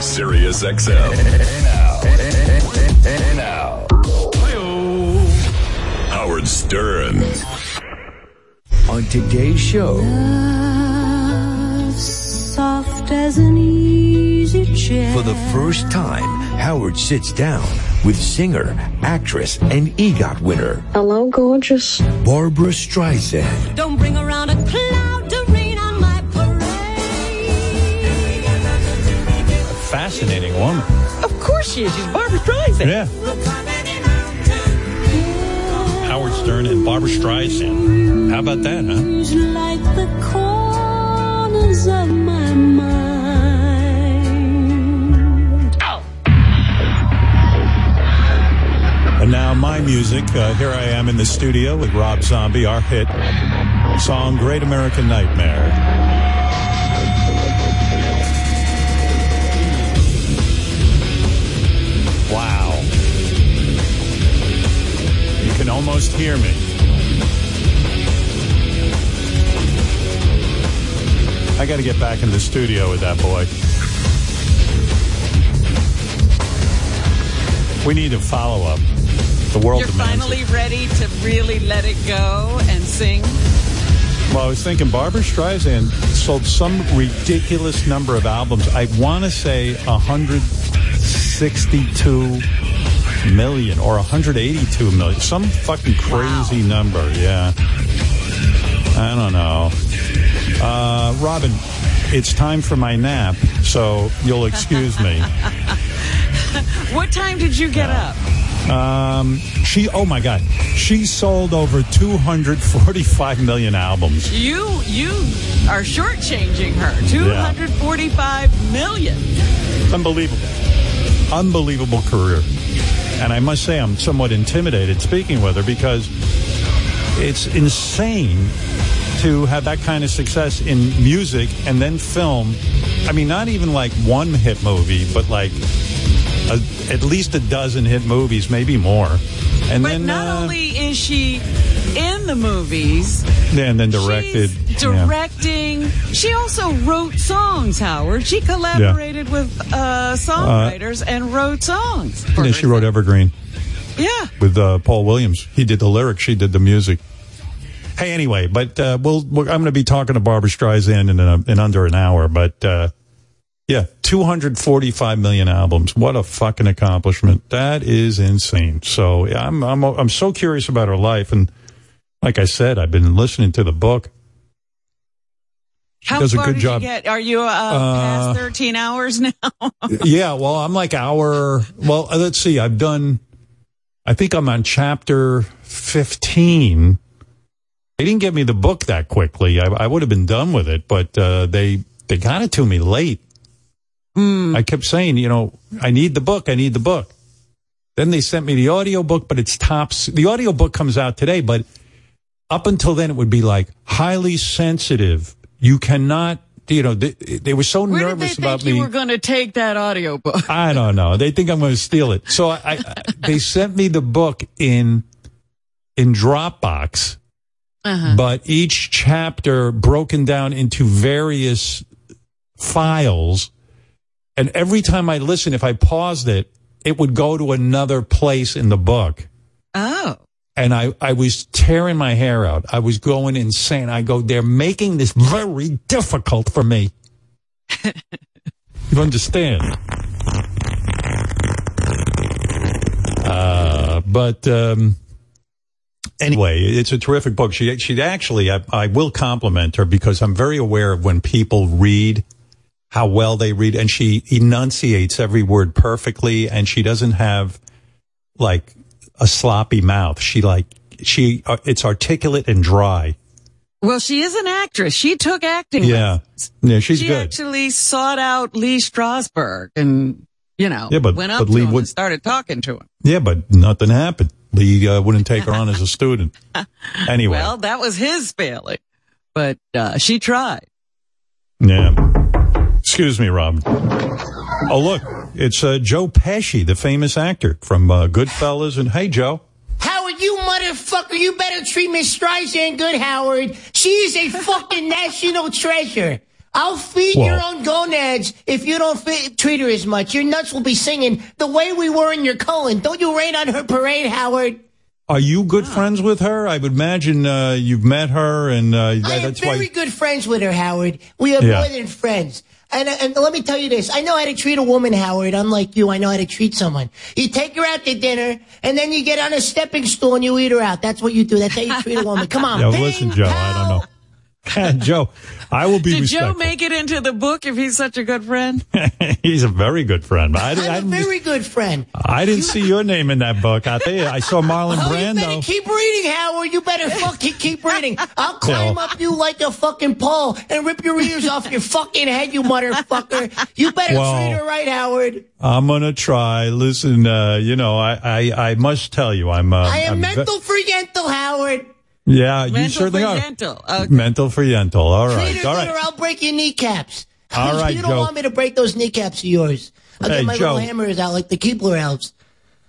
Sirius XM. Hey now. Hey now. Howard Stern. On today's show, soft as an easy chair. for the first time, Howard sits down with singer, actress, and EGOT winner Hello, gorgeous. Barbra Streisand. Don't bring around a Fascinating woman. Of course she is. She's Barbra Streisand. Yeah. Howard Stern and Barbra Streisand. How about that, huh? Like the corners of my mind. And now my music. Uh, here I am in the studio with Rob Zombie, our hit song Great American Nightmare. Almost hear me. I got to get back in the studio with that boy. We need a follow up. The world You're finally it. ready to really let it go and sing. Well, I was thinking Barbra Streisand sold some ridiculous number of albums. I want to say 162 million or 182 million. Some fucking crazy number. Yeah. I don't know. Uh, Robin, it's time for my nap, so you'll excuse me. What time did you get up? Um, she, oh my God, she sold over 245 million albums. You you are shortchanging her. Two hundred forty-five million. Unbelievable. Unbelievable career. And I must say, I'm somewhat intimidated speaking with her because it's insane to have that kind of success in music and then film. I mean, not even like one hit movie, but like a, at least a dozen hit movies, maybe more. And But then, not uh, only is she in the movies, and then directed. She's yeah. directing. She also wrote songs. Howard. She collaborated with uh, songwriters and wrote songs. Yeah, she wrote. Evergreen. Yeah. with uh, Paul Williams. He did the lyrics, she did the music. Hey, anyway, but uh, we'll, I'm going to be talking to Barbra Streisand in, a, in under an hour. But uh, yeah, 245 million albums. What a fucking accomplishment! That is insane. So yeah, I'm I'm I'm so curious about her life, and like I said, I've been listening to the book. How does a good did job. you get? Are you uh, past thirteen hours now? yeah, well, I'm like hour. Well, uh, let's see. I've done. I think I'm on chapter 15. They didn't get me the book that quickly. I, I would have been done with it, but uh, they they got it to me late. I kept saying, you know, I need the book. I need the book. Then they sent me the audio book, but it's tops. The audio book comes out today, but up until then, it would be like highly sensitive. You cannot, you know, they, they were so nervous about me. Where did they nervous think about you were going to take that audiobook? I don't know. They think I'm going to steal it. So I, I they sent me the book in in Dropbox, Uh-huh. but each chapter broken down into various files. And every time I listened, if I paused it, it would go to another place in the book. Oh. And I, I was tearing my hair out. I was going insane. I go, they're making this very difficult for me. you understand? Uh, but um, anyway, it's a terrific book. She she actually, I, I will compliment her because I'm very aware of when people read how well they read, and she enunciates every word perfectly, and she doesn't have like a sloppy mouth. She like she uh, it's articulate and dry. Well, she is an actress. She took acting. Yeah, yeah, she's she good. actually sought out Lee Strasberg and, you know, Yeah, but- went up but to Lee him would- and started talking to him. Yeah, but nothing happened. Lee uh, wouldn't take her on as a student. Anyway, Well, that was his failing, but uh, she tried. yeah. Excuse me, Rob. Oh, look, it's uh, Joe Pesci, the famous actor from uh, Goodfellas. And hey, Joe. Howard, you motherfucker, you better treat Miss Streisand good, Howard. She is a fucking national treasure. I'll feed Well- your own gonads if you don't treat her as much. Your nuts will be singing the way we were in your colon. Don't you rain on her parade, Howard? Are you good friends with her? I would imagine uh, you've met her, and uh, I am that's very why. good friends with her, Howard. We are Yeah. more than friends. And, and let me tell you this. I know how to treat a woman, Howard. Unlike you, I know how to treat someone. You take her out to dinner, and then you get on a stepping stool and you eat her out. That's what you do. That's how you treat a woman. Come on. Yeah, listen, Joe. I don't know. Joe, I will be Did respectful. Joe make it into the book if he's such a good friend? He's a very good friend. I, I'm I, a very good friend. I didn't see your name in that book. I tell you, I saw Marlon Oh, you Brando. keep reading, Howard. You better fucking keep reading. I'll climb Yeah. up you like a fucking pole and rip your ears off your fucking head, you motherfucker. You better Well- treat her right, Howard. I'm gonna try. Listen, uh, you know, I, I, I must tell you, I'm. Uh, I am I'm ve- mental for Yentl, Howard. Yeah, you Mental certainly for are. Yentl. Okay. Mental for Yentl. All Treat right, her all good or right. I'll break your kneecaps. All right, you don't Joe. want me to break those kneecaps of yours. I'll Hey, get my Joe. little hammers out like the Keebler elves.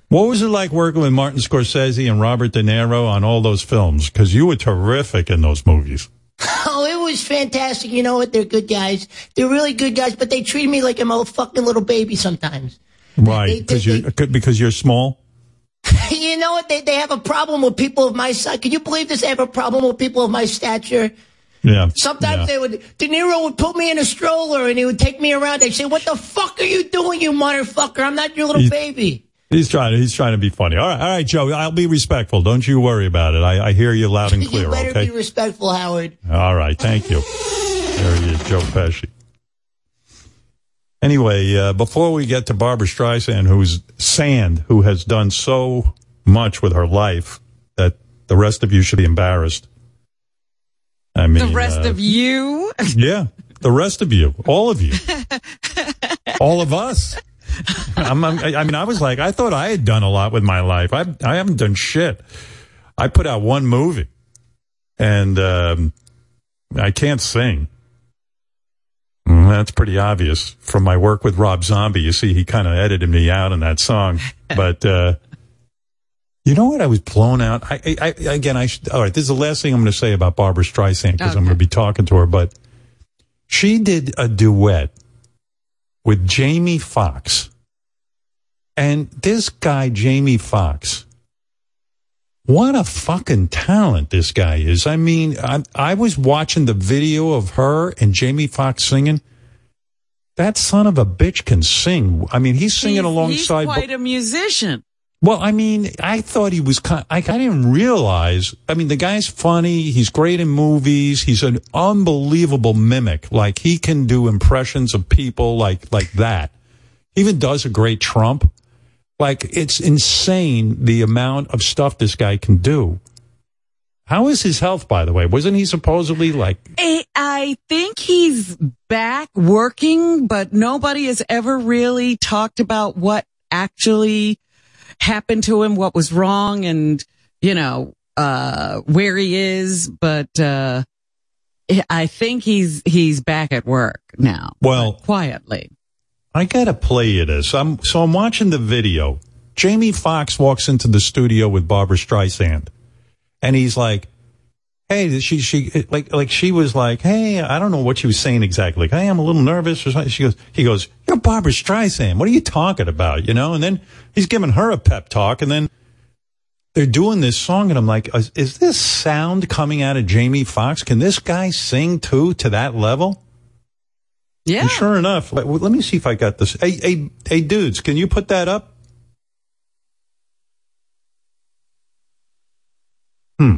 What was it like working with Martin Scorsese and Robert De Niro on all those films? Because you were terrific in those movies. Oh, it was fantastic. You know what? They're good guys. They're really good guys, but they treat me like I'm a fucking little baby sometimes. Right, They- because they- you because you're small. You know what? They, they have a problem with people of my size. Can you believe this? They have a problem with people of my stature. Yeah. Sometimes yeah. they would, De Niro would put me in a stroller and he would take me around. They'd say, what the fuck are you doing, you motherfucker? I'm not your little He's- baby. He's trying. He's trying to be funny. All right, all right, Joe. I'll be respectful. Don't you worry about it. I, I hear you loud and clear. you better okay. be respectful, Howard. All right, thank you. There he is, Joe Pesci. Anyway, uh, before we get to Barbra Streisand, who's Sand, who has done so much with her life that the rest of you should be embarrassed. I mean, The rest uh, of you? yeah, the rest of you, all of you, all of us. I'm, I'm, I mean, I was like, I thought I had done a lot with my life. I I haven't done shit. I put out one movie, and um, I can't sing. Mm, That's pretty obvious from my work with Rob Zombie. You see, he kind of edited me out in that song. But uh, you know what? I was blown out. I, I, I again, I should, all right. This is the last thing I'm going to say about Barbra Streisand because I'm going to be talking to her. But she did a duet with Jamie Foxx, and this guy, Jamie Foxx. What a fucking talent this guy is. I mean, I, I was watching the video of her and Jamie Foxx singing. That son of a bitch can sing. I mean, he's singing He's- alongside. He's quite a musician. Well, I mean, I thought he was kind. I, I didn't realize. I mean, the guy's funny. He's great in movies. He's an unbelievable mimic. Like he can do impressions of people like like that. He even does a great Trump. Like it's insane the amount of stuff this guy can do. How is his health, by the way? Wasn't he supposedly like? I, I think he's back working, but nobody has ever really talked about what actually happened to him, what was wrong, and you know uh, where he is. But uh, I think he's he's back at work now. Well- quietly. I gotta play you this. I'm so I'm watching the video. Jamie Foxx walks into the studio with Barbra Streisand, and he's like, "Hey, she she like like she was like, hey, I don't know what she was saying exactly. Like, hey, I'm a little nervous or something." She goes, he goes, "You're Barbra Streisand. What are you talking about?" You know. And then he's giving her a pep talk, and then they're doing this song, and I'm like, is, is this sound coming out of Jamie Foxx? Can this guy sing too to that level? Yeah. And sure enough, let, let me see if I got this. Hey, hey, hey, dudes, can you put that up? Hmm.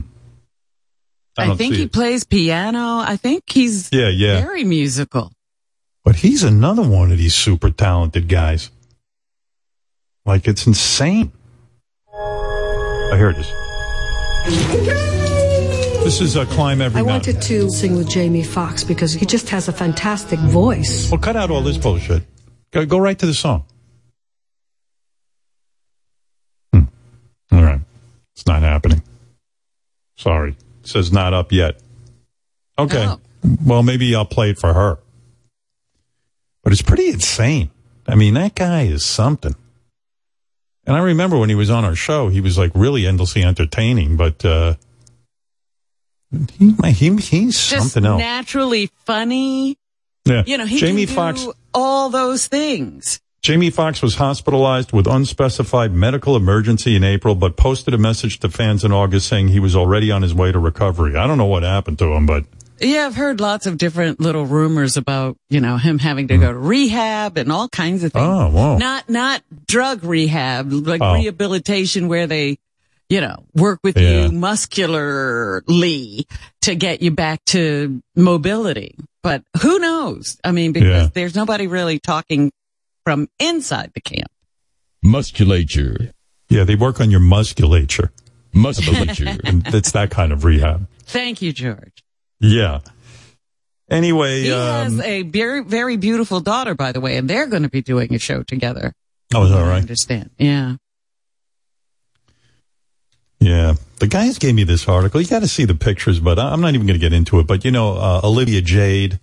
I, don't think he it. plays piano. I think he's Yeah, yeah. very musical. But he's another one of these super talented guys. Like it's insane. Oh, here it is. This is a climb every I mountain. wanted to sing with Jamie Foxx because he just has a fantastic voice. Well, cut out all this bullshit. Go, go right to the song. Hmm. All right. It's not happening. Sorry. It says not up yet. Okay. Oh. Well, maybe I'll play it for her. But it's pretty insane. I mean, that guy is something. And I remember when he was on our show, he was like really endlessly entertaining, but, uh, he, he, he's Just something else. naturally funny Yeah. You know, he Jamie can Foxx. all those things. Jamie Foxx was hospitalized with unspecified medical emergency in April, but posted a message to fans in August saying he was already on his way to recovery. I don't know what happened to him, but Yeah, I've heard lots of different little rumors about, you know, him having to hmm. go to rehab and all kinds of things. oh, whoa. Not, not drug rehab, like Oh. rehabilitation where they, you know, work with Yeah. you muscularly to get you back to mobility. But who knows? I mean, because Yeah. there's nobody really talking from inside the camp. Musculature. Yeah, they work on your musculature. Musculature. And it's that kind of rehab. Thank you, George. Yeah. Anyway, He um, has a very, very beautiful daughter, by the way, and they're going to be doing a show together. oh, is that I understand. Yeah. Yeah. The guys gave me this article. You got to see the pictures, but I- I'm not even going to get into it. But you know, uh, Olivia Jade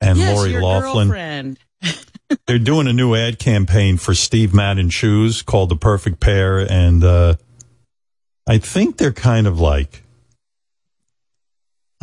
and yes, Lori Laughlin. they're doing a new ad campaign for Steve Madden shoes called The Perfect Pair. And, uh, I think they're kind of like,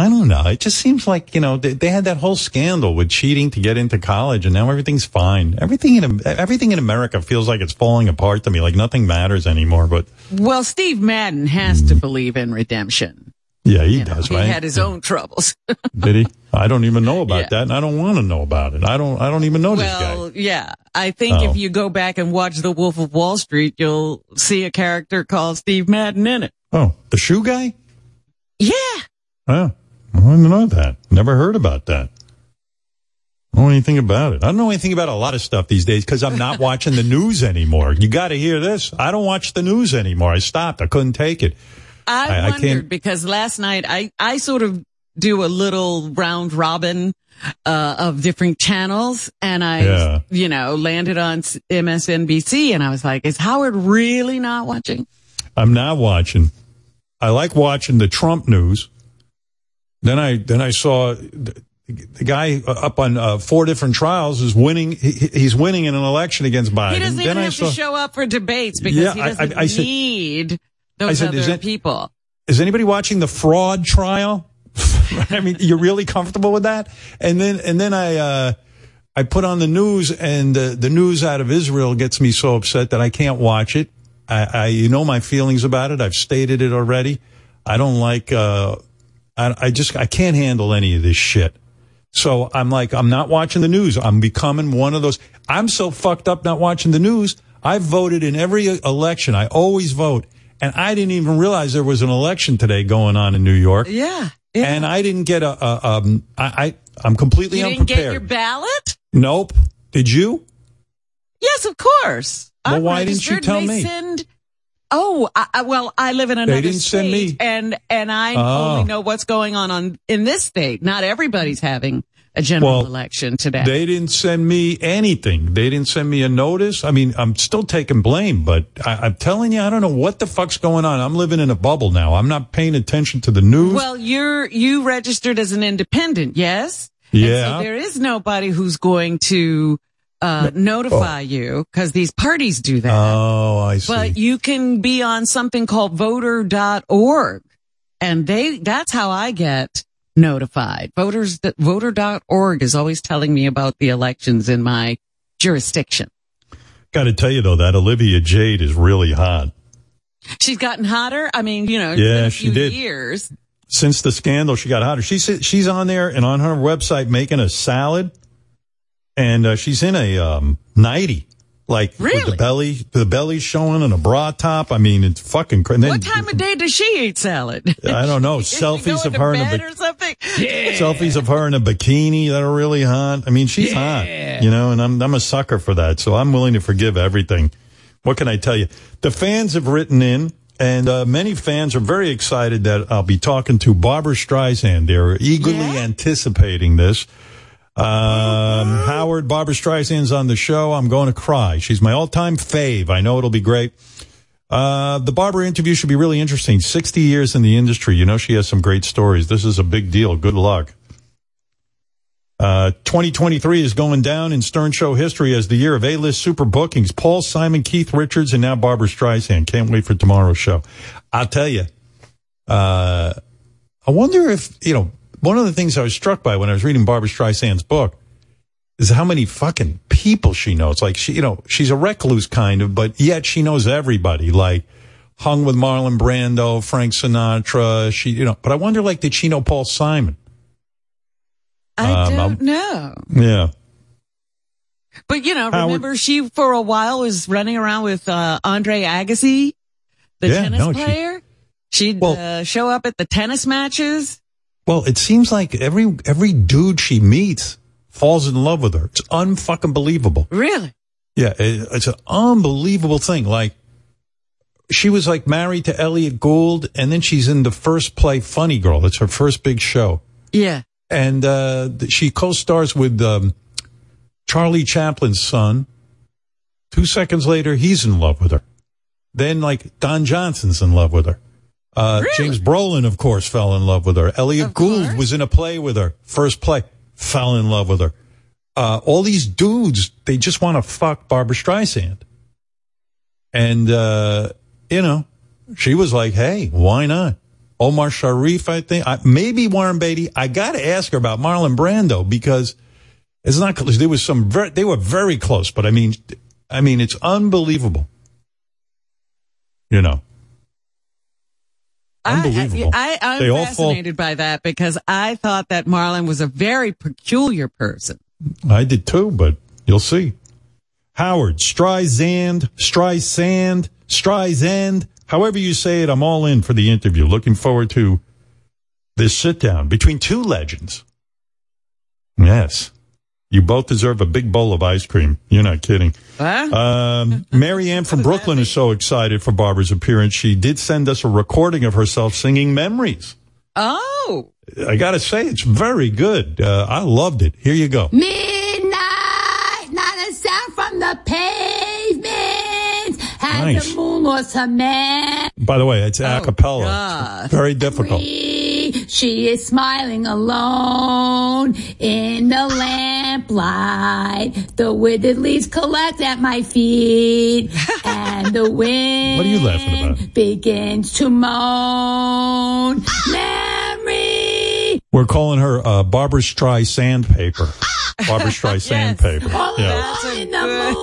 I don't know. It just seems like, you know, they, they had that whole scandal with cheating to get into college and now everything's fine. Everything in, everything in America feels like it's falling apart to me, like nothing matters anymore. But Well, Steve Madden has to mm-hmm. believe in redemption. yeah, he You know, does, he had his own troubles. Did he? I don't even know about Yeah. that, and I don't want to know about it. I don't. I don't even know this well, guy. yeah. I think Oh. if you go back and watch The Wolf of Wall Street, you'll see a character called Steve Madden in it. Oh, the shoe guy? Yeah. Oh, I didn't know that. Never heard about that. I don't know anything about it. I don't know anything about a lot of stuff these days because I'm not watching the news anymore. You got to hear this. I don't watch the news anymore. I stopped. I couldn't take it. I, I- I wondered can't- because last night I, I sort of do a little round robin uh, of different channels and I, Yeah. you know, landed on MSNBC and I was like, is Howard really not watching? I'm not watching. I like watching the Trump news. Then I then I saw the, the guy up on uh, four different trials is winning. He, he's winning in an election against Biden. He doesn't then even I have saw, to show up for debates because Yeah, he doesn't I- I said- need those said, is other that- people. Is anybody watching the fraud trial? I mean, you're really comfortable with that? And then and then I uh, I put on the news, and uh, the news out of Israel gets me so upset that I can't watch it. I, I you know my feelings about it. I've stated it already. I don't like. Uh, I, I just I can't handle any of this shit. So I'm like, I'm not watching the news. I'm becoming one of those. I'm so fucked up not watching the news. I've voted in every election. I always vote. And I didn't even realize there was an election today going on in New York. Yeah. yeah. And I didn't get a, a um, I, I, I'm completely you didn't unprepared. get your ballot? nope. Did you? Yes, of course. Well, I'm why didn't you tell me? Send, oh, I, I- well, I live in another didn't state, and and I Oh. only know what's going on on in this state. Not everybody's having a general Well, election today. They didn't send me anything. They didn't send me a notice. I mean, I'm still taking blame, but I, I'm telling you, I don't know what the fuck's going on. I'm living in a bubble now. I'm not paying attention to the news. well, you're you registered as an independent, yes? Yeah. so there is nobody who's going to uh, notify you because these parties do that. oh, I see. But you can be on something called voter.org. And they, that's how I get notified. Voters, that voter.org is always telling me about the elections in my jurisdiction. Got to tell you though, that Olivia Jade is really hot. She's gotten hotter. I mean, you know, Yeah, she did. years. Since the scandal, she got hotter. She's she's on there and on her website making a salad, and uh, she's in a um, nightie, like with Really? the belly, the belly showing and a bra top. I mean, it's fucking crazy. What time of day does she eat salad? I don't know. Selfies of her in a or something. selfies of her in a bikini that are really hot. I mean, she's hot, you know, and I'm I'm a sucker for that. So I'm willing to forgive everything. What can I tell you? The fans have written in, and uh, many fans are very excited that I'll be talking to Barbra Streisand. They're eagerly Yeah? anticipating this. Um, Howard, Barbra Streisand's on the show. I'm going to cry. She's my all-time fave. I know it'll be great. Uh, the Barbra interview should be really interesting. 60 years in the industry. You know, she has some great stories. This is a big deal. Good luck. Uh, 2023 is going down in Stern Show history as the year of A-list super bookings. Paul Simon, Keith Richards, and now Barbra Streisand. Can't wait for tomorrow's show. I'll tell you, uh, I wonder if, you know, one of the things I was struck by when I was reading Barbra Streisand's book is how many fucking people she knows. Like she, you know, she's a recluse kind of, but yet she knows everybody. Like hung with Marlon Brando, Frank Sinatra. She, you know, but I wonder, like, did she know Paul Simon? I Um, don't know. Yeah. But you know, Howard- remember she for a while was running around with uh, Andre Agassi, the Yeah, tennis no, she- player. She'd Well- uh, show up at the tennis matches. Well, it seems like every every dude she meets falls in love with her. It's unfucking believable. Really? Yeah, it, it's an unbelievable thing. Like she was like married to Elliott Gould, and then she's in the first play Funny Girl. It's her first big show, Yeah. and uh, she co-stars with um, Charlie Chaplin's son. Two seconds later, he's in love with her. Then, like Don Johnson's in love with her. Uh, Really? James Brolin, of course, fell in love with her. Elliott Of Gould course. was in a play with her. First play, fell in love with her. Uh, all these dudes, they just want to fuck Barbra Streisand. And, uh, you know, she was like, hey, why not? Omar Sharif, I think. I, maybe Warren Beatty. I got to ask her about Marlon Brando because it's not. There was some very, they were very close, but I mean, I mean, it's unbelievable. You know, Unbelievable. I, I, I'm all fall- fascinated by that because I thought that Marlon was a very peculiar person. I did too, but you'll see. Howard, Streisand, Streisand, Streisand, however you say it, I'm all in for the interview. Looking forward to this sit down between two legends. Yes. You both deserve a big bowl of ice cream. You're not kidding. Huh? Um, Mary Ann from Brooklyn is so excited for Barbra's appearance. She did send us a recording of herself singing Memories. oh, I got to say, it's very good. Uh, I loved it. Here you go. Midnight, not a sound from the pavement. Had Nice. the moon lost her man. By the way, it's a cappella. God. Very difficult. She is smiling alone in the lamplight. The withered leaves collect at my feet, and the wind What are you laughing about? begins to moan. Memory. We're calling her uh, Barbara Stry Sandpaper. Barbara Stry Yes. Sandpaper. All Yeah. That's a in the good-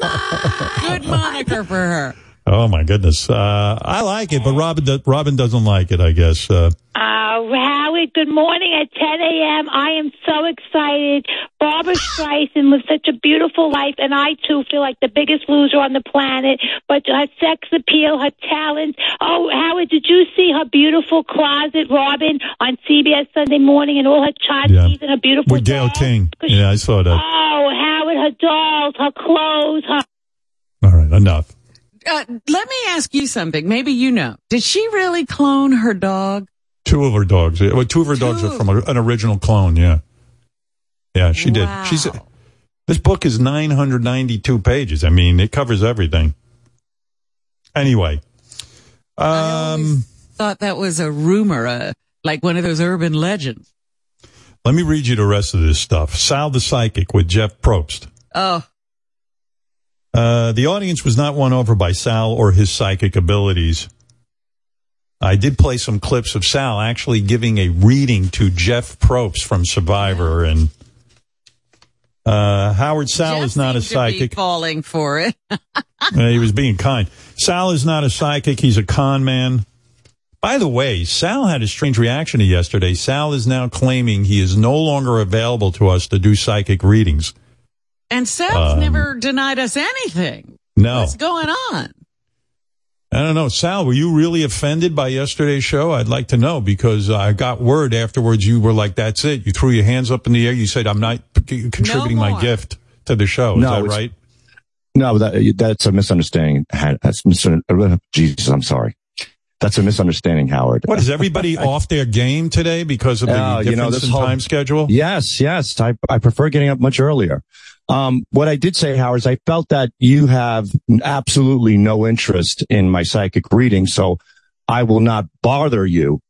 moonlight. good moniker for her. Oh my goodness. Uh, I like it, but Robin, do- Robin doesn't like it. I guess. Uh, Uh, Howard, good morning at 10 a.m. I am so excited. Barbra Streisand lived such a beautiful life, and I too feel like the biggest loser on the planet. But her sex appeal, her talent. Oh, Howard, did you see her beautiful closet, Robin, on CBS Sunday morning, and all her Yeah. tchotchkes and her beautiful with Gayle dolls? King. 'Cause she- Yeah, I saw that. Oh, Howard, her dolls, her clothes, her All right, enough. Uh, let me ask you something. Maybe you know. Did she really clone her dog? Two of her dogs. Well, two of her dogs are from a, an original clone. Yeah. Yeah, she did. Wow. She's. This book is 992 pages. I mean, it covers everything. Anyway. Um, Thought that was a rumor, uh, like one of those urban legends. let me read you the rest of this stuff. Sal the Psychic with Jeff Probst. Oh, Uh, the audience was not won over by Sal or his psychic abilities. I did play some clips of Sal actually giving a reading to Jeff Probst from Survivor, and uh, Howard Sal Jeff is not a seemed to be psychic. falling for it. Uh, he was being kind. Sal is not a psychic. He's a con man. By the way, Sal had a strange reaction to yesterday. Sal is now claiming he is no longer available to us to do psychic readings. And Sal's Um, never denied us anything. No. What's going on? I don't know. Sal, were you really offended by yesterday's show? I'd like to know because I got word afterwards you were like, that's it. You threw your hands up in the air. You said, I'm not c- contributing my gift to the show. Is No, that right? No, that, that's a misunderstanding. That's misun- uh, Jesus, I'm sorry. That's a misunderstanding, Howard. What is everybody off their game today because of the Oh, difference you know, this in whole- time schedule? Yes, yes. I, I prefer getting up much earlier. Um, what I did say, Howard, is I felt that you have absolutely no interest in my psychic reading, so I will not bother you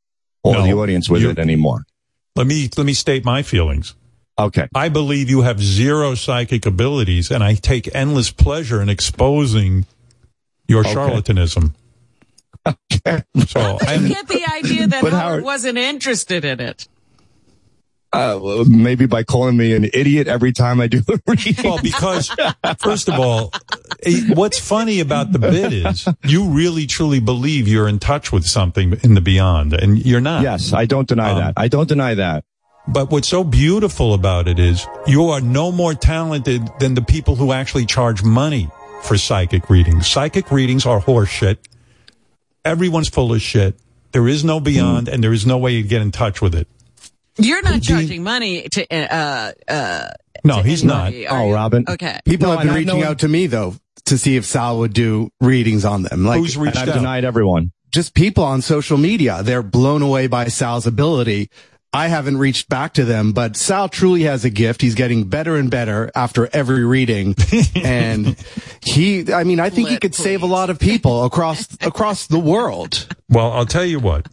or No, the audience with you- it anymore. Let me let me state my feelings. Okay. I believe you have zero psychic abilities, and I take endless pleasure in exposing your Okay. charlatanism. So I I, get the idea that But Howard, Howard- wasn't interested in it. Uh, maybe by calling me an idiot every time I do a reading. Well, because first of all, eh, what's funny about the bit is you really truly believe you're in touch with something in the beyond, and you're not. Yes, I don't deny Um, that. I don't deny that. But what's so beautiful about it is you are no more talented than the people who actually charge money for psychic readings. Psychic readings are horseshit. Everyone's full of shit. There is no beyond, and there is no way you get in touch with it. You're not Do charging money to, uh, uh, No, to he's not. anybody, are Oh, you? Robin. Okay. People No, have been reaching out to me though to see if Sal would do readings on them. Like Who's reached I've out? denied everyone. just people on social media. They're blown away by Sal's ability. I haven't reached back to them, but Sal truly has a gift. He's getting better and better after every reading. and he, I mean, I think he Let, could save a lot of people across, across the world. Well, I'll tell you what.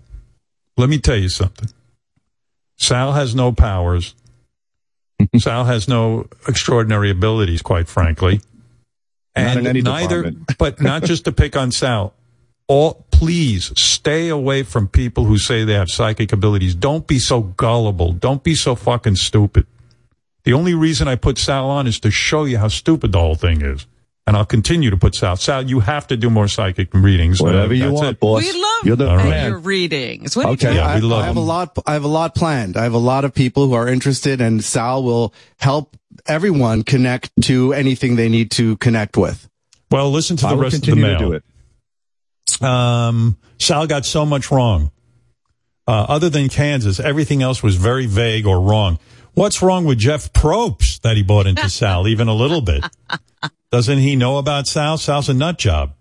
Let me tell you something. Sal has no powers. Sal has no extraordinary abilities, quite frankly. Not And in any neither, department. but not just to pick on Sal. All, please stay away from people who say they have psychic abilities. Don't be so gullible. Don't be so fucking stupid. The only reason I put Sal on is to show you how stupid the whole thing is. And I'll continue to put Sal. Sal, you have to do more psychic readings. Uh, Whatever you want, it. boss. We love You're the right. your readings. What Okay. you Yeah, I, we love I have them. a lot. I have a lot planned. I have a lot of people who are interested, and Sal will help everyone connect to anything they need to connect with. Well, listen to I the will rest of the continue mail. Um, Sal got so much wrong. Uh, other than Kansas, everything else was very vague or wrong. What's wrong with Jeff Probst that he bought into Sal even a little bit? Doesn't he know about Sal? Sal's a nut job.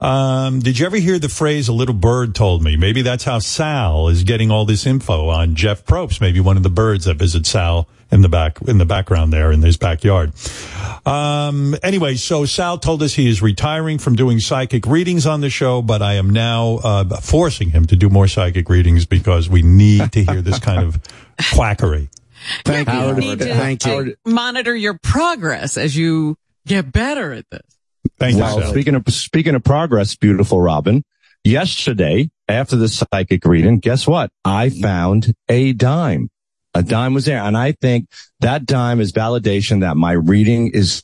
Um, did you ever hear the phrase "a little bird told me"? Maybe that's how Sal is getting all this info on Jeff Probst. Maybe one of the birds that visits Sal in the back in the background there in his backyard. Um, anyway, so Sal told us he is retiring from doing psychic readings on the show, but I am now uh, forcing him to do more psychic readings because we need to hear this kind of quackery. Thank you. You Howard. need to, Thank you. monitor your progress as you get better at this. Thank Well, you, Sal. speaking of speaking of progress, beautiful Robin. Yesterday, after the psychic reading, guess what? I found a dime. A dime was there, and I think that dime is validation that my reading is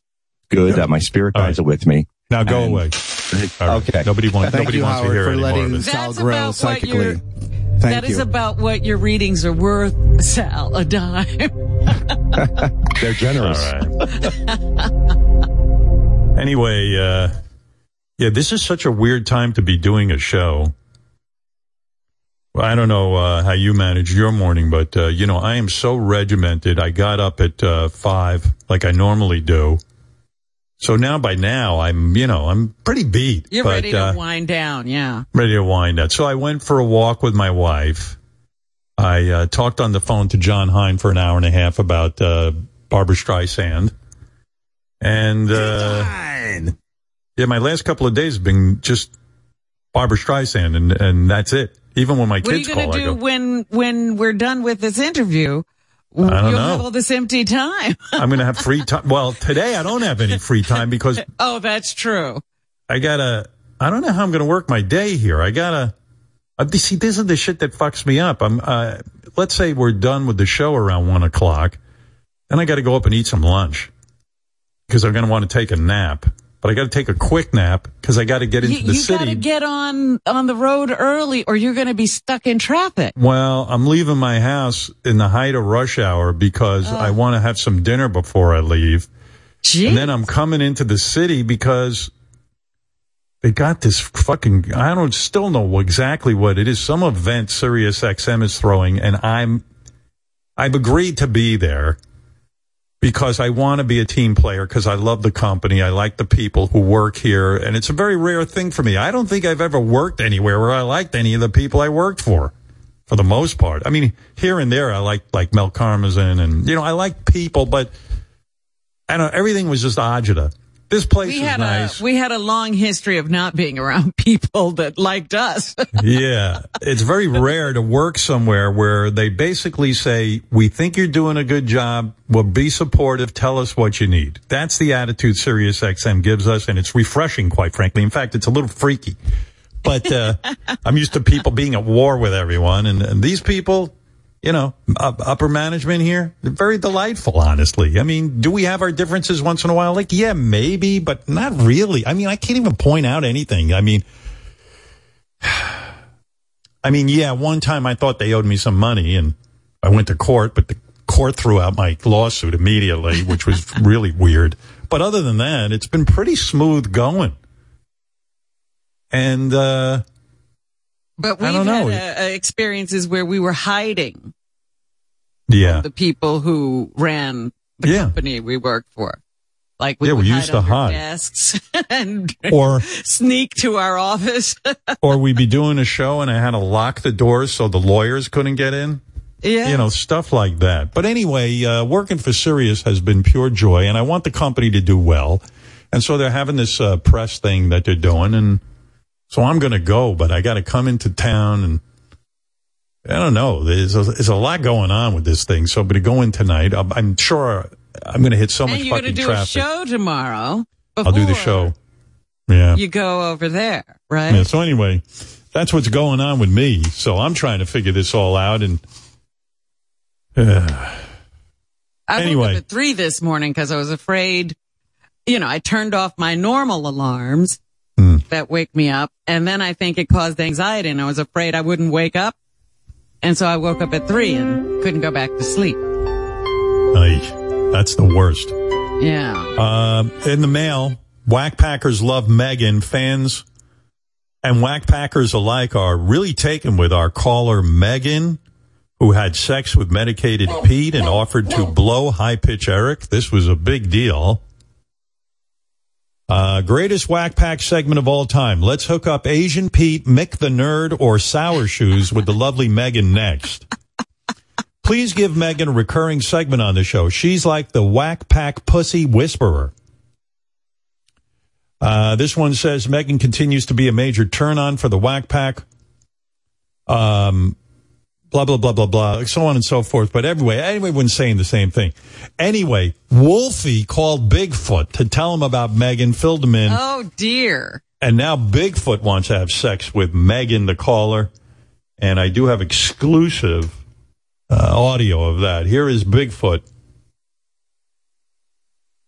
good, that my spirit All guides right. are with me. Now go And- away. All right. Okay. Nobody wants. Thank nobody you, wants Howard, to hear for any more of letting it. Sal That's grow about what psychically. you're- Thank That you. is about what your readings are worth, Sal, a dime. They're generous. All right. anyway, uh, yeah, this is such a weird time to be doing a show. Well, I don't know uh, how you manage your morning, but uh, you know, I am so regimented. I got up at uh, five, like I normally do. So now, by now, I'm you know I'm pretty beat. You're but, ready to uh, wind down, yeah. ready to wind up. So I went for a walk with my wife. I uh, talked on the phone to Jon Hein for an hour and a half about uh, Barbra Streisand. And uh, yeah, my last couple of days have been just Barbra Streisand, and and that's it. Even when my kids call, What are you going to do go, when when we're done with this interview? I don't You'll know. have all this empty time. I'm going to have free time. Well, today I don't have any free time because oh, that's true. I gotta. I don't know how I'm going to work my day here. I gotta. Uh, see, this is the shit that fucks me up. I'm. Uh, let's say we're done with the show around one o'clock, and I got to go up and eat some lunch because I'm going to want to take a nap. But I got to take a quick nap because I got to get into You, the you got to get on on the road early, or you're going to be stuck in traffic. well, I'm leaving my house in the height of rush hour because I oh. want to have some dinner before I leave. And then I'm coming into the city because they got this fucking, I don't still know exactly what it is. Some event Sirius XM is throwing and I'm, I've agreed to be there because I want to be a team player because I love the company. I like the people who work here and it's a very rare thing for me. I don't think I've ever worked anywhere where I liked any of the people I worked for. For the most part, I mean, here and there, I like like Mel Karmazin, and you know, I like people, but I don't. know, Everything was just agita. This place we is had nice. a we had a long history of not being around people that liked us. yeah, it's very rare to work somewhere where they basically say, "We think you're doing a good job. We'll be supportive. Tell us what you need." That's the attitude Sirius XM gives us, and it's refreshing, quite frankly. In fact, it's a little freaky. But uh, I'm used to people being at war with everyone, and, and these people, you know, upper management here, very delightful, honestly. I mean, do we have our differences once in a while? Like, yeah, maybe, but not really. I mean, I can't even point out anything. I mean, I mean, yeah, one time I thought they owed me some money and I went to court, but the court threw out my lawsuit immediately, which was really weird. But other than that, it's been pretty smooth going. And, uh, But we've had uh, uh, experiences where we were hiding yeah. the people who ran the Yeah. company we worked for. Like we Yeah, we used to hide. desks and Or- sneak to our office. or we'd be doing a show and I had to lock the doors so the lawyers couldn't get in. yeah. You know, stuff like that. But anyway, uh, working for Sirius has been pure joy and I want the company to do well. And so they're having this uh, press thing that they're doing and so I'm going to go, but I got to come into town and I don't know. There's a, there's a lot going on with this thing. So I'm going to go in tonight. I'm, I'm sure I'm going to hit so and much you're fucking going to do traffic. a show tomorrow. I'll do the show. Yeah. You go over there, right? Yeah, so anyway, that's what's going on with me. So I'm trying to figure this all out and uh, I Anyway. woke up at three this morning because I was afraid. You know, I turned off my normal alarms. That wake me up, and then I think it caused anxiety, and I was afraid I wouldn't wake up, and so I woke up at three and couldn't go back to sleep. ay, that's the worst. Yeah. Uh, in the mail, Wack Packers love Megan. Fans and Wack Packers alike are really taken with our caller Megan, who had sex with medicated Pete and offered to blow high pitch Eric. This was a big deal. Uh, greatest Wack Pack segment of all time. Let's hook up Asian Pete, Mick the Nerd, or Sour Shoes with the lovely Megan next. Please give Megan a recurring segment on the show. She's like the Wack Pack Pussy Whisperer. Uh, this one says Megan continues to be a major turn on for the Wack Pack. Um, blah, blah, blah, blah, blah, so on and so forth. But anyway, everyone's saying the same thing. Anyway, Wolfie called Bigfoot to tell him about Megan, filled him in. Oh dear. And now Bigfoot wants to have sex with Megan, the caller. And I do have exclusive uh, audio of that. Here is Bigfoot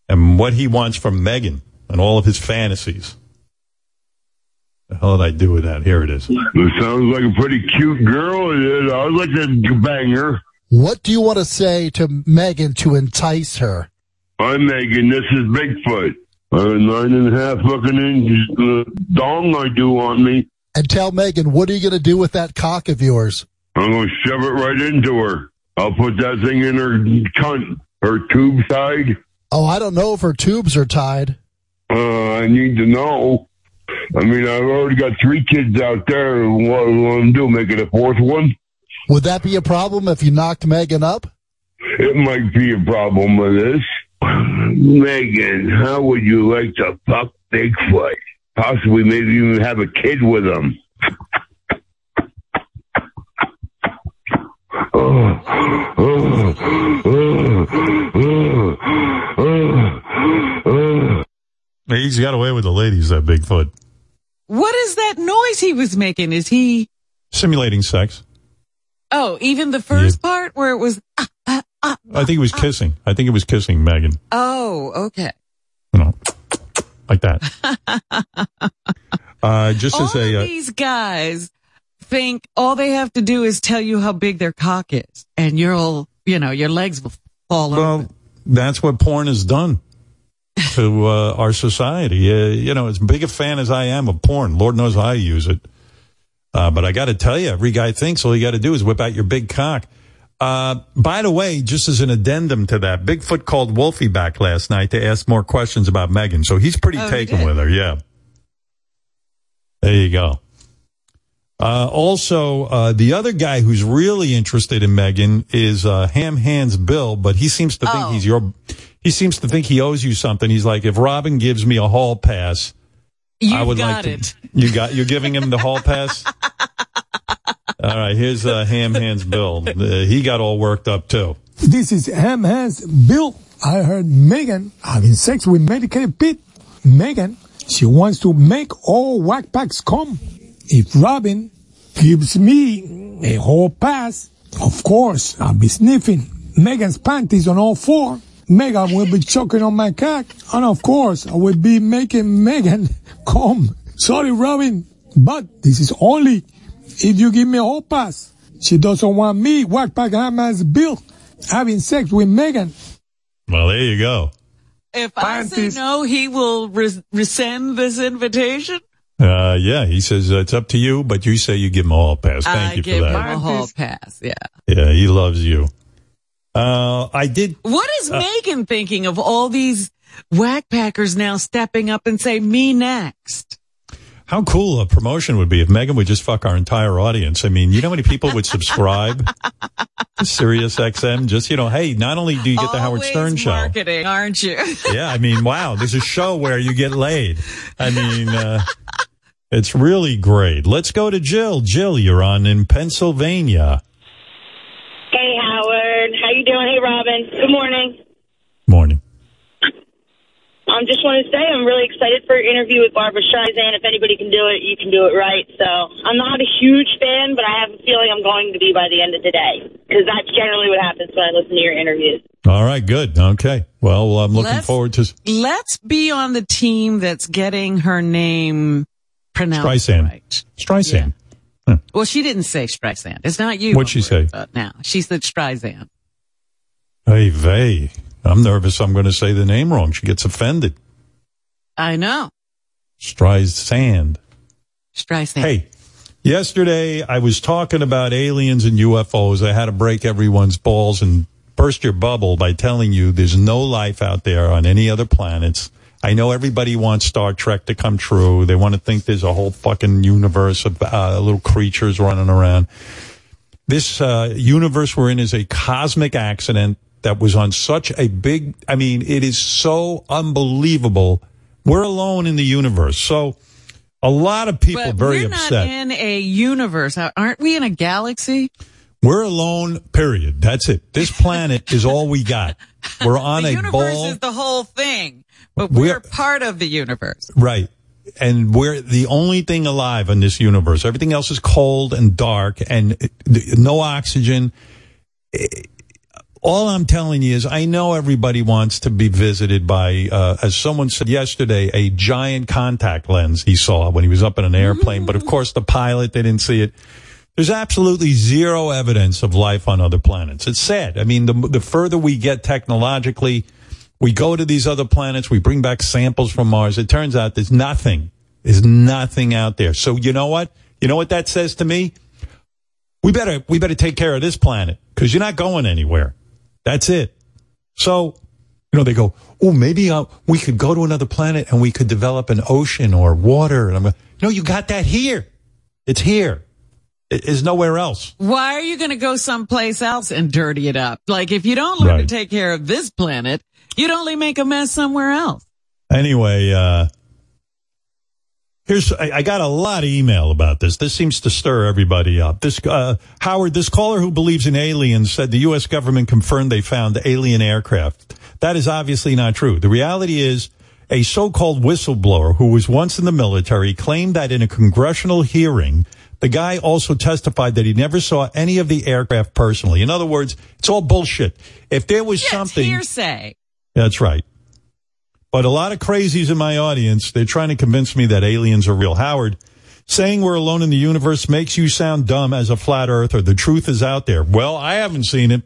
and what he wants from Megan and all of his fantasies. The hell did I do with that? Here it is. It sounds like a pretty cute girl. I'd like to bang her. What do you want to say to Megan to entice her? Hi, Megan. This is Bigfoot. I have a nine and a half fucking inch uh, dong I do on me. And tell Megan, what are you going to do with that cock of yours? I'm going to shove it right into her. I'll put that thing in her cunt, her tube side. Oh, I don't know if her tubes are tied. Uh, I need to know. I mean, I've already got three kids out there. What do I want to do? Make it a fourth one? Would that be a problem if you knocked Megan up? It might be a problem with this. Megan, how would you like to fuck Bigfoot? Possibly maybe even have a kid with him. He's got away with the ladies, that Bigfoot. What is that noise he was making? Is he? Simulating sex. Oh, even the first part where it was. ah, ah, ah. I think he was kissing. I think he was kissing Megan. Oh, okay. Like that. uh, just all as a, uh, these guys think all they have to do is tell you how big their cock is, and you'll, you know, your legs will fall over. Well, that's what porn has done to uh, our society. Uh, you know, as big a fan as I am of porn, Lord knows I use it. Uh, but I got to tell you, every guy thinks all you got to do is whip out your big cock. Uh, by the way, just as an addendum to that, Bigfoot called Wolfie back last night to ask more questions about Megan. So he's pretty Oh, taken did? with her. Yeah. There you go. Uh, also, uh, the other guy who's really interested in Megan is uh, Ham Hands Bill, but he seems to think Oh. he's your. He seems to think he owes you something. He's like, if Robin gives me a hall pass, You've I would got like to. it. You got. You're giving him the hall pass. all right. Here's uh, Ham Hands Bill. Uh, he got all worked up too. This is Ham Hands Bill. I heard Megan having sex with medicated Pete. Megan, she wants to make all whack packs come. If Robin gives me a whole pass, Of course, I'll be sniffing Megan's panties on all four. Megan will be choking on my cock. And of course, I will be making Megan come. Sorry, Robin, but this is only if you give me a whole pass. She doesn't want me, Wackpack Ham Hands Bill, having sex with Megan. Well, there you go. If I say no, he will res- rescind this invitation. Uh, yeah, he says uh, it's up to you, but you say you give him a hall pass. Thank I you give him a hall pass. Yeah. Yeah, he loves you. Uh, I did. What is Uh, Megan thinking of all these Wack Packers now stepping up and say me next? How cool a promotion would be if Megan would just fuck our entire audience. I mean, you know how many people would subscribe to Sirius XM? Just, you know, hey, not only do you get the Howard Stern show. marketing, aren't you? Yeah, I mean, wow, there's a show where you get laid. I mean, uh, it's really great. Let's go to Jill. Jill, you're on in Pennsylvania. Hey, How you doing? Hey, Robin. Good morning. Morning. I um, just want to say I'm really excited for your interview with Barbra Streisand. If anybody can do it, you can do it right. So I'm not a huge fan, but I have a feeling I'm going to be by the end of the day because that's generally what happens when I listen to your interviews. All right, good. Okay. Well, I'm looking Let's- forward to Let's be on the team that's getting her name pronounced Streisand. right. Streisand. Well, she didn't say Streisand. It's not you. What'd she say? Now she said Streisand. Hey, vey. I'm nervous I'm going to say the name wrong. She gets offended. I know. Streisand. Streisand. Hey, yesterday I was talking about aliens and UFOs. I had to break everyone's balls and burst your bubble by telling you there's no life out there on any other planets. I know everybody wants Star Trek to come true. They want to think there's a whole fucking universe of uh, little creatures running around. This uh, universe we're in is a cosmic accident that was on such a big, I mean, it is so unbelievable. We're alone in the universe. So a lot of people but very we're upset. not in a universe, aren't we? In a galaxy? We're alone, period. That's it. This planet is all we got. We're on the a universe ball. is the whole thing, but We're- we're, part of the universe. Right. And we're the only thing alive in this universe. Everything else is cold and dark and uh, no oxygen. All I'm telling you is I know everybody wants to be visited by, uh, as someone said yesterday, a giant contact lens he saw when he was up in an airplane. But of course, the pilot, they didn't see it. There's absolutely zero evidence of life on other planets. It's sad. I mean, the, the further we get technologically, we go to these other planets, we bring back samples from Mars. It turns out there's nothing. There's nothing out there. So you know what? You know what that says to me? We better, we better take care of this planet because you're not going anywhere. That's it. So, you know, they go, oh, maybe uh, we could go to another planet and we could develop an ocean or water. And I'm like, no, you got that here. It's here. It is nowhere else. Why are you going to go someplace else and dirty it up? Like if you don't learn Right. to take care of this planet, you'd only make a mess somewhere else. Anyway, uh, here's, I, I got a lot of email about this. This seems to stir everybody up. This, uh, Howard, this caller who believes in aliens said the U.S. government confirmed they found alien aircraft. That is obviously not true. The reality is a so-called whistleblower who was once in the military claimed that in a congressional hearing, the guy also testified that he never saw any of the aircraft personally. In other words, it's all bullshit. If there was something, Hearsay. that's right. But a lot of crazies in my audience, they're trying to convince me that aliens are real. Howard, saying we're alone in the universe makes you sound dumb as a flat earther. The truth is out there. Well, I haven't seen it.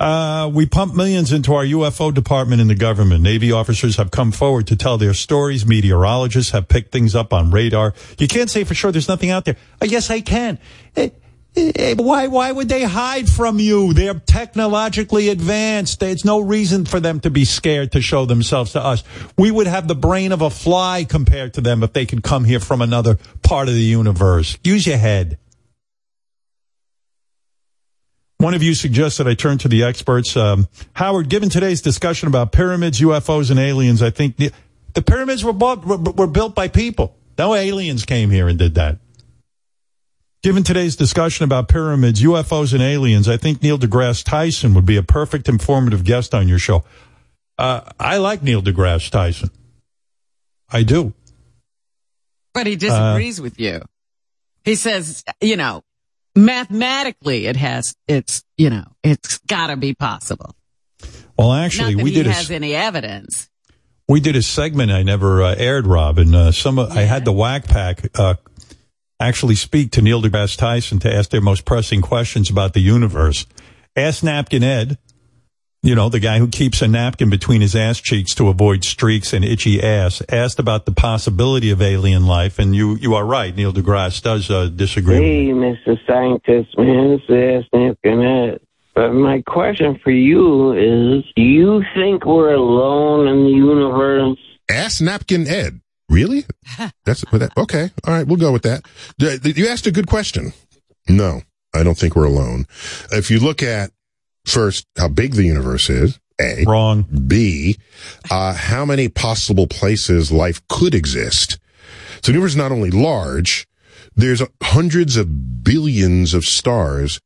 Uh, we pump millions into our UFO department in the government. Navy officers have come forward to tell their stories. Meteorologists have picked things up on radar. You can't say for sure there's nothing out there. Uh, yes, I can. Eh, Why, why would they hide from you? They're technologically advanced. There's no reason for them to be scared to show themselves to us. We would have the brain of a fly compared to them if they could come here from another part of the universe. Use your head. One of you suggested I turn to the experts. Um, Howard, given today's discussion about pyramids, UFOs, and aliens, I think the, the pyramids were, bought, were, were built by people. No aliens came here and did that. Given today's discussion about pyramids, UFOs, and aliens, I think Neil deGrasse Tyson would be a perfect informative guest on your show. Uh, I like Neil deGrasse Tyson. I do. But he disagrees with you. He says, you know, mathematically it has, it's, you know, it's gotta be possible. Well, actually, we he did a has any evidence. we did a segment I never uh, aired, Robin. Uh, some of- I had the Wack Pack uh, actually speak to Neil deGrasse Tyson to ask their most pressing questions about the universe. Ask Napkin Ed, you know, the guy who keeps a napkin between his ass cheeks to avoid streaks and itchy ass, asked about the possibility of alien life, and you you are right. Neil deGrasse does uh, disagree. Hey, Mr. Scientist, man, this is Napkin Ed. But my question for you is, do you think we're alone in the universe? Ask Napkin Ed. Really? That's that, okay. All right, we'll go with that. You asked a good question. No, I don't think we're alone. If you look at first how big the universe is, A. Wrong. B. Uh, how many possible places life could exist. So the universe is not only large, there's hundreds of billions of stars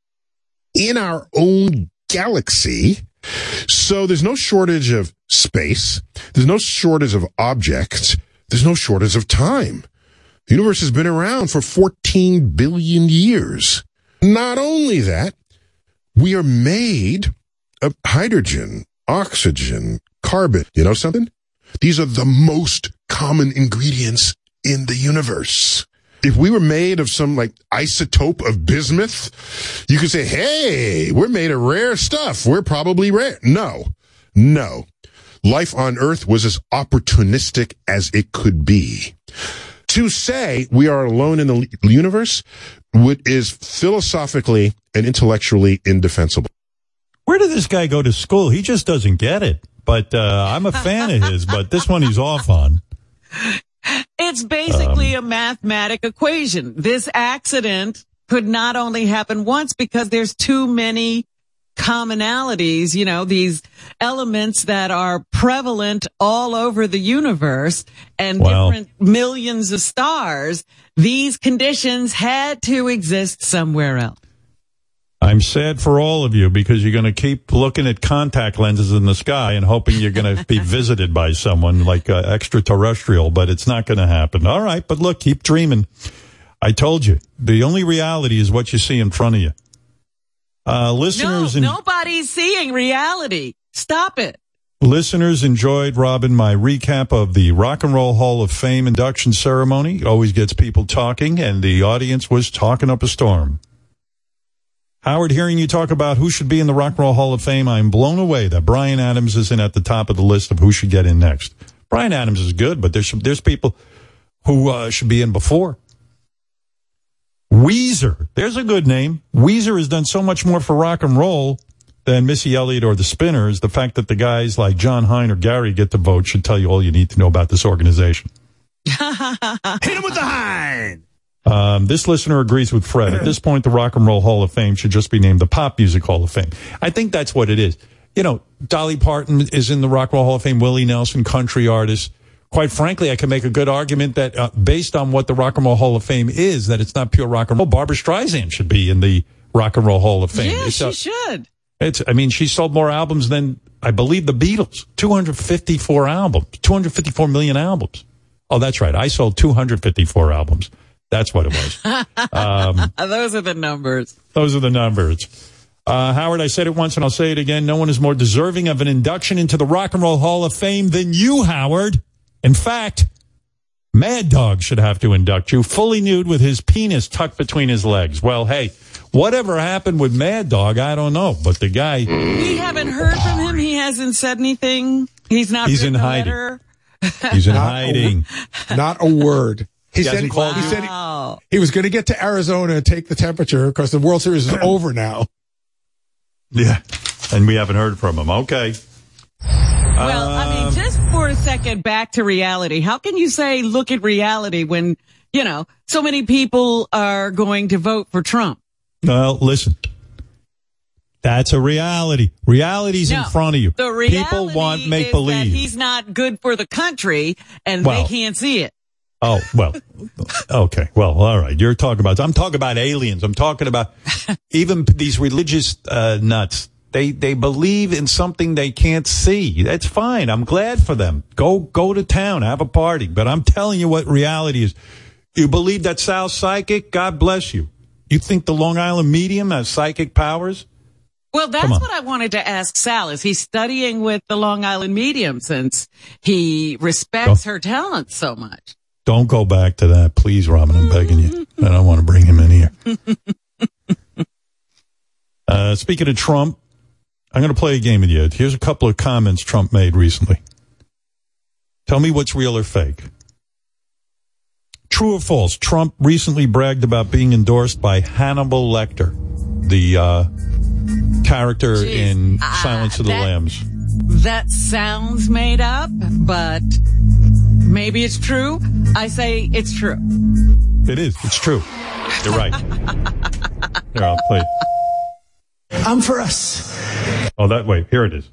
in our own galaxy. So there's no shortage of space. There's no shortage of objects. There's no shortage of time. The universe has been around for 14 billion years. Not only that, we are made of hydrogen, oxygen, carbon. You know something? These are the most common ingredients in the universe. If we were made of some like isotope of bismuth, you could say, hey, we're made of rare stuff. We're probably rare. No, no. Life on earth was as opportunistic as it could be. To say we are alone in the universe would, is philosophically and intellectually indefensible. Where did this guy go to school? He just doesn't get it. But uh, I'm a fan of his, but this one he's off on. It's basically Um, a mathematic equation. This accident could not only happen once because there's too many commonalities, you know, these elements that are prevalent all over the universe and Wow. different millions of stars. These conditions had to exist somewhere else. I'm sad for all of you because you're going to keep looking at contact lenses in the sky and hoping you're going to be visited by someone like uh, extraterrestrial, but it's not going to happen. All right, but look, keep dreaming. I told you, the only reality is what you see in front of you. Uh, listeners no, and nobody's seeing reality. Stop it. listeners enjoyed Robin my recap of the Rock and Roll Hall of Fame induction ceremony. Always gets people talking, and the audience was talking up a storm. Howard, hearing you talk about who should be in the Rock and Roll Hall of Fame, I'm blown away that Bryan Adams isn't at the top of the list of who should get in next. Bryan Adams is good, but there's there's people who uh, should be in before. Weezer, there's a good name. Weezer has done so much more for rock and roll than Missy Elliott or the Spinners. The fact that the guys like Jon Hein or Gary get to vote should tell you all you need to know about this organization. Hit him with the hind. Um, this listener agrees with Fred. At this point, the Rock and Roll Hall of Fame should just be named the Pop Music Hall of Fame. I think that's what it is. You know, Dolly Parton is in the Rock and Roll Hall of Fame. Willie Nelson, country artist. Quite frankly, I can make a good argument that uh, based on what the Rock and Roll Hall of Fame is, that it's not pure rock and roll. Barbra Streisand should be in the Rock and Roll Hall of Fame. Yeah, It's she a- should. it's, I mean, she sold more albums than, I believe, the Beatles. 254 albums. 254 million albums. Oh, that's right. I sold 254 albums. That's what it was. Um, Those are the numbers. those are the numbers. Uh, Howard, I said it once and I'll say it again. No one is more deserving of an induction into the Rock and Roll Hall of Fame than you, Howard. In fact, Mad Dog should have to induct you fully nude with his penis tucked between his legs. Well, hey, whatever happened with Mad Dog, I don't know, but the guy, We haven't heard from him. He hasn't said anything. He's not. He's in written hiding. letter. he's in Not a- hiding. Not a word. He, He said, hasn't he, called he said he, he was going to get to Arizona and take the temperature because the World Series is over now. Yeah. And we haven't heard from him. Okay. Well, I Um, mean, just for a second, back to reality. How can you say look at reality when you know so many people are going to vote for Trump? Well, listen. That's a reality. Reality's in front of you. The reality People want make believe. he's not good for the country, and Well. they can't see it. Oh, well, okay. Well, all right. You're talking about, I'm talking about aliens. I'm talking about even these religious, uh, nuts. They, they believe in something they can't see. That's fine. I'm glad for them. Go, go to town, have a party. But I'm telling you what reality is. You believe that Sal's psychic? God bless you. You think the Long Island medium has psychic powers? Well, that's what I wanted to ask Sal. Is he studying with the Long Island medium since he respects her talent so much? Don't go back to that, please, Robin. I'm begging you. I don't want to bring him in here. Uh, speaking of Trump, I'm going to play a game with you. Here's a couple of comments Trump made recently. Tell me what's real or fake. True or false? Trump recently bragged about being endorsed by Hannibal Lecter, the uh, character Jeez. in Ah, Silence of the that- Lambs. That sounds made up, but maybe it's true. I say it's true. It is. It's true. You're right. Here, I'll play. It. I'm for us. Oh, that way. Here it is.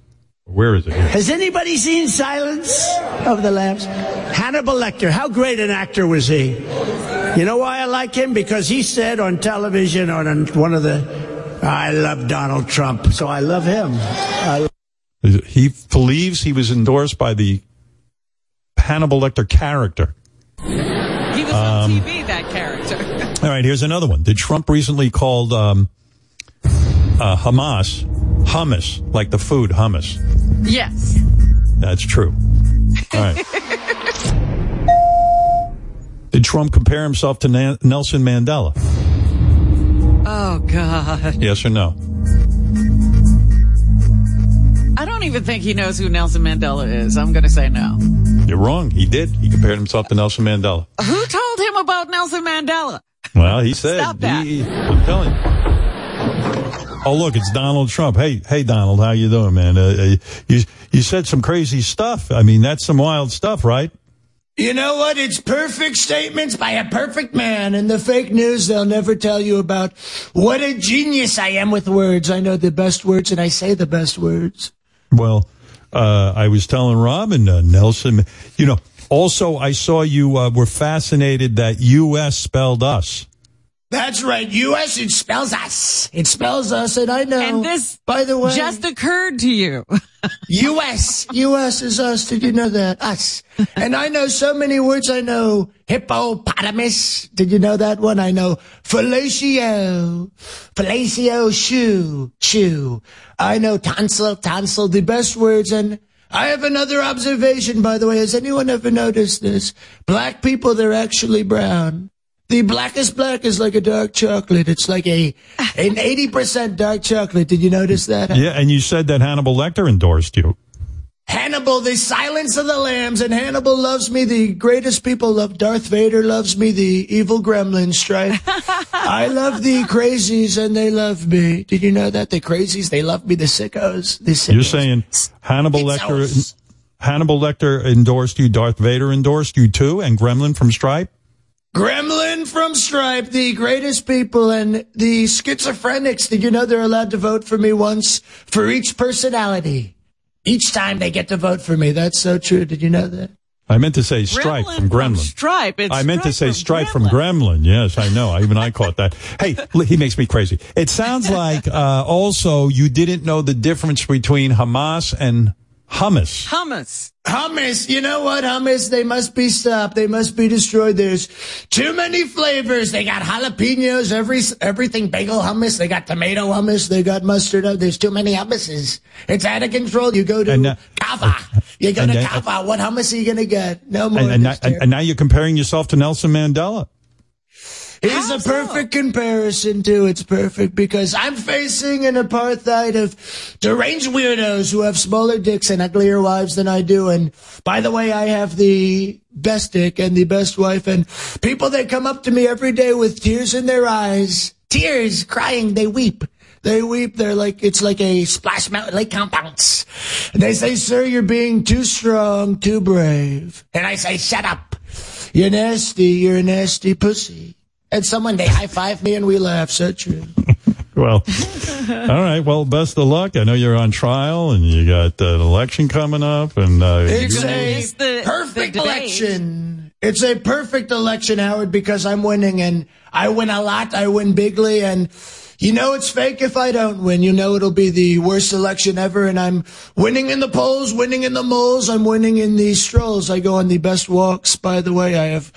Where is it? Here. Has anybody seen Silence of the Lambs? Hannibal Lecter, how great an actor was he? You know why I like him? Because he said on television on one of the, I love Donald Trump, so I love him. I He believes he was endorsed by the Hannibal Lecter character. He was Um, on TV, that character. All right, here's another one. Did Trump recently called um, uh, Hamas hummus, like the food hummus? yes. That's true. All right. Did Trump compare himself to Na- Nelson Mandela? Oh, God. Yes or no? I don't even think he knows who Nelson Mandela is. I'm going to say no. You're wrong. He did. He compared himself to Nelson Mandela. Who told him about Nelson Mandela? Well, he said. Stop that. He, I'm telling you. Oh, look, it's Donald Trump. Hey, hey, Donald, how you doing, man? Uh, uh, you you said some crazy stuff. I mean, that's some wild stuff, right? You know what? It's perfect statements by a perfect man. And the fake news, they'll never tell you about what a genius I am with words. I know the best words and I say the best words. Well, uh, I was telling Robin uh, Nelson. You know, also I saw you uh, were fascinated that U.S. spelled us. That's right. U.S. It spells us. It spells us, and I know. And this, by the way, just occurred to you. U.S. U.S. is us. Did you know that? Us. and I know so many words. I know hippopotamus. Did you know that one? I know fellatio. Fellatio shoe. Shoe. I know tonsil. Tonsil. The best words. And I have another observation, by the way. Has anyone ever noticed this? Black people, they're actually brown. The blackest black is like a dark chocolate. It's like a an eighty percent dark chocolate. Did you notice that? Yeah, and you said that Hannibal Lecter endorsed you. Hannibal, the silence of the lambs, and Hannibal loves me. The greatest people love Darth Vader loves me. The evil gremlin stripe. I love the crazies, and they love me. Did you know that the crazies they love me? The sickos. The sickos. You're saying Hannibal Lecter, Hannibal Lecter endorsed you. Darth Vader endorsed you too, and Gremlin from Stripe. Gremlin from Stripe, the greatest people, and the schizophrenics. Did you know they're allowed to vote for me once for each personality? Each time they get to vote for me. That's so true. Did you know that? I meant to say Stripe from Gremlin. Stripe. It's I meant to say Stripe Stripe from Gremlin. Yes, I know. Even I caught that. Hey, he makes me crazy. It sounds like uh, also you didn't know the difference between Hamas and hummus. Hummus. Hummus, you know what? Hummus, they must be stopped. They must be destroyed. There's too many flavors. They got jalapenos, every everything bagel hummus. They got tomato hummus. They got mustard. There's too many hummuses. It's out of control. You go to And, uh, Cava. You go and to then- Cava. What hummus are you gonna get? No more. And, and, now, It's and, and now you're comparing yourself to Nelson Mandela. It's a perfect comparison too. It's perfect because I'm facing an apartheid of deranged weirdos who have smaller dicks and uglier wives than I do. And by the way, I have the best dick and the best wife and people that come up to me every day with tears in their eyes, tears, crying, they weep. They weep. They're like, it's like a splash mountain lake compounds. And they say, sir, you're being too strong, too brave. And I say, shut up. You're nasty. You're a nasty pussy. And someone, they high five me and we laugh. So true. Well, all right. Well, best of luck. I know you're on trial and you got uh, an election coming up. And uh, It's you- a perfect election. It's a perfect election, Howard, because I'm winning and I win a lot. I win bigly and you know it's fake if I don't win. You know it'll be the worst election ever and I'm winning in the polls, winning in the moles. I'm winning in the strolls. I go on the best walks. By the way, I have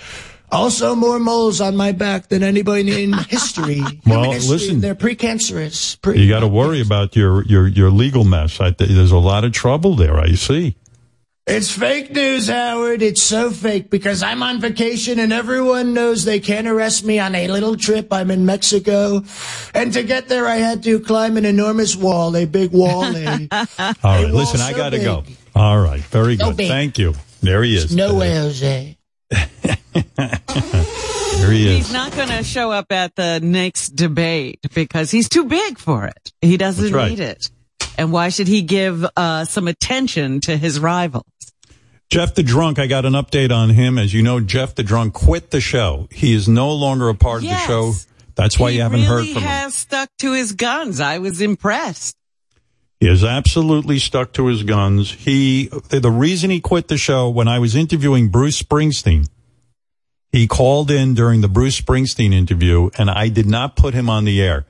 Also, more moles on my back than anybody in history. Well, history, listen. they're precancerous. Pre- You got to worry about your, your, your legal mess. I, there's a lot of trouble there, I see. It's fake news, Howard. It's so fake because I'm on vacation and everyone knows they can't arrest me on a little trip. I'm in Mexico. And to get there, I had to climb an enormous wall, a big wall. A, All right, wall listen, I got to go. All right, very So good. big. Thank you. There he is. no way, Jose. There he He's not going to show up at the next debate because he's too big for it. He doesn't right. need it. And why should he give uh, some attention to his rivals? Jeff the Drunk, I got an update on him. As you know, Jeff the Drunk quit the show. He is no longer a part Yes. of the show. That's why he you haven't really heard from him. has stuck to his guns. I was impressed. He has absolutely stuck to his guns. He, the reason he quit the show when I was interviewing Bruce Springsteen, he called in during the Bruce Springsteen interview and I did not put him on the air.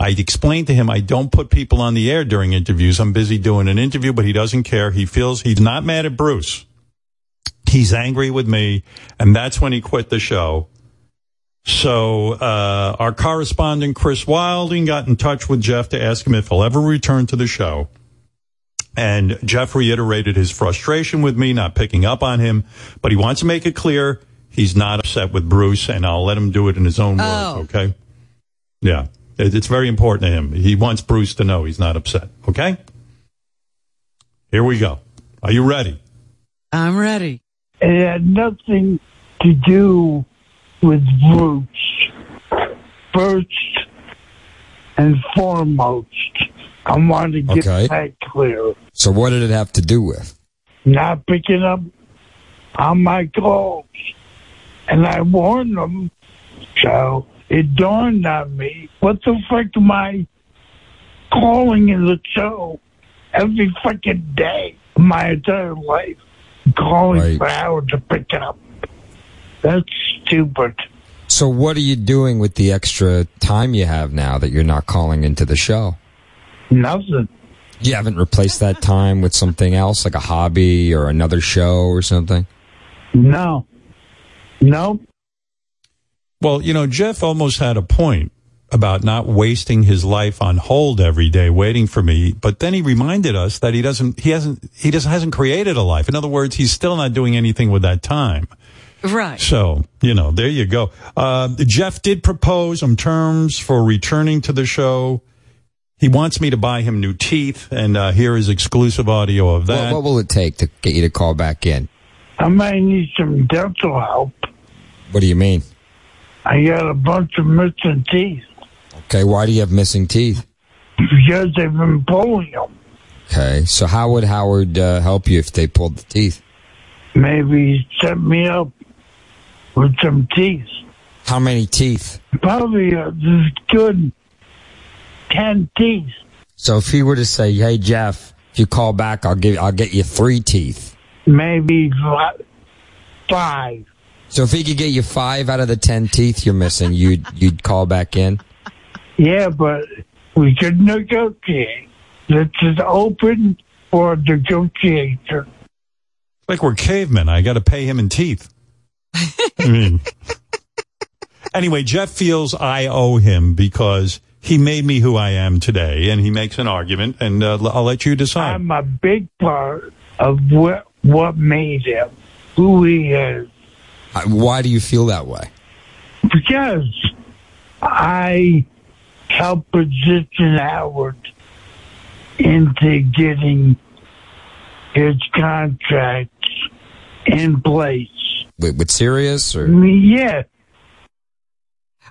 I explained to him I don't put people on the air during interviews. I'm busy doing an interview, but he doesn't care. He feels he's not mad at Bruce. He's angry with me. And that's when he quit the show. So uh, our correspondent Chris Wilding got in touch with Jeff to ask him if he'll ever return to the show. And Jeff reiterated his frustration with me not picking up on him, but he wants to make it clear he's not upset with Bruce, and I'll let him do it in his own Oh. words. Okay? Yeah, It- it's very important to him. He wants Bruce to know he's not upset. Okay? Here we go. Are you ready? I'm ready. It had nothing to do with Bruce. First and foremost, I want to get Okay. that clear. So what did it have to do with? Not picking up on my calls. And I warned them, so it dawned on me, what the fuck am I calling in the show every fucking day of my entire life? Calling Right. for Howard to pick it up. That's stupid. So what are you doing with the extra time you have now that you're not calling into the show? Nothing. You haven't replaced that time with something else, like a hobby or another show or something? No. No. Well, you know, Jeff almost had a point about not wasting his life on hold every day waiting for me, but then he reminded us that he doesn't he hasn't he doesn't hasn't created a life. In other words, he's still not doing anything with that time. Right. So, you know, there you go. Uh, Jeff did propose some terms for returning to the show. He wants me to buy him new teeth, and uh, here is exclusive audio of that. What, what will it take to get you to call back in? I might need some dental help. What do you mean? I got a bunch of missing teeth Okay, why do you have missing teeth? because they've been pulling them. Okay, so how would Howard uh, help you if they pulled the teeth? Maybe set me up with some teeth. How many teeth? Probably a good ten teeth. So if he were to say, "Hey Jeff, if you call back, I'll give I'll get you three teeth." Maybe five. So if he could get you five out of the ten teeth you're missing, you'd you'd call back in. Yeah, but we could negotiate. This is open for negotiation. like we're cavemen. I got to pay him in teeth. I mean, anyway, Jeff feels I owe him because he made me who I am today, and he makes an argument, and uh, I'll let you decide. I'm a big part of what what made him who he is. Why do you feel that way? because I helped position Howard into getting his contracts in place. With, with Sirius I or mean, yeah,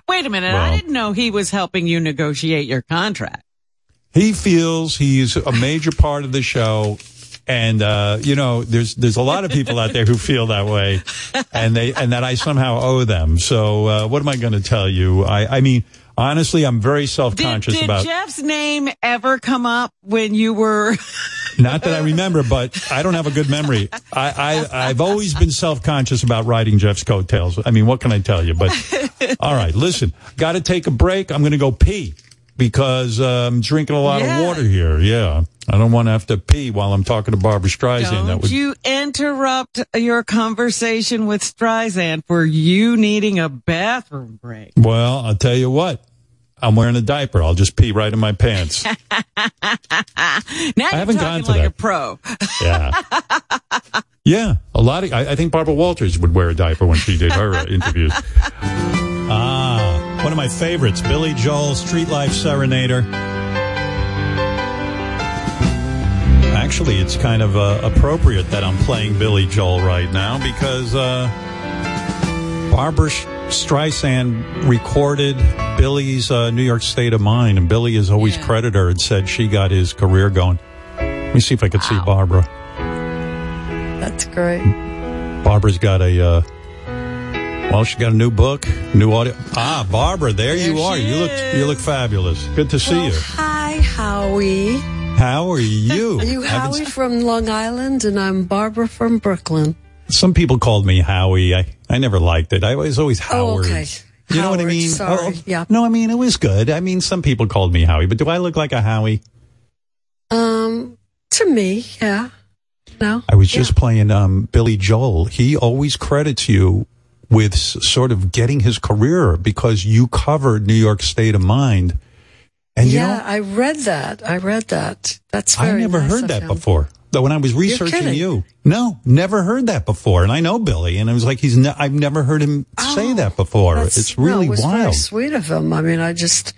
Wait a minute. I didn't know he was helping you negotiate your contract. He feels he's a major part of the show. And uh, you know, there's there's a lot of people out there who feel that way, and they and that I somehow owe them. So uh, what am I going to tell you? I I mean, honestly, I'm very self conscious Did about. Jeff's name ever come up when you were? Not that I remember, but I don't have a good memory. I, I I've always been self conscious about riding Jeff's coattails. I mean, what can I tell you? But all right, listen, got to take a break. I'm going to go pee because uh, I'm drinking a lot Yeah. of water here. Yeah. I don't want to have to pee while I'm talking to Barbra Streisand. that Don't would you interrupt your conversation with Streisand for you needing a bathroom break. Well, I'll tell you what. I'm wearing a diaper. I'll just pee right in my pants. now I you're haven't talking gone to like that. a pro. Yeah. Yeah. A lot of, I, I think Barbara Walters would wear a diaper when she did her uh, interviews. Ah, one of my favorites, Billy Joel, Street Life Serenader. Actually, it's kind of uh, appropriate that I'm playing Billy Joel right now because uh, Barbra Streisand recorded Billy's uh, New York State of Mind, and Billy has always credited her and said she got his career going. Let me see if I could see Barbra. That's great. Barbra's got a, uh, well, she got a new book, new audio. Ah, Barbra, there, you are. You look, you look fabulous. Good to see you. Hi, Howie. How are you? Are you haven't- Howie from Long Island? And I'm Barbra from Brooklyn. Some people called me Howie. I, I never liked it. I was always Howard. Oh, okay. You know what I mean? sorry. Oh, Yeah. No, I mean, it was good. I mean, some people called me Howie, but do I look like a Howie? Um, to me, yeah. No. I was just playing um, Billy Joel. He always credits you with sort of getting his career because you covered New York State of Mind. And you yeah, know, I read that. I read that. That's I never nice heard that him. before. Though when I was researching you, no, never heard that before. And I know Billy, and I was like, he's. Ne- I've never heard him say oh, that before. Oh, It's really no, it wild. sweet of him. I mean, I just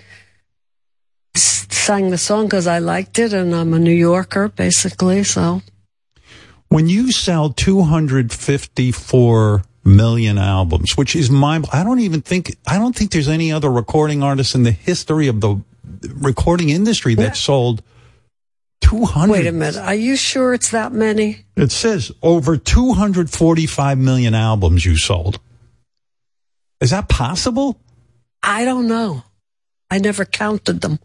sang the song because I liked it, and I'm a New Yorker, basically. So When you sell 254 million albums, which is my, I don't even think, I don't think there's any other recording artist in the history of the recording industry that sold 200. wait a minute. Are you sure it's that many? It says over 245 million albums you sold. Is that possible? I don't know. I never counted them.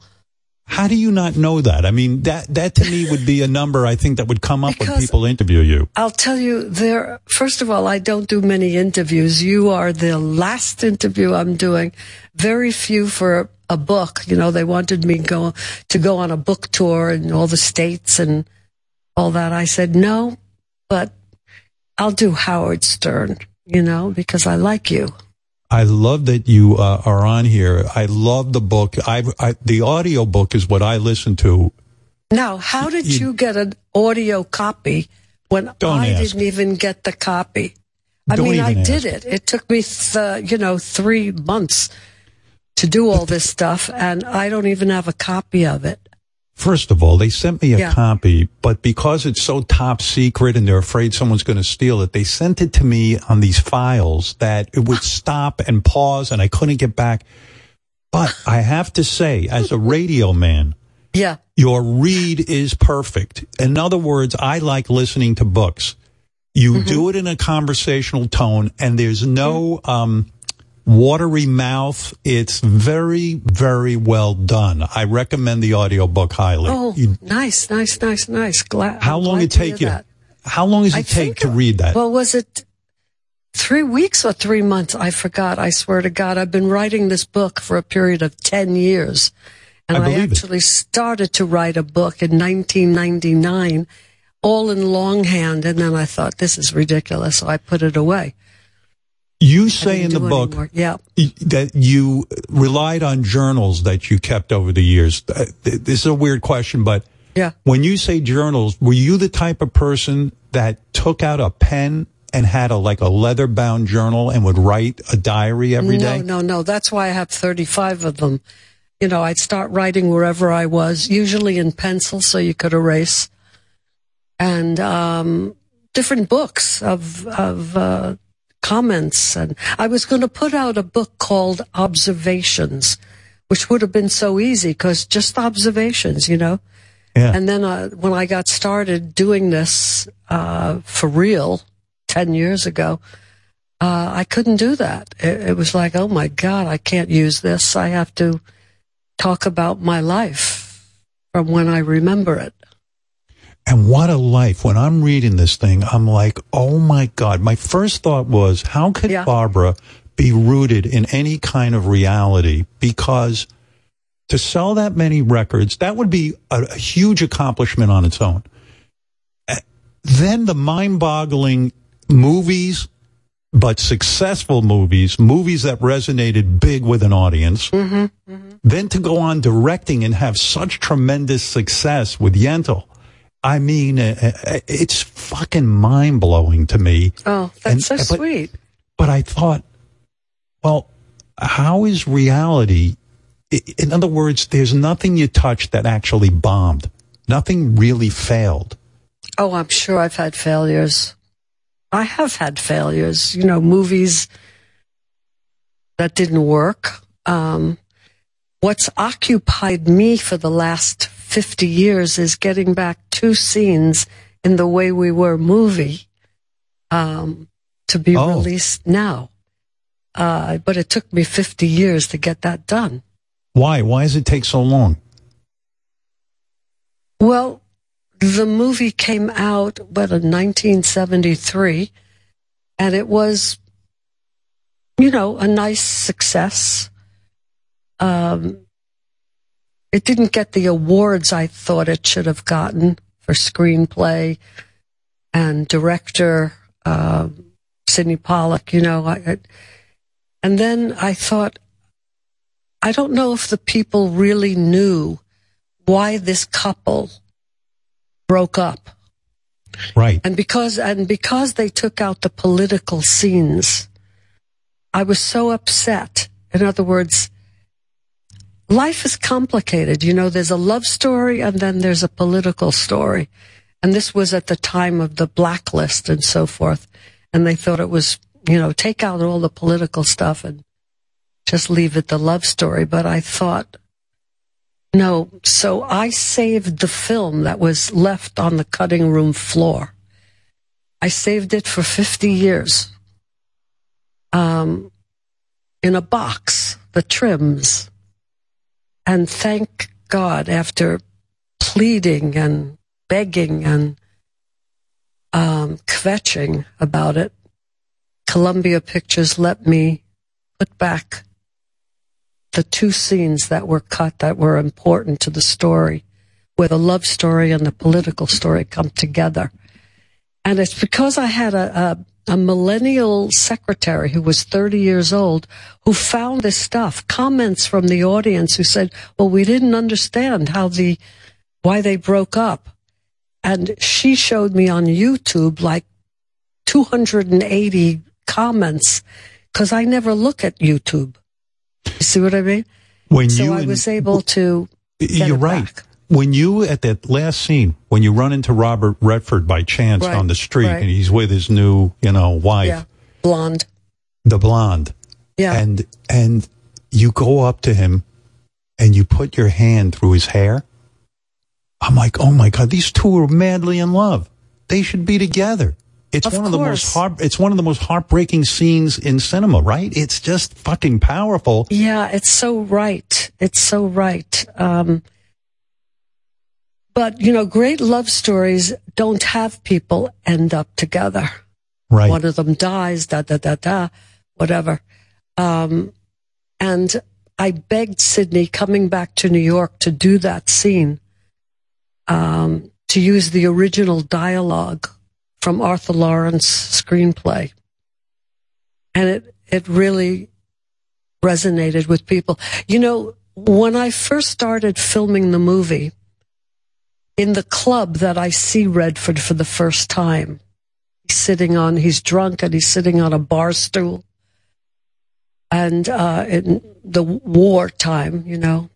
How do you not know that? I mean, that, that to me would be a number I think that would come up when Because- people interview you. I'll tell you there first of all I don't do many interviews. You are the last interview I'm doing. Very few for a book. You know, they wanted me go to go on a book tour in all the states and all that. I said no, but I'll do Howard Stern, you know, because I like you. I love that you uh, are on here. I love the book. I, I the audio book is what I listen to. Now, how did you get an audio copy when I ask. didn't even get the copy? I Don't mean, I even did it. It took me, th- you know, three months to do all this stuff, and I don't even have a copy of it. First of all, they sent me a Yeah. copy, but because it's so top secret and they're afraid someone's going to steal it, they sent it to me on these files that it would stop and pause and I couldn't get back. But I have to say, as a radio man, Yeah. your read is perfect. In other words, I like listening to books. You Mm-hmm. do it in a conversational tone and there's no, um, watery mouth. It's very, very well done. I recommend the audiobook highly. Oh, You- nice, nice, nice, nice. Glad. how I'm long glad it take you? that. How long does it I take to read that? Well, was it three weeks or three months? I forgot. I swear to God, I've been writing this book for a period of 10 years. And I I, believe it. actually started to write a book in 1999, all in longhand. And then I thought, this is ridiculous. So I put it away. You say in the book anymore. Yeah. that you relied on journals that you kept over the years. Uh, This is a weird question, but Yeah. when you say journals, were you the type of person that took out a pen and had a like a leather bound journal and would write a diary every no, day? no, no. That's why I have 35 of them. You know, I'd start writing wherever I was, usually in pencil so you could erase. And um, different books of, of uh, comments. And I was going to put out a book called Observations, which would have been so easy because just observations, you know. Yeah. And then uh, when I got started doing this uh, for real 10 years ago, uh, I couldn't do that. It, it was like, oh my God, I can't use this. I have to talk about my life from when I remember it. And what a life. When I'm reading this thing, I'm like, oh my God. My first thought was, how could Yeah. Barbra be rooted in any kind of reality? Because to sell that many records, that would be a, a huge accomplishment on its own. Then the mind boggling movies, but successful movies, movies that resonated big with an audience. Mm-hmm. Mm-hmm. Then to go on directing and have such tremendous success with Yentl. I mean, uh, uh, it's fucking mind blowing to me. Oh, that's And- so but- sweet. But I thought, well, how is reality? In other words, there's nothing you touch that actually bombed. Nothing really failed. Oh, I'm sure I've had failures. I have had failures, you know, movies that didn't work. Um, what's occupied me for the last 50 years is getting back two scenes in the way we were movie um, to be Oh. released now. Uh, but it took me 50 years to get that done. Why? Why does it take so long? Well, the movie came out, what, in 1973, and it was, you know, a nice success. Um, it didn't get the awards I thought it should have gotten for screenplay and director, uh, Sydney Pollack, you know. I, I, and then I thought, I don't know if the people really knew why this couple broke up. Right. And because and because they took out the political scenes, I was so upset. In other words, life is complicated. You know, there's a love story and then there's a political story. And this was at the time of the blacklist and so forth. And they thought it was, you know, take out all the political stuff and just leave it the love story. But I thought, no. So I saved the film that was left on the cutting room floor. I saved it for 50 years. Um, in a box, the trims. And thank God after pleading and begging and um, kvetching about it, Columbia Pictures let me put back the two scenes that were cut that were important to the story, where the love story and the political story come together. And it's because I had a, a, millennial secretary who was 30 years old who found this stuff, comments from the audience who said, well, we didn't understand how the, why they broke up. And she showed me on YouTube like 280 comments because I never look at YouTube. You see what I mean? When so I was able to. You're right. back. When you at that last scene, when you run into Robert Redford by chance Right, on the street, right. and he's with his new, you know, wife, Yeah, blonde. the blonde, Yeah. and and you go up to him, and you put your hand through his hair. I'm like, oh my god, these two are madly in love. They should be together. It's Of one of the most heart. It's one of the most heartbreaking scenes in cinema, right? It's just fucking powerful. Yeah, it's so right. It's so right. Um, but you know, great love stories don't have people end up together. Right. One of them dies, da da da da, whatever. Um, and I begged Sydney coming back to New York to do that scene, um, to use the original dialogue from Arthur Laurents screenplay. And it, it really resonated with people. You know, when I first started filming the movie, in the club that I see Redford for the first time, he's sitting on, he's drunk and he's sitting on a bar stool. And uh, in the war time, you know,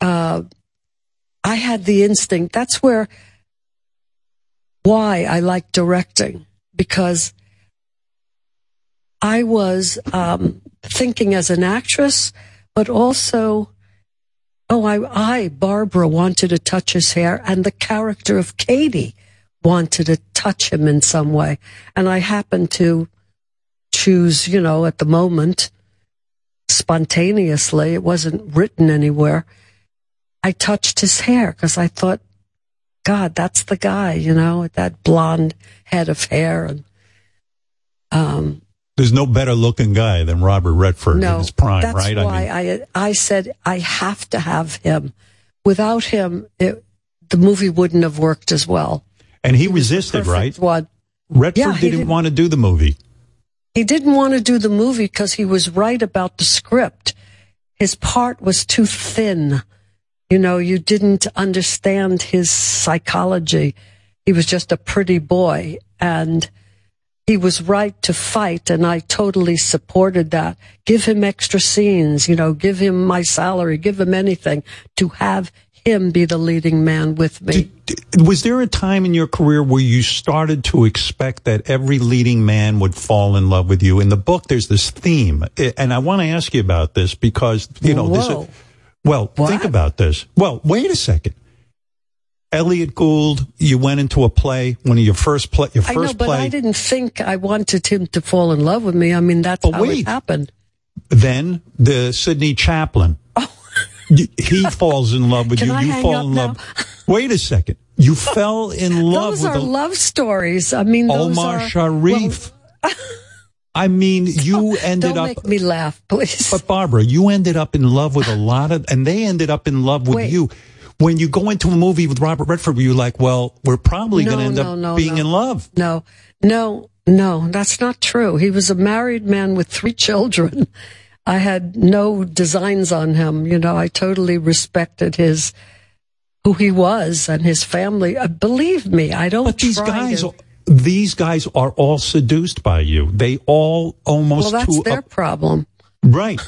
uh, I had the instinct. That's where, why I like directing, because I was um, thinking as an actress, but also, oh, I, I, Barbra, wanted to touch his hair, and the character of Katie wanted to touch him in some way. And I happened to choose, you know, at the moment, spontaneously, it wasn't written anywhere. I touched his hair because I thought, God, that's the guy, you know, with that blonde head of hair and, um, There's no better looking guy than Robert Redford in No, his prime, that's right? why I, I said I have to have him. Without him, it, the movie wouldn't have worked as well. and he resisted, right? One. Redford Yeah, didn't didn't- want to do the movie. He didn't want to do the movie because he was right about the script. His part was too thin. You know, you didn't understand his psychology. He was just a pretty boy and he was right to fight and I totally supported that. Give him extra scenes, you know, give him my salary, give him anything to have him be the leading man with me. Was there a time in your career where you started to expect that every leading man would fall in love with you? In the book, there's this theme, eh, and I want to ask you about this because you know this. Whoa. Well, think about this. Well, wait a second. Elliott Gould, you went into a play, one of your first play, your I know, first but play. I didn't think I wanted him to fall in love with me. I mean, that's oh, how wait. it happened. then the Sydney Chaplin. Oh. Y- He falls in love with Oh. Can you. I you fall in now? love. Wait a second. You fell in love with Those with are a, love stories. I mean, those Omar are, Sharif. I mean, you ended Don't up. make me laugh, please. But Barbra, you ended up in love with a lot of, and they ended up in love with Wait. you. When you go into a movie with Robert Redford, you're like, well, we're probably No, going to end no, up no, being in love. No, no, no, that's not true. He was a married man with three children. I had no designs on him. You know, I totally respected his, who he was and his family. Uh, believe me, I don't But these guys, to- these guys are all seduced by you. They all almost well, that's their a- problem. Right.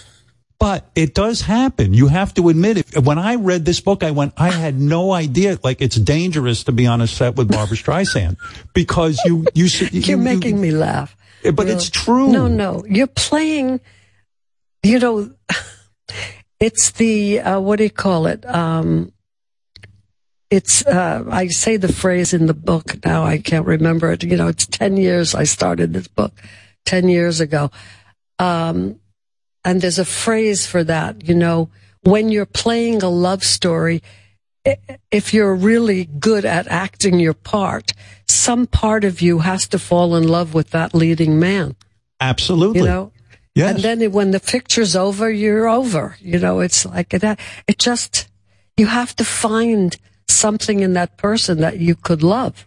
But it does happen. You have to admit it. When I read this book, I went, I had no idea. Like it's dangerous to be on a set with Barbra Streisand because you, you, you You're making me laugh. But Really. it's true. No, no, you're playing. You know, it's the uh, what do you call it? Um, it's uh, I say the phrase in the book now. I can't remember it. You know, it's ten years I started this book, ten years ago, um, and there's a phrase for that. You know, when you're playing a love story, if you're really good at acting your part, some part of you has to fall in love with that leading man. Absolutely. You know? Yes. And then when the picture's over, you're over. You know, it's like that. It just, you have to find something in that person that you could love.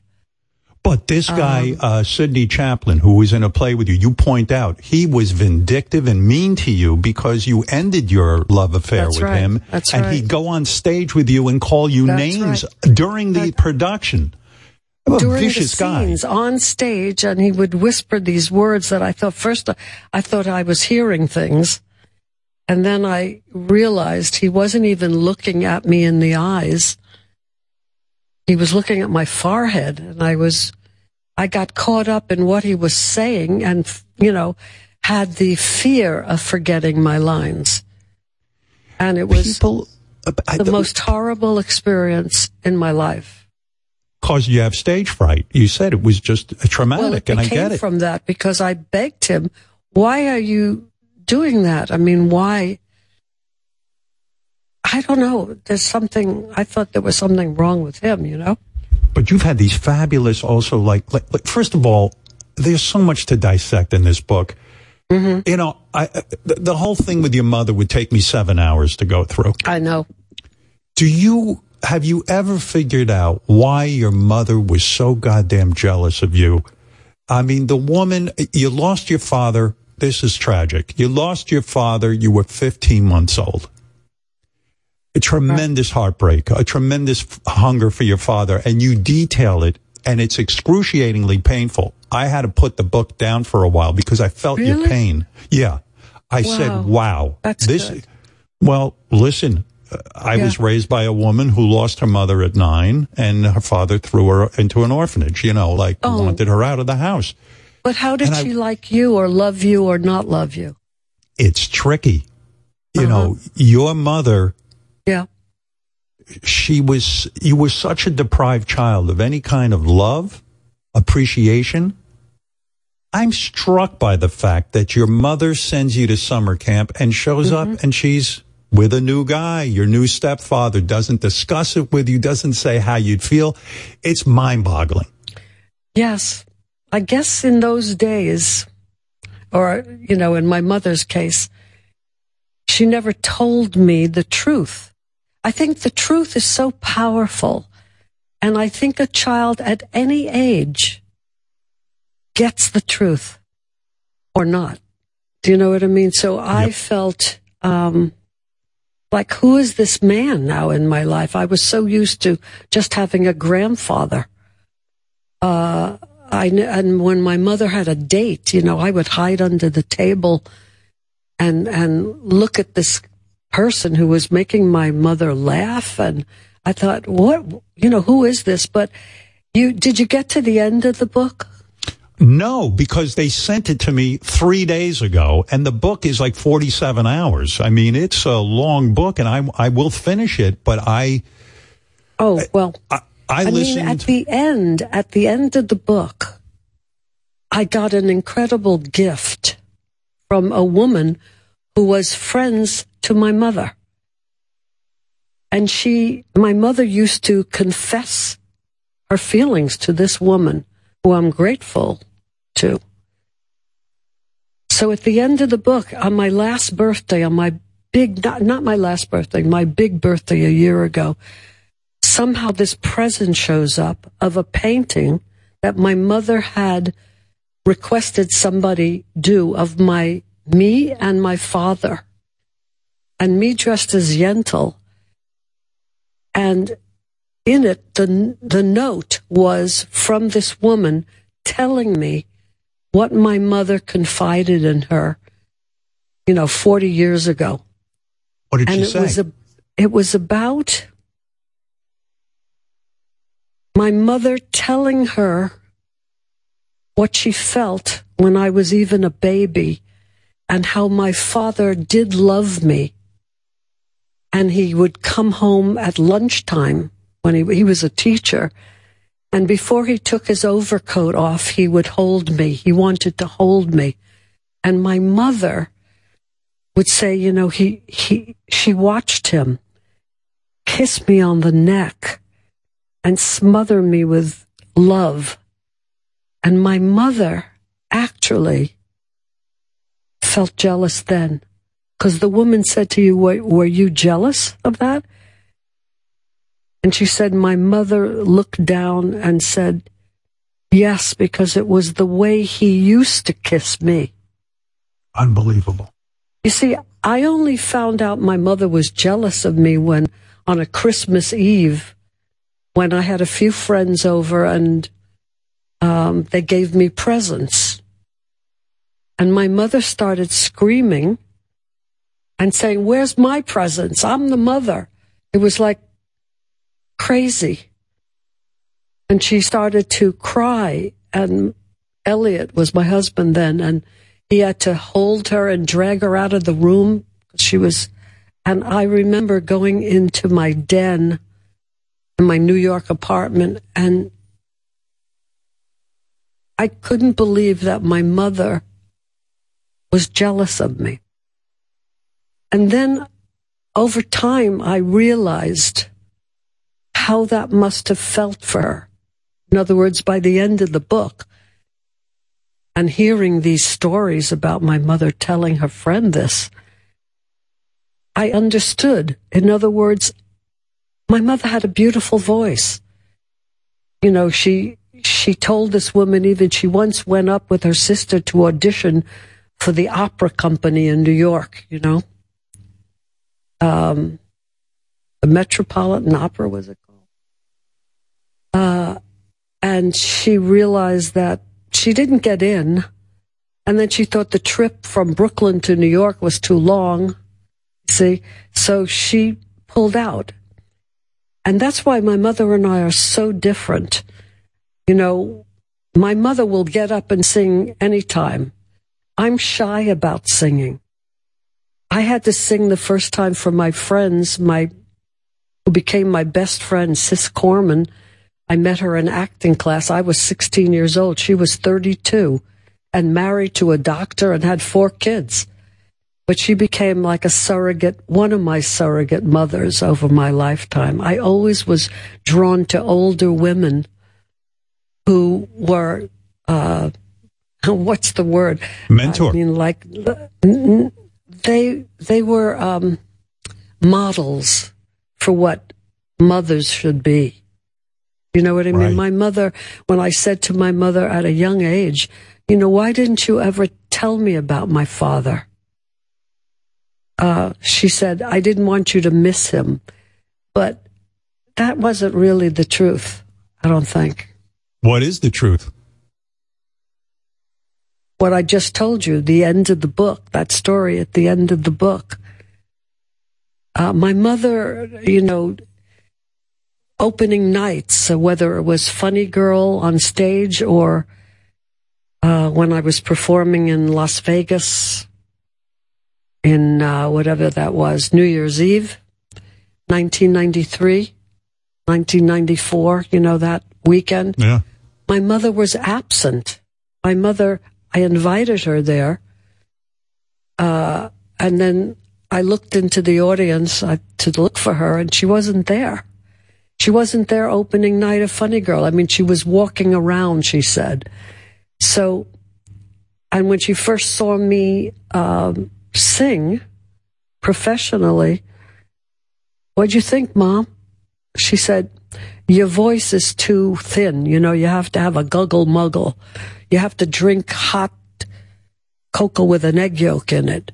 But this guy, Um, uh, Sydney Chaplin, who was in a play with you, you point out he was vindictive and mean to you because you ended your love affair with right. him. That's and right. he'd go on stage with you and call you That's names right. during the production. A During vicious the guy. on stage, and he would whisper these words that I thought first I thought I was hearing things, and then I realized he wasn't even looking at me in the eyes. He was looking at my forehead, and I was, I got caught up in what he was saying, and you know, had the fear of forgetting my lines, and it was uh, the most horrible experience in my life. Cause you have stage fright. You said it was just traumatic, Well, it and I get it. from that because I begged him, "Why are you doing that? I mean, why?" I don't know. There's something. I thought there was something wrong with him. You know. But you've had these fabulous, also like, like, like first of all, there's so much to dissect in this book. Mm-hmm. You know, I, the, the whole thing with your mother would take me seven hours to go through. I know. Do you have you ever figured out why your mother was so goddamn jealous of you? I mean, the woman you lost your father. This is tragic. You lost your father. You were 15 months old. A tremendous heartbreak, a tremendous f- hunger for your father, and you detail it, and it's excruciatingly painful. I had to put the book down for a while because I felt your pain. Yeah, I Wow. said, "Wow, That's this." good. Well, listen, uh, I Yeah. was raised by a woman who lost her mother at nine, and her father threw her into an orphanage. You know, like Oh. wanted her out of the house. But how did And I- she like you, or love you, or not love you? It's tricky. You Uh-huh. know, your mother. Yeah. she was you were such a deprived child of any kind of love appreciation i'm struck by the fact that your mother sends you to summer camp and shows Mm-hmm. up and she's with a new guy your new stepfather doesn't discuss it with you doesn't say how you'd feel it's mind-boggling Yes. I guess in those days, or, you know, in my mother's case, she never told me the truth. I think the truth is so powerful. And I think a child at any age gets the truth or not. Do you know what I mean? So I felt um, like, who is this man now in my life? I was so used to just having a grandfather. Uh, I and when my mother had a date, you know, I would hide under the table and and look at this person who was making my mother laugh, and I thought, what, you know, who is this? But you did you get to the end of the book? No, because they sent it to me three days ago, and the book is like forty-seven hours. I mean, it's a long book, and I I will finish it, but I Oh well, I, I, mean, listened. at the end, at the end of the book, I got an incredible gift from a woman who was friends to my mother. And she, my mother used to confess her feelings to this woman who I'm grateful to. So at the end of the book, on my last birthday, on my big, not, not my last birthday, my big birthday a year ago, somehow this present shows up of a painting that my mother had requested somebody do of my me and my father and me dressed as Yentl. And in it, the, the note was from this woman telling me what my mother confided in her, you know, 40 years ago. What did you say? and she it say? Was a, it was about my mother telling her what she felt when I was even a baby and how my father did love me. And he would come home at lunchtime when he, he was a teacher. And before he took his overcoat off, he would hold me. He wanted to hold me. And my mother would say, you know, he, he, she watched him kiss me on the neck and smother me with love. And my mother actually felt jealous then. Because the woman said to you, were, were you jealous of that? And she said, My mother looked down and said, Yes, because it was the way he used to kiss me. Unbelievable. You see, I only found out my mother was jealous of me when, on a Christmas Eve, when I had a few friends over and um, they gave me presents. And my mother started screaming and saying, Where's my presence? I'm the mother. It was like crazy. And she started to cry. And Elliott was my husband then. And he had to hold her and drag her out of the room. She was, and I remember going into my den in my New York apartment and I couldn't believe that my mother was jealous of me. And then over time, I realized how that must have felt for her. In other words, by the end of the book, and hearing these stories about my mother telling her friend this, I understood. In other words, my mother had a beautiful voice. You know, she she told this woman even she once went up with her sister to audition for the opera company in New York, you know. Um the Metropolitan Opera was it called? Uh and she realized that she didn't get in and then she thought the trip from Brooklyn to New York was too long. See? So she pulled out. And that's why my mother and I are so different. You know, my mother will get up and sing anytime. I'm shy about singing. I had to sing the first time for my friends, my who became my best friend, Cis Corman. I met her in acting class. I was 16 years old. She was 32 and married to a doctor and had four kids. But she became like a surrogate, one of my surrogate mothers over my lifetime. I always was drawn to older women who were uh, what's the word? Mentor. I mean, like they they were um, models for what mothers should be. You know what I mean? Right. My mother, when I said to my mother at a young age, you know, why didn't you ever tell me about my father? Uh, she said, I didn't want you to miss him. But that wasn't really the truth, I don't think. What is the truth? What I just told you, the end of the book, that story at the end of the book. Uh, my mother, you know, opening nights, uh, whether it was Funny Girl on stage or uh, when I was performing in Las Vegas in uh, whatever that was, New Year's Eve, 1993, 1994, you know, that weekend. Yeah. My mother was absent. My mother, I invited her there. Uh, and then I looked into the audience uh, to look for her, and she wasn't there. She wasn't there opening night of Funny Girl. I mean, she was walking around, she said. So, and when she first saw me um, sing professionally, what'd you think, Mom? She said, Your voice is too thin. You know, you have to have a guggle muggle. You have to drink hot cocoa with an egg yolk in it.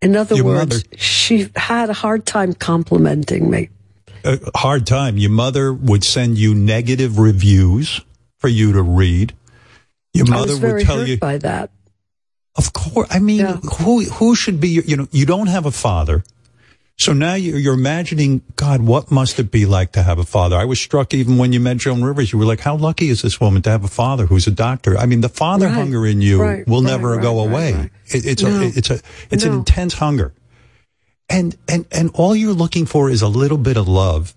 In other Your words, mother- she had a hard time complimenting me. A hard time. Your mother would send you negative reviews for you to read. Your mother would tell you, by that. Of course. I mean, who who should be? your- You know, you don't have a father, so now you're, you're imagining, God, what must it be like to have a father? I was struck even when you met Joan Rivers. You were like, how lucky is this woman to have a father who's a doctor? I mean, the father Right. hunger in you Right, will right, never go away. It, it's No. a it's a it's an intense hunger, and and and all you're looking for is a little bit of love.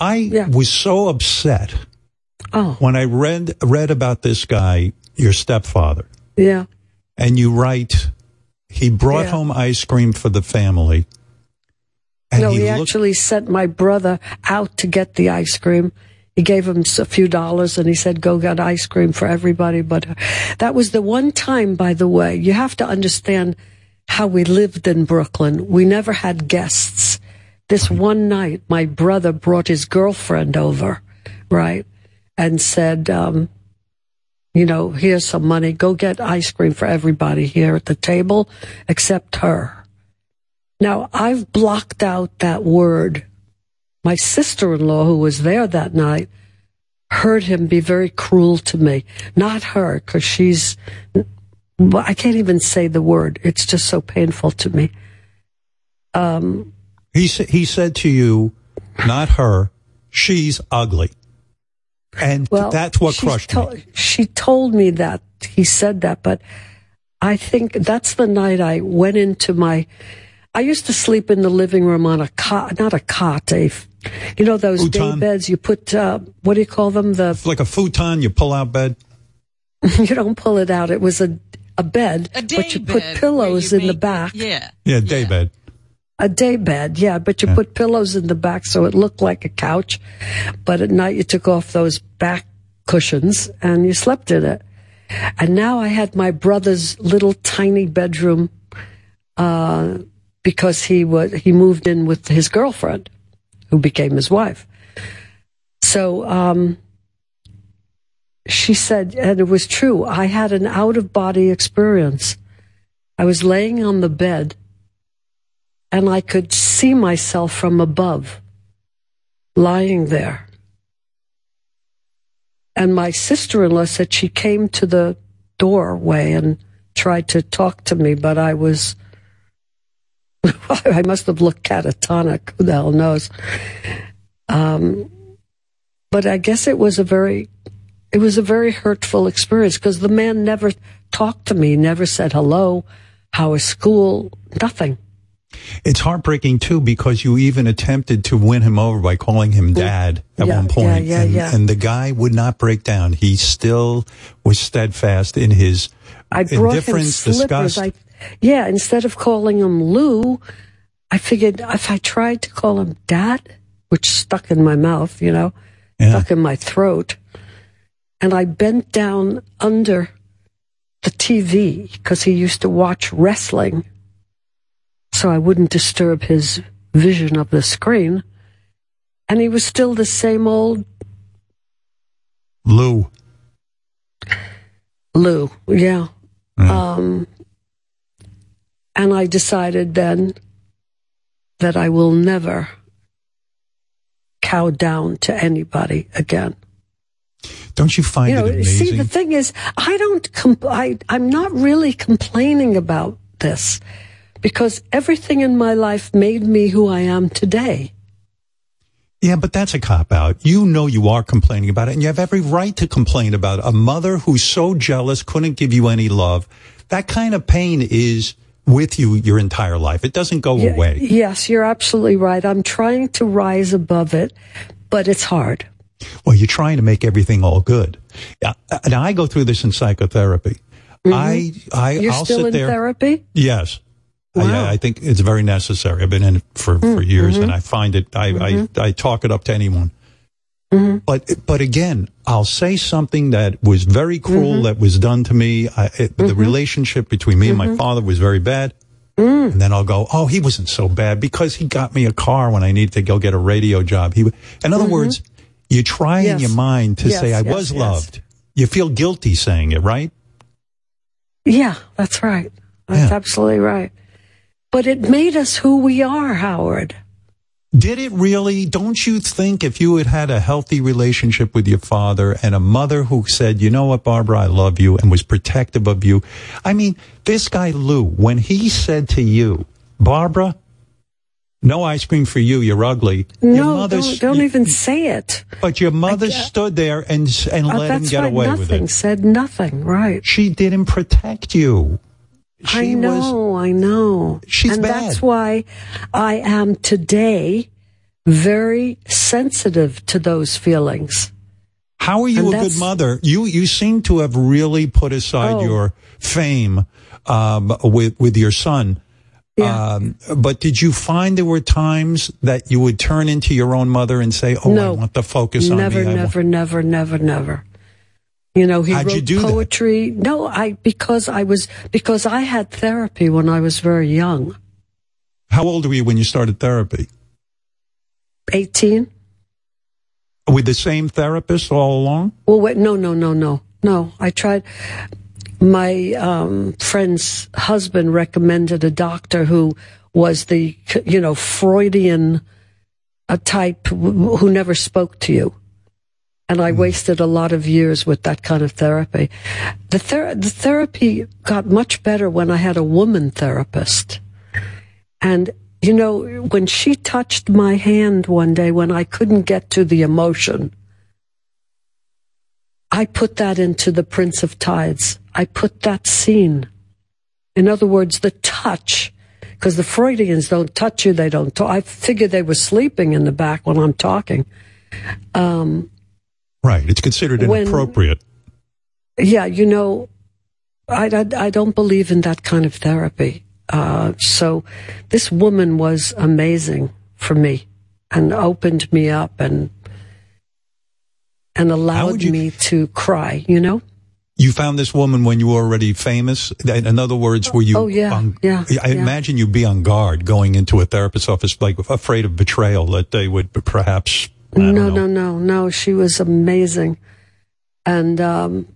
I was so upset Oh, when I read read about this guy, your stepfather yeah. and you write he brought Yeah. home ice cream for the family and no, he, he, looked actually sent my brother out to get the ice cream. He gave him a few dollars and he said, go get ice cream for everybody. But uh, that was the one time, by the way, you have to understand how we lived in Brooklyn. We never had guests. This one night, my brother brought his girlfriend over, right? And said, um, you know, here's some money. Go get ice cream for everybody here at the table except her. Now, I've blocked out that word. My sister in law, who was there that night, heard him be very cruel to me. Not her, because she's, well, I can't even say the word. It's just so painful to me. Um, he sa- he said to you not her she's ugly and well, that's what crushed to- me She told me that he said that, but I think that's the night I went into my. I used to sleep in the living room on a cot, not a cot, a, f- you know those day beds you put. Uh, what do you call them? The like a futon you pull out bed you don't pull it out. It was a a bed, A day but you put pillows where in the make- back. Yeah. yeah daybed A day bed, yeah, but you put pillows in the back so it looked like a couch. But at night you took off those back cushions and you slept in it. And now I had my brother's little tiny bedroom, uh, because he was, he moved in with his girlfriend who became his wife. So, um, she said, and it was true, I had an out of body experience. I was laying on the bed and I could see myself from above, lying there. And my sister in law said she came to the doorway and tried to talk to me, but I was, I must have looked catatonic. Who the hell knows? Um, but I guess it was a very, it was a very hurtful experience because the man never talked to me, never said hello, how is school, nothing. it's heartbreaking too because you even attempted to win him over by calling him dad at Yeah, one point yeah, yeah, and, and the guy would not break down he still was steadfast in his I indifference disgust I, yeah, instead of calling him Lou, I figured if I tried to call him Dad, which stuck in my mouth, you know, stuck in my throat, and I bent down under the TV because he used to watch wrestling, so I wouldn't disturb his vision of the screen. And he was still the same old Lou. Lou, yeah. Um, and I decided then that I will never cow down to anybody again. Don't you find you know, it amazing? see, the thing is, I don't. Compl- I, I'm not really complaining about this because everything in my life made me who I am today. Yeah, but that's a cop out. You know you are complaining about it, and you have every right to complain about it. A mother who's so jealous couldn't give you any love. That kind of pain is with you your entire life. It doesn't go away. Yes, you're absolutely right. I'm trying to rise above it, but it's hard. Well, you're trying to make everything all good. And I go through this in psychotherapy. I, I, Mm-hmm. You're I'll still sit in there. therapy? Yes. Wow. I, I think it's very necessary. I've been in it for, for Mm, years mhm. and I find it, I, Mhm. I, I talk it up to anyone. Mm-hmm. But, but again, I'll say something that was very cruel Mm-hmm. that was done to me. I, it, The relationship between me and my Mhm. father was very bad. Mm. And then I'll go, oh, he wasn't so bad because he got me a car when I needed to go get a radio job. He, in other Mhm. words, you try in your mind to Yes, say, I yes, was yes. loved. You feel guilty saying it, right? Yeah, that's right. That's absolutely right. But it made us who we are, Howard. Did it really? Don't you think if you had had a healthy relationship with your father and a mother who said, you know what, Barbra, I love you and was protective of you? I mean, this guy, Lou, when he said to you, Barbra, no ice cream for you, you're ugly. your No, don't, don't even say it. but your mother stood there and, and Uh, let him get away nothing. with it. Said nothing. Right. She didn't protect you. I She was- know. I know. She's and bad. that's why I am today very sensitive to those feelings. How are you And a good mother? You you seem to have really put aside Oh. your fame um, with with your son. Um, but did you find there were times that you would turn into your own mother and say, "Oh, I want the focus on never, me"? I want-" never, never, never, never. You know, he How'd wrote do that? poetry. No, I because I was because I had therapy when I was very young. How old were you when you started therapy? Eighteen. With the same therapist all along? Well, wait, no, no, no, no, no. I tried. My um, friend's husband recommended a doctor who was the, you know, Freudian a type who who never spoke to you. And I wasted a lot of years with that kind of therapy. The, ther- the therapy got much better when I had a woman therapist. And, you know, when she touched my hand one day when I couldn't get to the emotion, I put that into the Prince of Tides. I put that scene. In other words, the touch, because the Freudians don't touch you, they don't talk. I figured they were sleeping in the back when I'm talking. Um, Right. It's considered When- inappropriate. yeah, you know, I, I, I don't believe in that kind of therapy. Uh, so this woman was amazing for me and opened me up and and allowed me to cry, you know? You found this woman when you were already famous. In other words, were you? Oh, yeah, on- yeah, I yeah. imagine you'd be on guard going into a therapist's office, like afraid of betrayal that they would perhaps. No, know. no, no, no. She was amazing. And um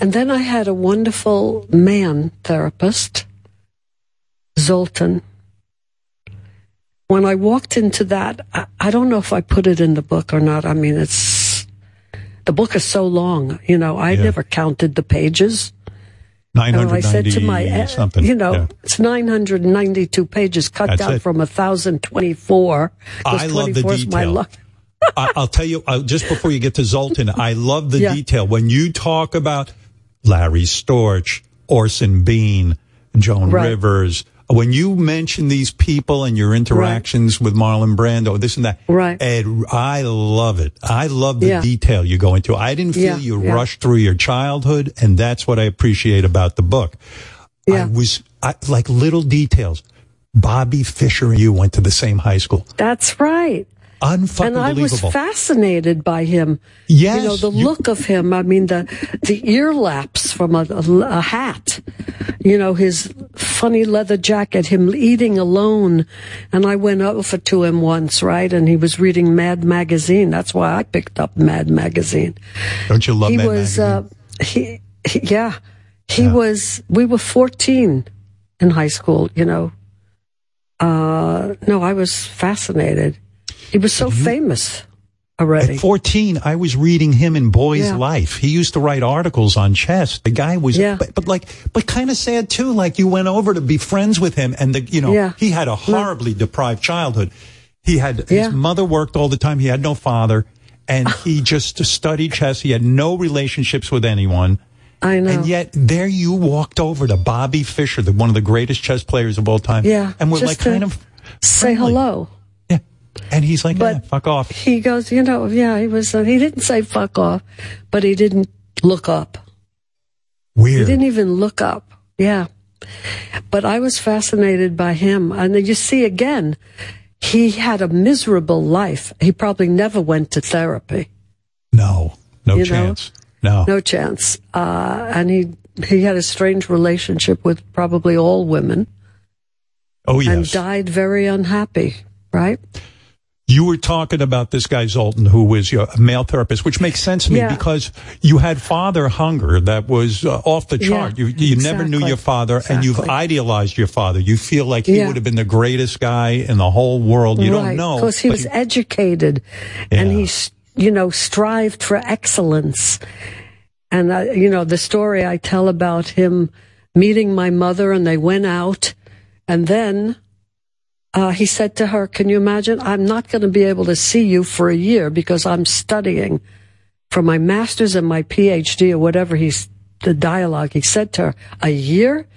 and then I had a wonderful man therapist, Zoltan. When I walked into that, I, I don't know if I put it in the book or not. I mean, it's the book is so long, you know, I Yeah. never counted the pages. Nine And I said to my, uh, something. you know, Yeah. it's 992 pages cut That's down it. from 1,024. I love the 24 is my detail. luck. I, I'll tell you, uh, just before you get to Zoltan, I love the Yeah. detail. When you talk about Larry Storch, Orson Bean, Joan Right. Rivers, when you mention these people and your interactions with Marlon Brando, this and that, right. Ed, I love it. I love the Yeah. detail you go into. I didn't feel Yeah, you yeah. rushed through your childhood, and that's what I appreciate about the book. Yeah. I was I, like little details. Bobby Fischer and you went to the same high school. That's right. Unfucking and I was fascinated by him. Yes, you know the look of him. I mean the the ear laps from a, a, a hat. You know his funny leather jacket. Him eating alone, and I went over to him once, right? And he was reading Mad Magazine. That's why I picked up Mad Magazine. Don't you love he Mad was Magazine? uh, he, he yeah he was we were 14 in high school you know uh no i was fascinated he was so famous already At 14, I was reading him in Boy's Yeah. Life. He used to write articles on chess. The guy was, but, but like, but kind of sad too. Like you went over to be friends with him and the, you know, Yeah. he had a horribly deprived childhood. He had, Yeah. his mother worked all the time. He had no father and he just studied chess. He had no relationships with anyone. I know. And yet there you walked over to Bobby Fischer, the, one of the greatest chess players of all time. yeah And we're like kind of, say hello and he's like, But- "Yeah, fuck off. he goes you know yeah he was he didn't say fuck off but he didn't look up Weird. he didn't even look up yeah but i was fascinated by him and then you see again he had a miserable life he probably never went to therapy No, no You know? chance. No. no chance. Uh, and he he had a strange relationship with probably all women. Oh, yes. And died very unhappy. Right? You were talking about this guy Zoltan, who was your a male therapist, which makes sense to me Yeah. because you had father hunger that was uh, off the Yeah, chart. you you never knew your father, and you've idealized your father. You feel like he Yeah. would have been the greatest guy in the whole world. You don't know because he was you- educated, and he you know strived for excellence. And uh, you know the story I tell about him meeting my mother, and they went out, and then. Uh, he said to her, Can you imagine? I'm not going to be able to see you for a year because I'm studying for my master's and my PhD or whatever he's the dialogue. He said to her, A year?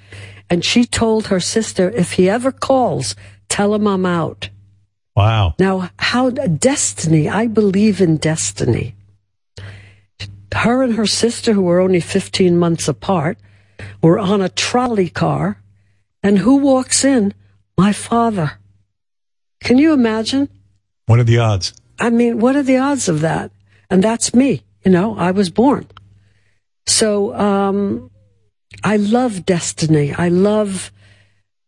And she told her sister, If he ever calls, tell him I'm out. wow. Now, how destiny, I believe in destiny. Her and her sister, who were only 15 months apart, were on a trolley car, and who walks in? My father. Can you imagine? What are the odds? I mean, what are the odds of that? And that's me. You know, I was born. So, um, I love destiny. I love,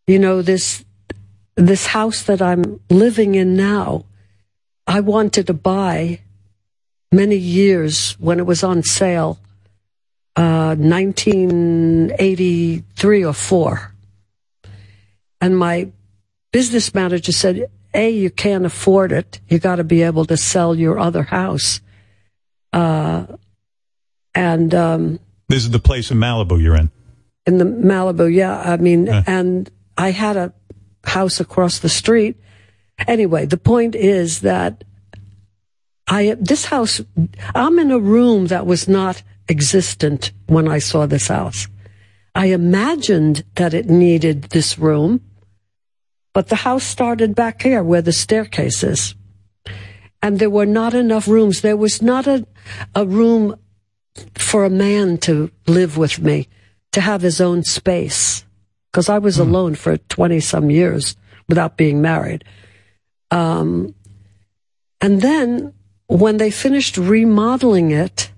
you know, this, this house that I'm living in now. I wanted to buy many years when it was on sale, uh, 1983 or four. And my business manager said, A, you can't afford it. You got to be able to sell your other house. Uh, and, um, This is the place in Malibu you're in. in the Malibu, yeah. I mean, and I had a house across the street. Anyway, the point is that I, this house, I'm in a room that was not existent when I saw this house. I imagined that it needed this room, but the house started back here where the staircase is. And there were not enough rooms. There was not a, a room for a man to live with me, to have his own space. Because I was alone for 20 some years without being married. Um, and then when they finished remodeling it,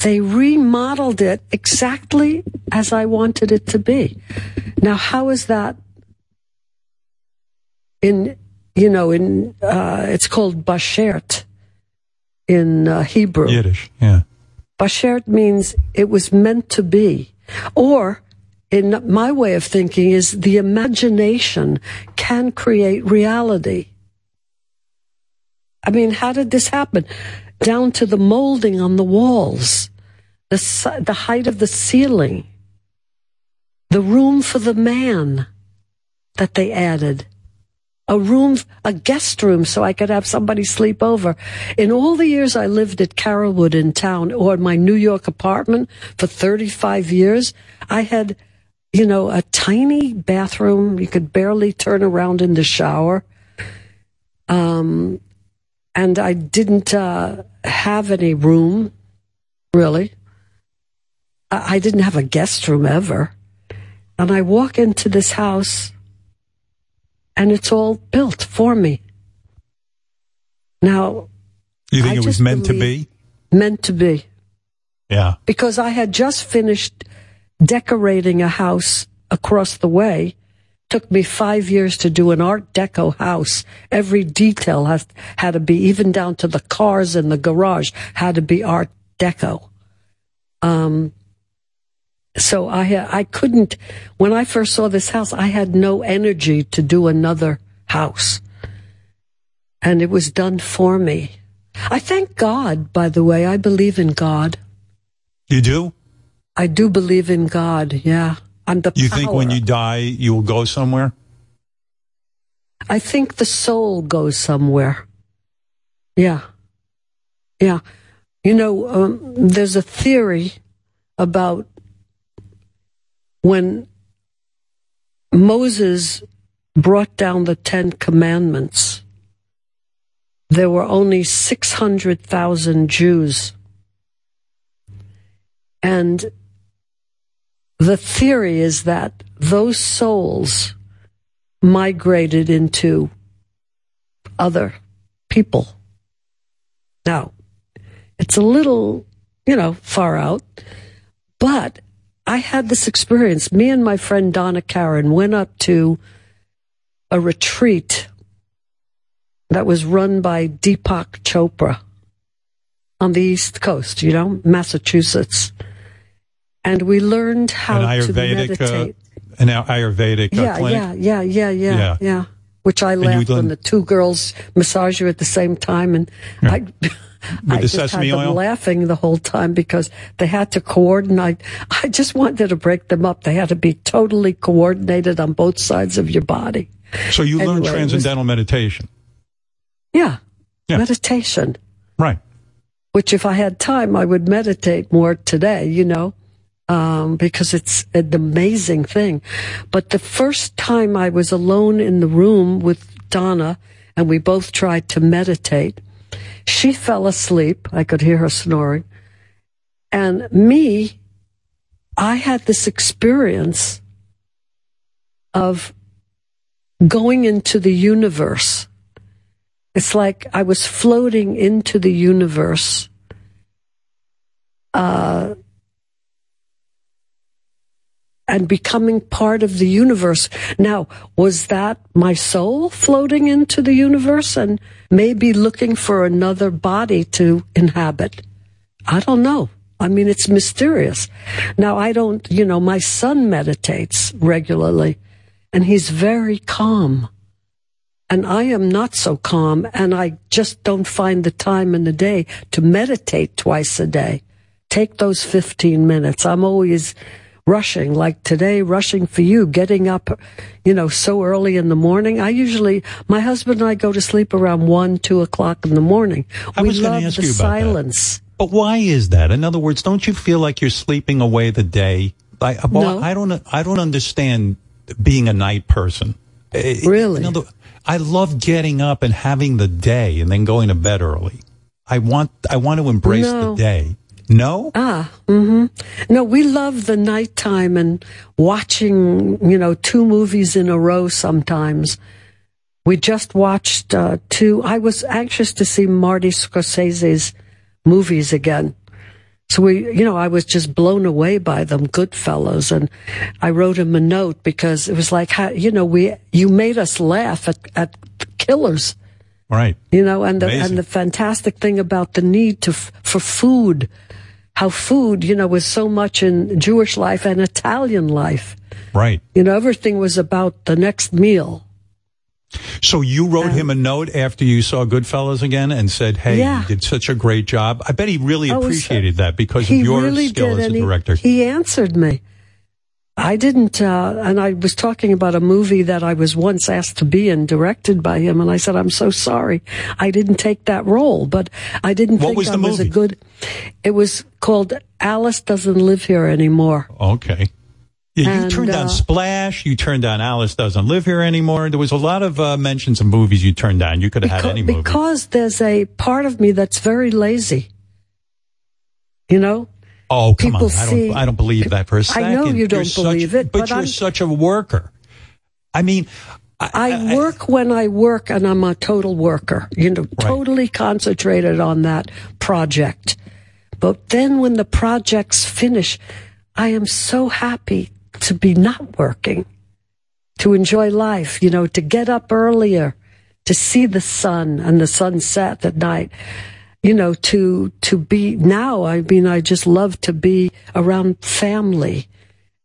they remodeled it exactly as I wanted it to be. Now, how is that in, you know, in, uh, it's called bashert in uh, Hebrew. Yiddish, yeah. Bashert means it was meant to be. Or, in my way of thinking, is the imagination can create reality. I mean, how did this happen? Down to the molding on the walls, the, the height of the ceiling, the room for the man that they added a room, a guest room, so I could have somebody sleep over. In all the years I lived at Carolwood in town or in my New York apartment for 35 years, I had, you know, a tiny bathroom. You could barely turn around in the shower. Um, and I didn't uh, have any room, really. I, I didn't have a guest room ever. And I walk into this house and it's all built for me. Now, You think I it was meant to be? meant to be. Yeah. because I had just finished decorating a house across the way. Took me five years to do an Art Deco house. Every detail has had to be, even down to the cars in the garage, had to be Art Deco. Um, so I I couldn't. When I first saw this house, I had no energy to do another house, and it was done for me. I thank God. By the way, I believe in God. You do? I do believe in God. Yeah. I'm the You think when you die, you will go somewhere? I think the soul goes somewhere. Yeah. Yeah. You know, um, there's a theory about when Moses brought down the Ten Commandments, there were only 600,000 Jews. And the theory is that those souls migrated into other people. Now, it's a little, you know, far out, but I had this experience. Me and my friend Donna Karan went up to a retreat that was run by Deepak Chopra on the East Coast, you know, Massachusetts. And we learned how an to meditate. uh, an Ayurvedic uh, yeah, clinic? yeah, yeah, yeah, yeah, Yeah. yeah, Which I laughed when the two girls massage you at the same time, and I, I the just had them oil? laughing the whole time because they had to coordinate. I just wanted to break them up. They had to be totally coordinated on both sides of your body. So you learned Anyway, was- transcendental meditation. Yeah, Yeah. meditation. Right. Which, if I had time, I would meditate more today. You know, um, because it's an amazing thing. But the first time I was alone in the room with Donna, and we both tried to meditate, she fell asleep. I could hear her snoring. And me, I had this experience of going into the universe. It's like I was floating into the universe. Uh, and becoming part of the universe. Now, was that my soul floating into the universe and maybe looking for another body to inhabit? I don't know. I mean, it's mysterious. Now, I don't, you know, my son meditates regularly and he's very calm. And I am not so calm and I just don't find the time in the day to meditate twice a day. Take those 15 minutes. I'm always rushing, like today, rushing for you, getting up, you know, so early in the morning. I usually, my husband and I go to sleep around one, two o'clock in the morning. I we was going love to ask the you about silence. that. But why is that? In other words, don't you feel like you're sleeping away the day? I, uh, well, No. I don't. Uh, I don't understand being a night person. Uh, really? I love getting up and having the day, and then going to bed early. I want. I want to embrace No. the day. No. Ah, mm-hmm. No, we love the nighttime and watching, you know, two movies in a row sometimes. We just watched uh, two. I was anxious to see Marty Scorsese's movies again. So we, you know, I was just blown away by them, Goodfellas, and I wrote him a note because it was like, how, you know, we, you made us laugh at, at killers. Right. You know, and the Amazing. and the fantastic thing about the need to for food, how food, you know, was so much in Jewish life and Italian life. Right. You know, everything was about the next meal. So you wrote him a note after you saw Goodfellas again and said, "Hey, Yeah. you did such a great job." I bet he really Oh, it was- appreciated that because of your really skill did, as a he- director. He, answered me. I didn't, uh, and I was talking about a movie that I was once asked to be in, directed by him, and I said, "I'm so sorry, I didn't take that role." But I didn't What think was I was a good. It was called Alice Doesn't Live Here Anymore. Okay. Yeah, you And, turned down uh, Splash. You turned down Alice Doesn't Live Here Anymore. There was a lot of uh, mentions of movies you turned down. You could have had any movie. because there's a part of me that's very lazy. You know, oh, come on. people I don't, I don't believe that for a I know you don't such- believe it, but, but you're I'm- such a worker. I mean, I, work when I work and I'm a total worker, you know, totally concentrated on that project. But then when the projects finish, I am so happy to be not working, to enjoy life, you know, to get up earlier, to see the sun and the sunset at night, you know, to, to be now, I mean, I just love to be around family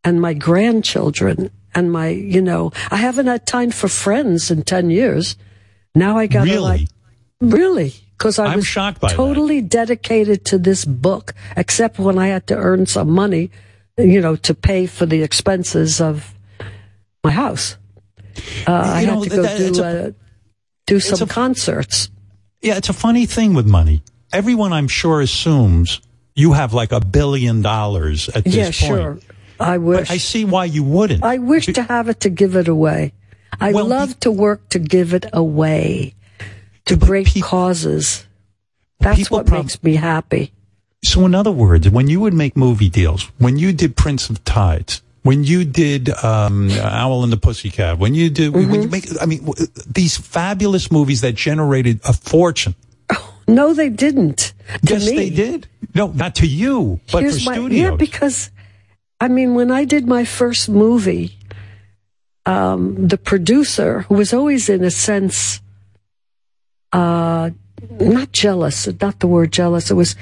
and my grandchildren and my, you know, I haven't had time for friends in 10 years. Now I gotta Really? like, really? Cause I I'm was shocked by that. totally dedicated to this book, except when I had to earn some money, you know, to pay for the expenses of my house. Uh, I You had know, to go that- do, a- uh, do some a- concerts. Yeah, it's a funny thing with money. Everyone, I'm sure, assumes you have like a billion dollars at this Yeah, point. sure. I wish. But I see why you wouldn't. I wish to have it to give it away. I Well, love to work to give it away to great causes. That's what prob- makes me happy. So, in other words, when you would make movie deals, when you did Prince of Tides, when you did um, Owl and the Pussycat, when you did, when Mm-hmm. you make, I mean, w- these fabulous movies that generated a fortune. No, they didn't. Yes, me. they did. No, not to you, but Here's for my- studios. Yeah, because I mean, when I did my first movie, um, the producer, who was always in a sense, uh, not jealous, not the word jealous, it was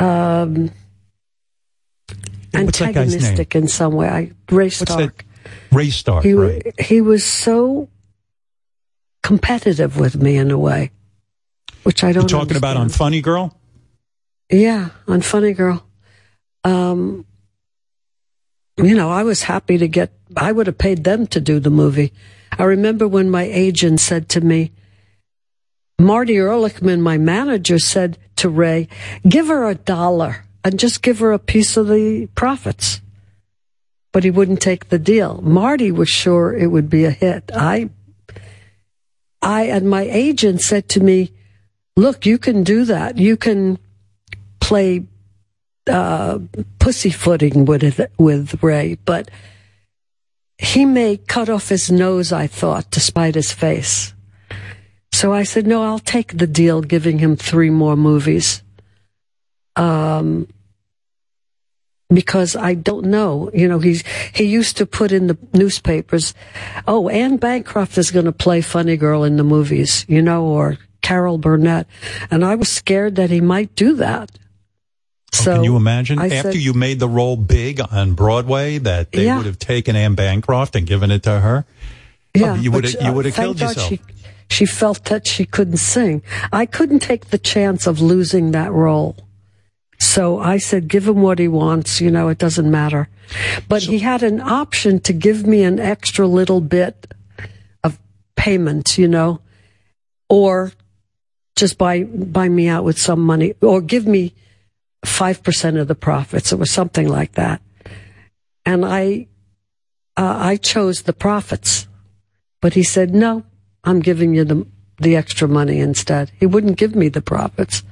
um, What's that guy's name? antagonistic in some way. I Ray? Stark. Ray Stark, He right? he was so competitive with me in a way, which I don't. You're talking about on. Funny Girl? Yeah, on Funny Girl. Um, you know, I was happy to get, I would have paid them to do the movie. I remember when my agent said to me, Marty Erlichman, my manager, said to Ray, give her a dollar and just give her a piece of the profits. But he wouldn't take the deal. Marty was sure it would be a hit. I, I, and my agent said to me, look, you can do that. You can play uh, pussyfooting with it, with Ray, but he may cut off his nose. I thought to spite his face. So I said, no, I'll take the deal, giving him three more movies. Um, because I don't know, you know, he's, he used to put in the newspapers, oh, Anne Bancroft is going to play Funny Girl in the movies, you know, or Carol Burnett. And I was scared that he might do that. So Oh, Can you imagine I after said- you made the role big on Broadway that they Yeah. would have taken Anne Bancroft and given it to her? Yeah, Oh, you would have you uh, would have thank killed God yourself. She, she felt that she couldn't sing. I couldn't take the chance of losing that role. So I said, give him what he wants. You know, it doesn't matter. But he had an option to give me an extra little bit of payment, you know, or just buy, buy me out with some money or give me 5% of the profits. It was something like that. And I, uh, I chose the profits. But he said, no, I'm giving you the, the extra money instead. He wouldn't give me the profits.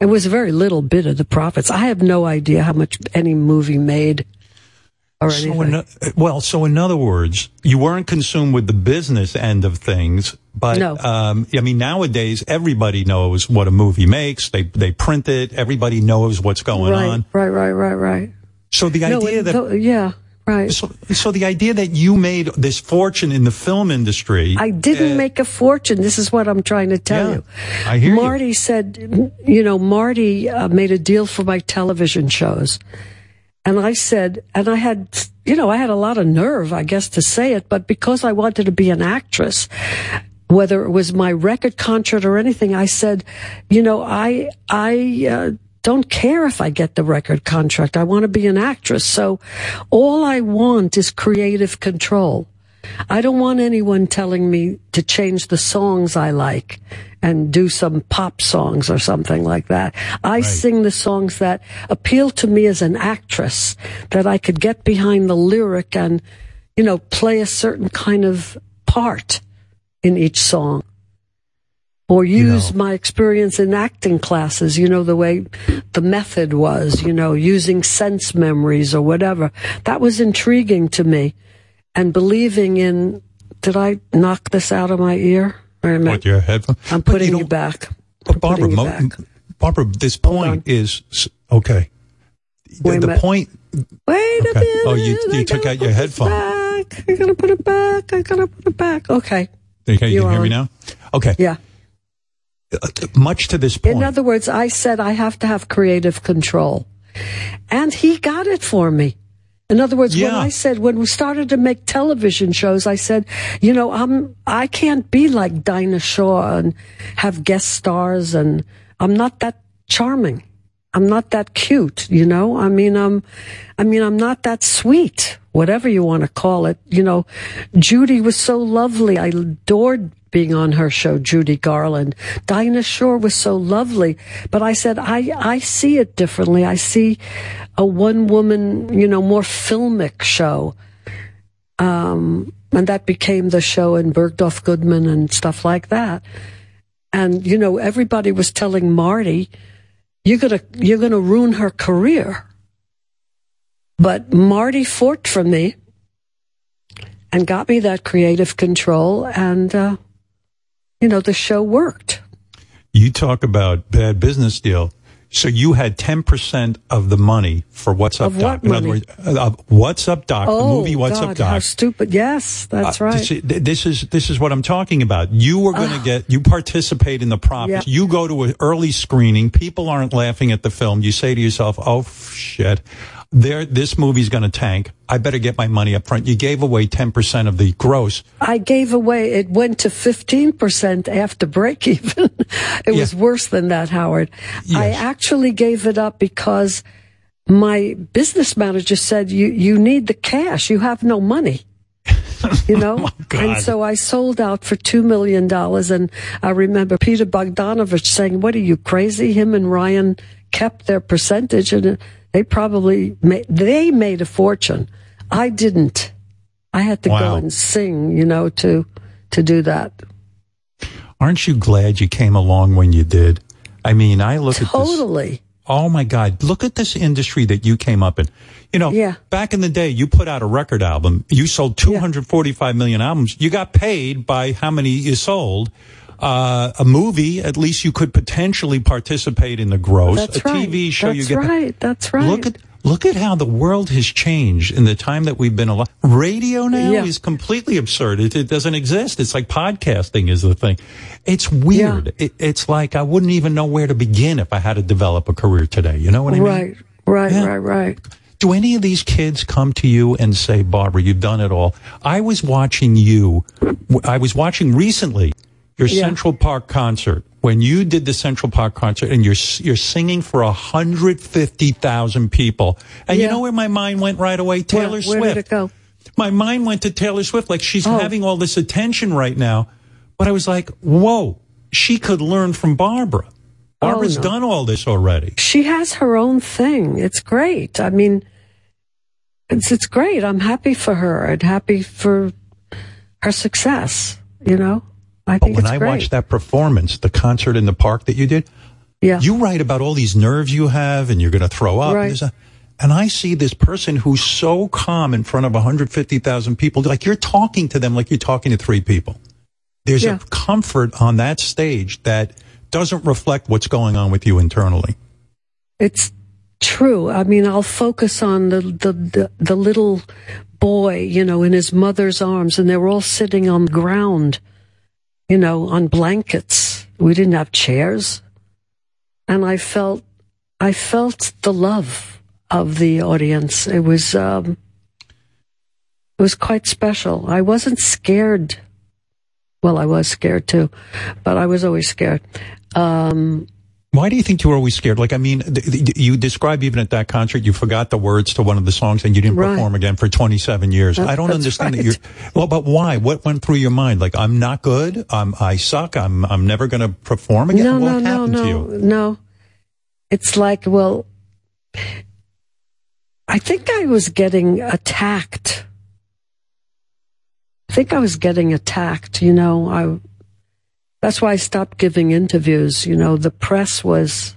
It was a very little bit of the profits. I have no idea how much any movie made or So anything. in, well, so in other words, you weren't consumed with the business end of things, but No. um, I mean, nowadays everybody knows what a movie makes. They they print it. Everybody knows what's going right, on. right, right, right, right. So the No, idea it- that yeah, right. so, so the idea that you made this fortune in the film industry, I didn't uh, make a fortune. This is what I'm trying to tell Yeah, you. I hear you. Marty said, you know, Marty uh, made a deal for my television shows. And I said, and I had, you know, I had a lot of nerve, I guess, to say it, but because I wanted to be an actress, whether it was my record contract or anything, I said, you know, I, I, uh, don't care if I get the record contract. I want to be an actress. So all I want is creative control. I don't want anyone telling me to change the songs I like and do some pop songs or something like that. I sing the songs that appeal to me as an actress, that I could get behind the lyric and, you know, play a certain kind of part in each song. Or use my experience in acting classes, you know, the way the method was, you know, using sense memories or whatever. That was intriguing to me and believing in did I knock this out of my ear? Wait a minute. What your headphone? I'm putting you, back. But Barbra, you mo- back. Barbra, this point is okay. The, Wait a the minute. point. Wait a oh, minute. Oh, you I you took out your headphone. Back. I gotta put it back. I gotta put it back. Okay. Okay, you You're can hear me now. Okay. Yeah. Much to this point. In other words, I said I have to have creative control. And he got it for me. In other words, when I said, when we started to make television shows, I said, you know, I'm, I can't be like Dinah Shore and have guest stars and I'm not that charming. I'm not that cute, you know? I mean, I'm, I mean, I'm not that sweet, whatever you want to call it. You know, Judy was so lovely. I adored being on her show, Judy Garland. Dinah Shore was so lovely. But I said, I, I see it differently. I see a one woman, you know, more filmic show. Um, and that became the show in Bergdorf Goodman and stuff like that. And, you know, everybody was telling Marty, you're gonna, you're gonna ruin her career. But Marty fought for me and got me that creative control and, uh, you know, the show worked. You talk about bad business deal. So you had ten percent of the money for What's Up Of Doc. what In other words, uh, What's Up Doc, oh, the movie What's God, Up Doc. How stupid. Yes, that's Uh, right. This, this is this is what I'm talking about. You were going to get you participate in the profits. Yeah. You go to an early screening. People aren't laughing at the film. You say to yourself, "Oh shit, there this movie's going to tank. I better get my money up front." You gave away ten percent of the gross. I gave away, it went to 15% after break even. it was worse than that, Howard. I actually gave it up because my business manager said, you, you need the cash. You have no money. You know? Oh, and so I sold out for $2 million. And I remember Peter Bogdanovich saying, what are you crazy? Him and Ryan kept their percentage and they probably made, they made a fortune. I didn't. I had to go and sing, you know, to to do that. Aren't you glad you came along when you did? I mean, I look at. Totally. Oh my God. Look at this industry that you came up in. You know, Yeah. back in the day, you put out a record album. You sold 245 million albums. You got paid by how many you sold. Uh, a movie, at least you could potentially participate in the gross. That's a right. TV show, That's you get right. That's right. Look at look at how the world has changed in the time that we've been alive. Radio now Yeah. is completely absurd. It, it doesn't exist. It's like podcasting is the thing. It's weird. It, it's like I wouldn't even know where to begin if I had to develop a career today. You know what I mean? right, right, Yeah. right, right. Do any of these kids come to you and say, Barbra, you've done it all? I was watching you. I was watching recently your Yeah. Central Park concert when you did the Central Park concert and you're you're singing for a hundred fifty thousand people. And you know where my mind went right away? Taylor where, Swift. Where did it go? My mind went to Taylor Swift. Like she's Oh. having all this attention right now. But I was like, whoa, she could learn from Barbra. Oh, Barbra's Oh, no. done all this already. She has her own thing. It's great. I mean, it's it's great. I'm happy for her and happy for her success. You know, I But when I great. watched that performance, the concert in the park that you did, yeah, you write about all these nerves you have and you're going to throw up. Right. And, a- uh, and I see this person who's so calm in front of 150,000 people, like you're talking to them like you're talking to three people. There's Yeah. a comfort on that stage that doesn't reflect what's going on with you internally. It's true. I mean, I'll focus on the, the, the, the little boy, you know, in his mother's arms, and they were all sitting on the ground, you know, on blankets. We didn't have chairs. And I felt, I felt the love of the audience. It was, um, it was quite special. I wasn't scared. Well, I was scared too, but I was always scared. Um, Why do you think you were always scared? Like, I mean, th- th- you describe even at that concert, you forgot the words to one of the songs and you didn't Right. perform again for 27 years. That- I don't understand that you're, well, but why? What went through your mind? Like, I'm not good. I'm, I suck. I'm, I'm never going to perform again. No, what no, no, happened no, to you? no. It's like, well, I think I was getting attacked. I think I was getting attacked. You know, I. That's why I stopped giving interviews. You know, the press was.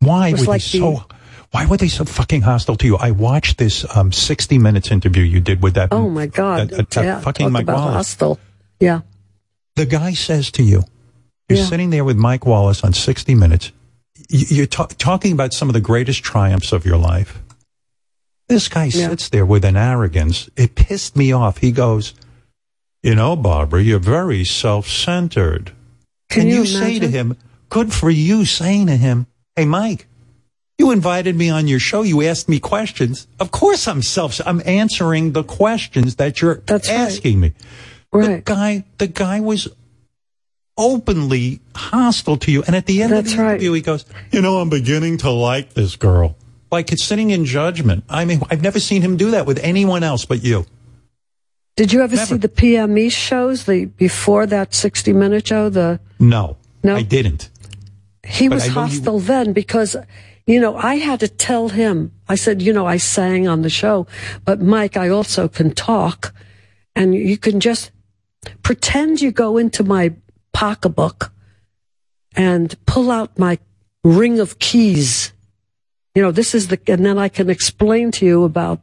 Why was were like they the- so, Why were they so fucking hostile to you? I watched this um, 60 Minutes interview you did with that. Oh my God! that- that- yeah, fucking Mike Wallace. hostile. Yeah. The guy says to you, you're Yeah. sitting there with Mike Wallace on 60 Minutes. You're ta- talking about some of the greatest triumphs of your life. This guy Yeah. sits there with an arrogance. It pissed me off. He goes, You know, Barbra, you're very self centered. Can and you you, say to him, Good for you saying to him, Hey, Mike, you invited me on your show. You asked me questions. Of course I'm self, I'm answering the questions that you're That's right. asking me. The Right. guy, the guy was openly hostile to you. And at the end That's of the right. interview, he goes, you know, I'm beginning to like this girl. Like it's sitting in judgment. I mean, I've never seen him do that with anyone else but you. Did you ever Never. see the PM East shows? The before that sixty minute show, the No, No? I didn't. he But was know you- hostile then because you know i had to tell him i said you know i sang on the show but mike i also can talk and you can just pretend you go into my pocketbook and pull out my ring of keys you know this is the and then i can explain to you about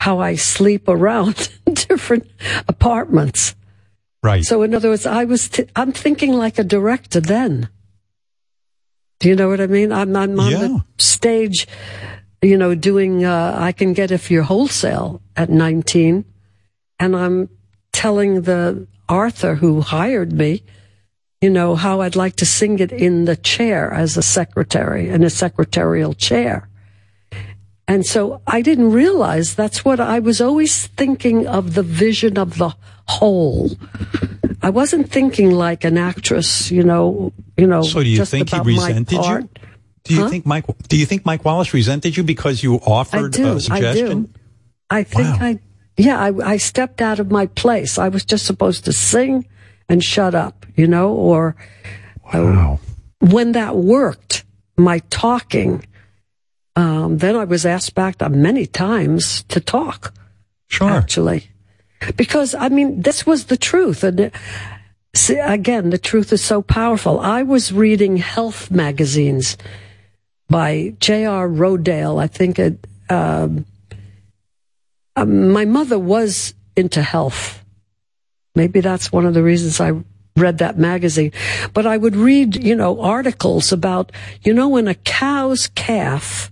how i sleep around different apartments Right. so in other words, I was t- I'm thinking like a director then. Do you know what I mean? I'm, I'm on Yeah. the stage, you know, doing uh, I Can Get It for You Wholesale at 19, and I'm telling the Arthur who hired me, you know, how I'd like to sing it in the chair as a secretary in a secretarial chair. And so I didn't realize that's what I was always thinking of the vision of the whole. I wasn't thinking like an actress, you know, you know. So do you think he resented you? Do you Huh? think Mike? Do you think Mike Wallace resented you because you offered I do. a suggestion? I do. I think Wow. I, yeah, I, I stepped out of my place. I was just supposed to sing and shut up, you know, or uh, Wow. when that worked, my talking, um, then I was asked back uh, many times to talk. Sure. Actually, because I mean, this was the truth. And uh, see, again, the truth is so powerful. I was reading health magazines by J.I. Rodale. I think it, um, um, my mother was into health. Maybe that's one of the reasons I read that magazine. But I would read, you know, articles about, you know, when a cow's calf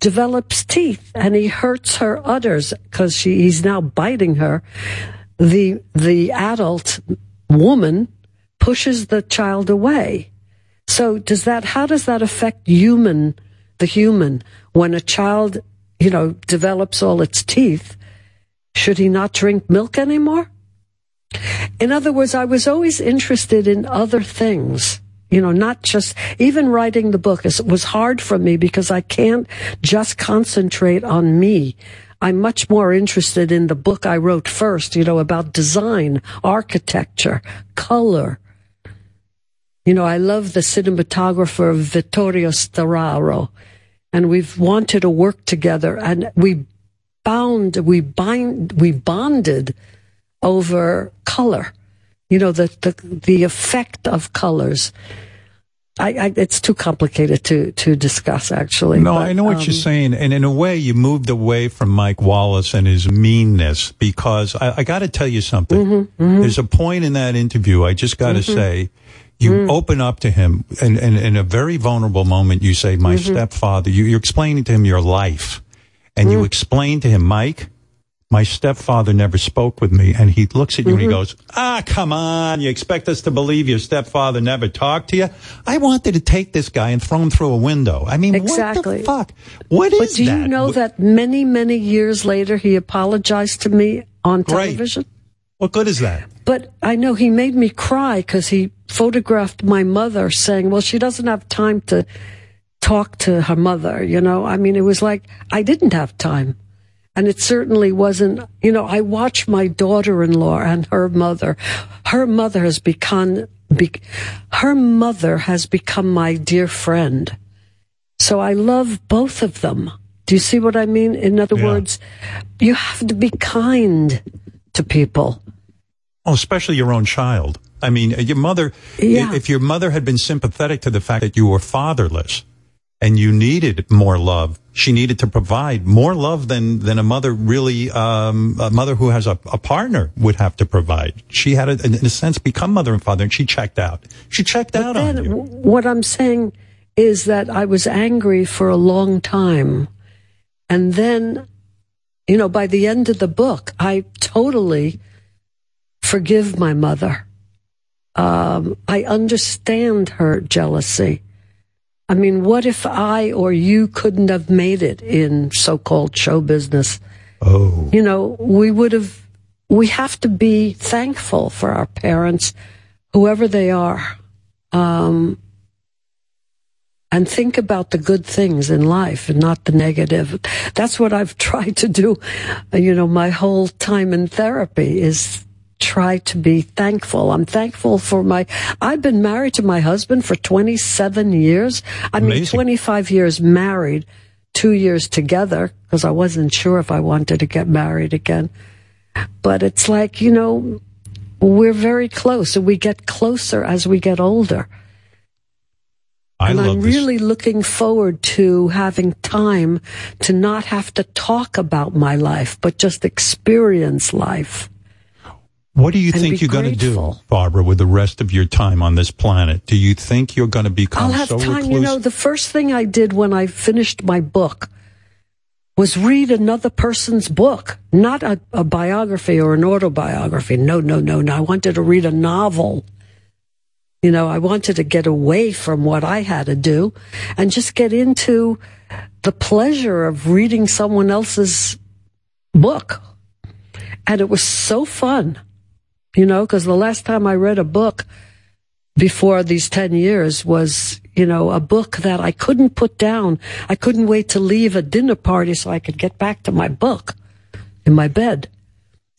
develops teeth and he hurts her udders because she, he's now biting her. The, the adult woman pushes the child away. So does that, how does that affect human, the human, when a child, you know, develops all its teeth? Should he not drink milk anymore? In other words, I was always interested in other things, you know, not just, even writing the book is, was hard for me because I can't just concentrate on me. I'm much more interested in the book I wrote first, you know, about design, architecture, color. You know, I love the cinematographer Vittorio Storaro, and we've wanted to work together, and we bound, we bind, we bonded over color. You know, the the, the effect of colors. I, I, it's too complicated to to discuss. Actually, No, but, I know what um, you're saying, and in a way, you moved away from Mike Wallace and his meanness because I, I got to tell you something. Mm-hmm, There's a point in that interview. I just got to say, you Mm. open up to him, and, and in a very vulnerable moment, you say, "My Mm-hmm. stepfather." You, you're explaining to him your life, and Mm. you explain to him, Mike. My stepfather never spoke with me, and he looks at you and Mm-hmm. he goes, "Ah, come on! You expect us to believe your stepfather never talked to you?" I wanted to take this guy and throw him through a window. I mean, Exactly. what the fuck? What is But do that? you know What- that many many years later he apologized to me on Great. television? What good is that? But I know he made me cry because he photographed my mother saying, well, she doesn't have time to talk to her mother. You know, I mean, it was like I didn't have time. And it certainly wasn't, you know, I watch my daughter in law and her mother. Her mother has become, be, her mother has become my dear friend. So I love both of them. Do you see what I mean? In other Yeah. words, you have to be kind to people. Oh, especially your own child. I mean, your mother, Yeah. if your mother had been sympathetic to the fact that you were fatherless, and you needed more love. She needed to provide more love than than a mother really, um, a mother who has a, a partner would have to provide. She had, a, in a sense, become mother and father, and she checked out. She checked out on you. what I'm saying is that I was angry for a long time. And then, you know, by the end of the book, I totally forgive my mother. Um, I understand her jealousy. I mean, what if I or you couldn't have made it in so called show business? Oh. You know, we would have, we have to be thankful for our parents, whoever they are. Um, and think about the good things in life and not the negative. That's what I've tried to do, you know, my whole time in therapy is try to be thankful. I'm thankful for my, I've been married to my husband for 27 years. I mean, 25 years married, two years together because I wasn't sure if I wanted to get married again. But it's like, you know, we're very close and we get closer as we get older. I and I'm this. really looking forward to having time to not have to talk about my life, but just experience life. What do you think you're going to do. Barbra, with the rest of your time on this planet? Do you think you're going to become I'll have so time. recluse? You know, the first thing I did when I finished my book was read another person's book, not a, a biography or an autobiography. No, no, no, no. I wanted to read a novel. You know, I wanted to get away from what I had to do and just get into the pleasure of reading someone else's book. And it was so fun, you know, because the last time I read a book before these 10 years was, you know, a book that I couldn't put down. I couldn't wait to leave a dinner party so I could get back to my book in my bed.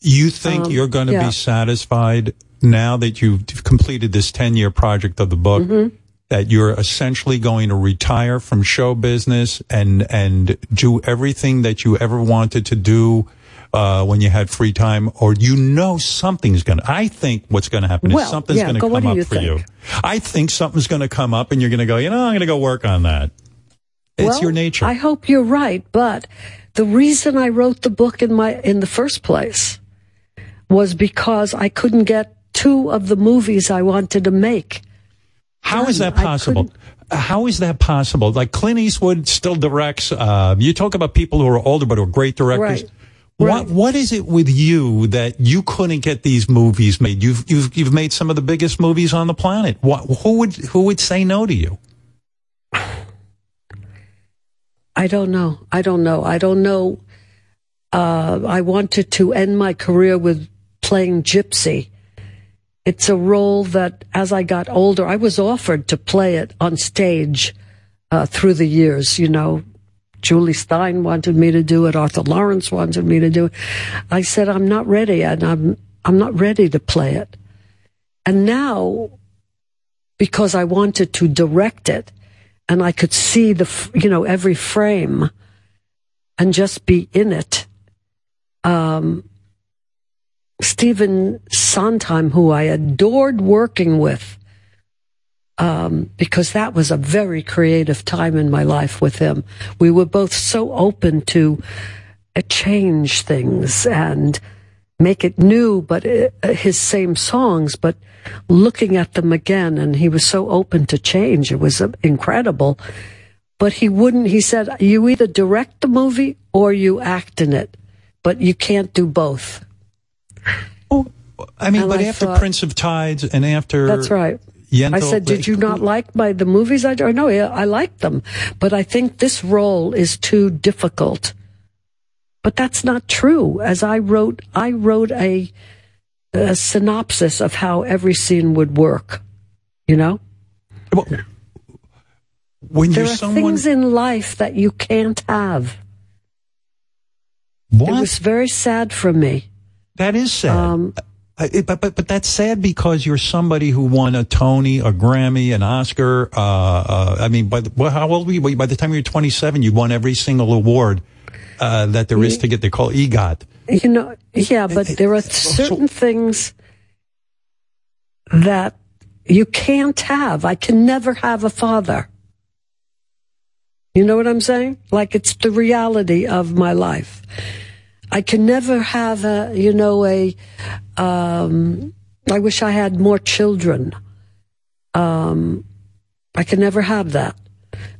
You think Um, you're going to yeah. be satisfied now that you've completed this 10 year project of the book? Mm-hmm. That you're essentially going to retire from show business and and do everything that you ever wanted to do uh, when you had free time, or you know something's going to. I think what's going to happen Well, is something's yeah, going to come up you for you. I think something's going to come up, and you're going to go. You know, I'm going to go work on that. It's Well, your nature. I hope you're right, but the reason I wrote the book in my in the first place was because I couldn't get two of the movies I wanted to make. How is that possible? How is that possible? Like Clint Eastwood still directs. Uh, you talk about people who are older but who are great directors. Right. What what is it with you that you couldn't get these movies made? You've you've you've made some of the biggest movies on the planet. What who would who would say no to you? I don't know. I don't know. I don't know. Uh, I wanted to end my career with playing Gypsy. It's a role that, as I got older, I was offered to play it on stage uh, through the years. You know, Jule Styne wanted me to do it. Arthur Laurents wanted me to do it. I said, I'm not ready, and I'm I'm not ready to play it. And now, because I wanted to direct it, and I could see the you know every frame, and just be in it. Um, Stephen Sondheim, who I adored working with, um, because that was a very creative time in my life with him. We were both so open to uh, change things and make it new, but uh, his same songs, but looking at them again. And he was so open to change. It was uh, incredible. But he wouldn't, he said, you either direct the movie or you act in it, but you can't do both. I mean, And but I after thought- Prince of Tides and after That's right. Yentl, I said, did you not like my the movies I do? No, I liked them, but I think this role is too difficult. But that's not true. As I wrote, I wrote a, a synopsis of how every scene would work. You know, when there are someone things in life that you can't have. What? It was very sad for me. That is sad. Um, it- but, but but that's sad because you're somebody who won a Tony, a Grammy, an Oscar. Uh, uh, I mean, by the, well, how old were you? By the time you were 27, you won every single award uh, that there is to get. They call EGOT. You know, yeah, but there are certain things that you can't have. I can never have a father. You know what I'm saying? Like it's the reality of my life. I can never have a, you know, a, um, I wish I had more children. Um, I can never have that.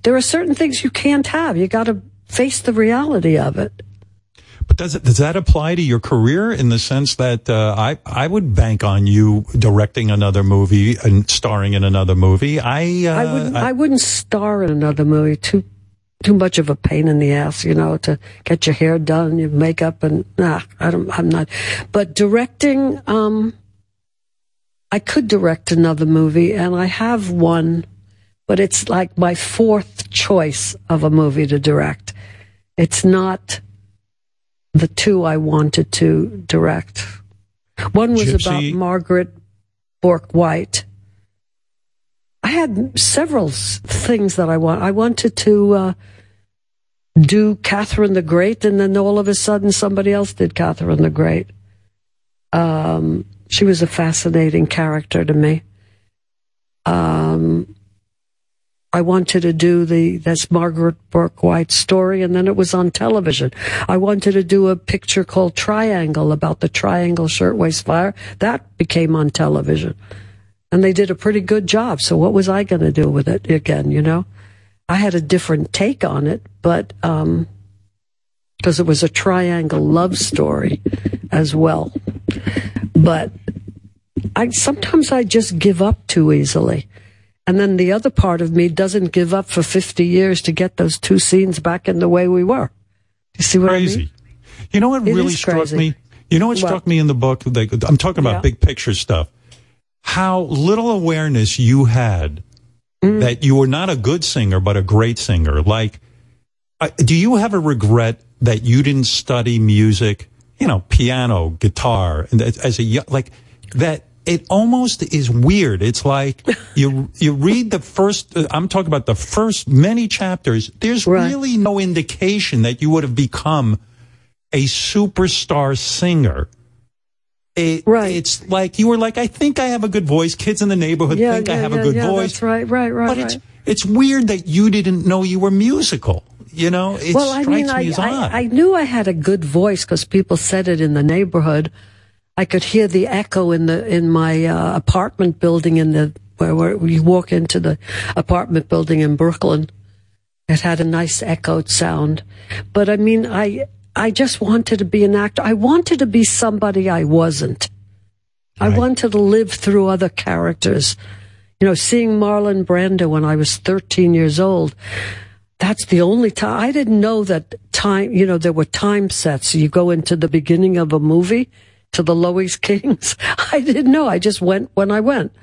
There are certain things you can't have. You got to face the reality of it. But does it, does that apply to your career in the sense that uh, I I would bank on you directing another movie and starring in another movie? I uh, I wouldn't. I, wouldn't star in another movie. Too too much of a pain in the ass, you know, to get your hair done, your makeup, and nah, I don't. I'm not. But directing, um, I could direct another movie, and I have one, but it's like my fourth choice of a movie to direct. It's not the two I wanted to direct. One was Gypsy. about Margaret Bourke-White. I had several things that I want. I wanted to uh, do Catherine the Great, and then all of a sudden somebody else did Catherine the Great. Um, she was a fascinating character to me. Um, I wanted to do the that's Margaret Bourke-White story, and then it was on television. I wanted to do a picture called Triangle about the Triangle Shirtwaist Fire. That became on television, and they did a pretty good job. So what was I going to do with it again? You know, I had a different take on it, but um, because it was a triangle love story as well. But I sometimes I just give up too easily. And then the other part of me doesn't give up for 50 years to get those two scenes back in the way we were. You see what I Crazy. mean? You know what It really struck crazy. me? You know what What? struck me in the book? I'm talking about Yeah. big picture stuff. How little awareness you had Mm. that you were not a good singer, but a great singer. Like, I- do you have a regret that you didn't study music? You know, piano, guitar, and as as a like that. It almost is weird. It's like you you read the first. uh, I'm talking about the first many chapters. There's really no indication that you would have become a superstar singer. It, right. It's like you were like, I think I have a good voice. Kids in the neighborhood Yeah, think I have yeah, a good yeah, voice. That's right, right, right, But right. it's it's weird that you didn't know you were musical. You know, it well, I strikes mean, me I, as odd. I, I knew I had a good voice because people said it in the neighborhood. I could hear the echo in the in my uh, apartment building in the where, where you walk into the apartment building in Brooklyn. It had a nice echoed sound, but I mean, I I just wanted to be an actor. I wanted to be somebody I wasn't. I wanted to live through other characters. You know, seeing Marlon Brando when I was 13 years old, that's the only time I didn't know that time, you know, there were time sets. You go into the beginning of a movie to the Loew's Kings. I didn't know. I just went when I went.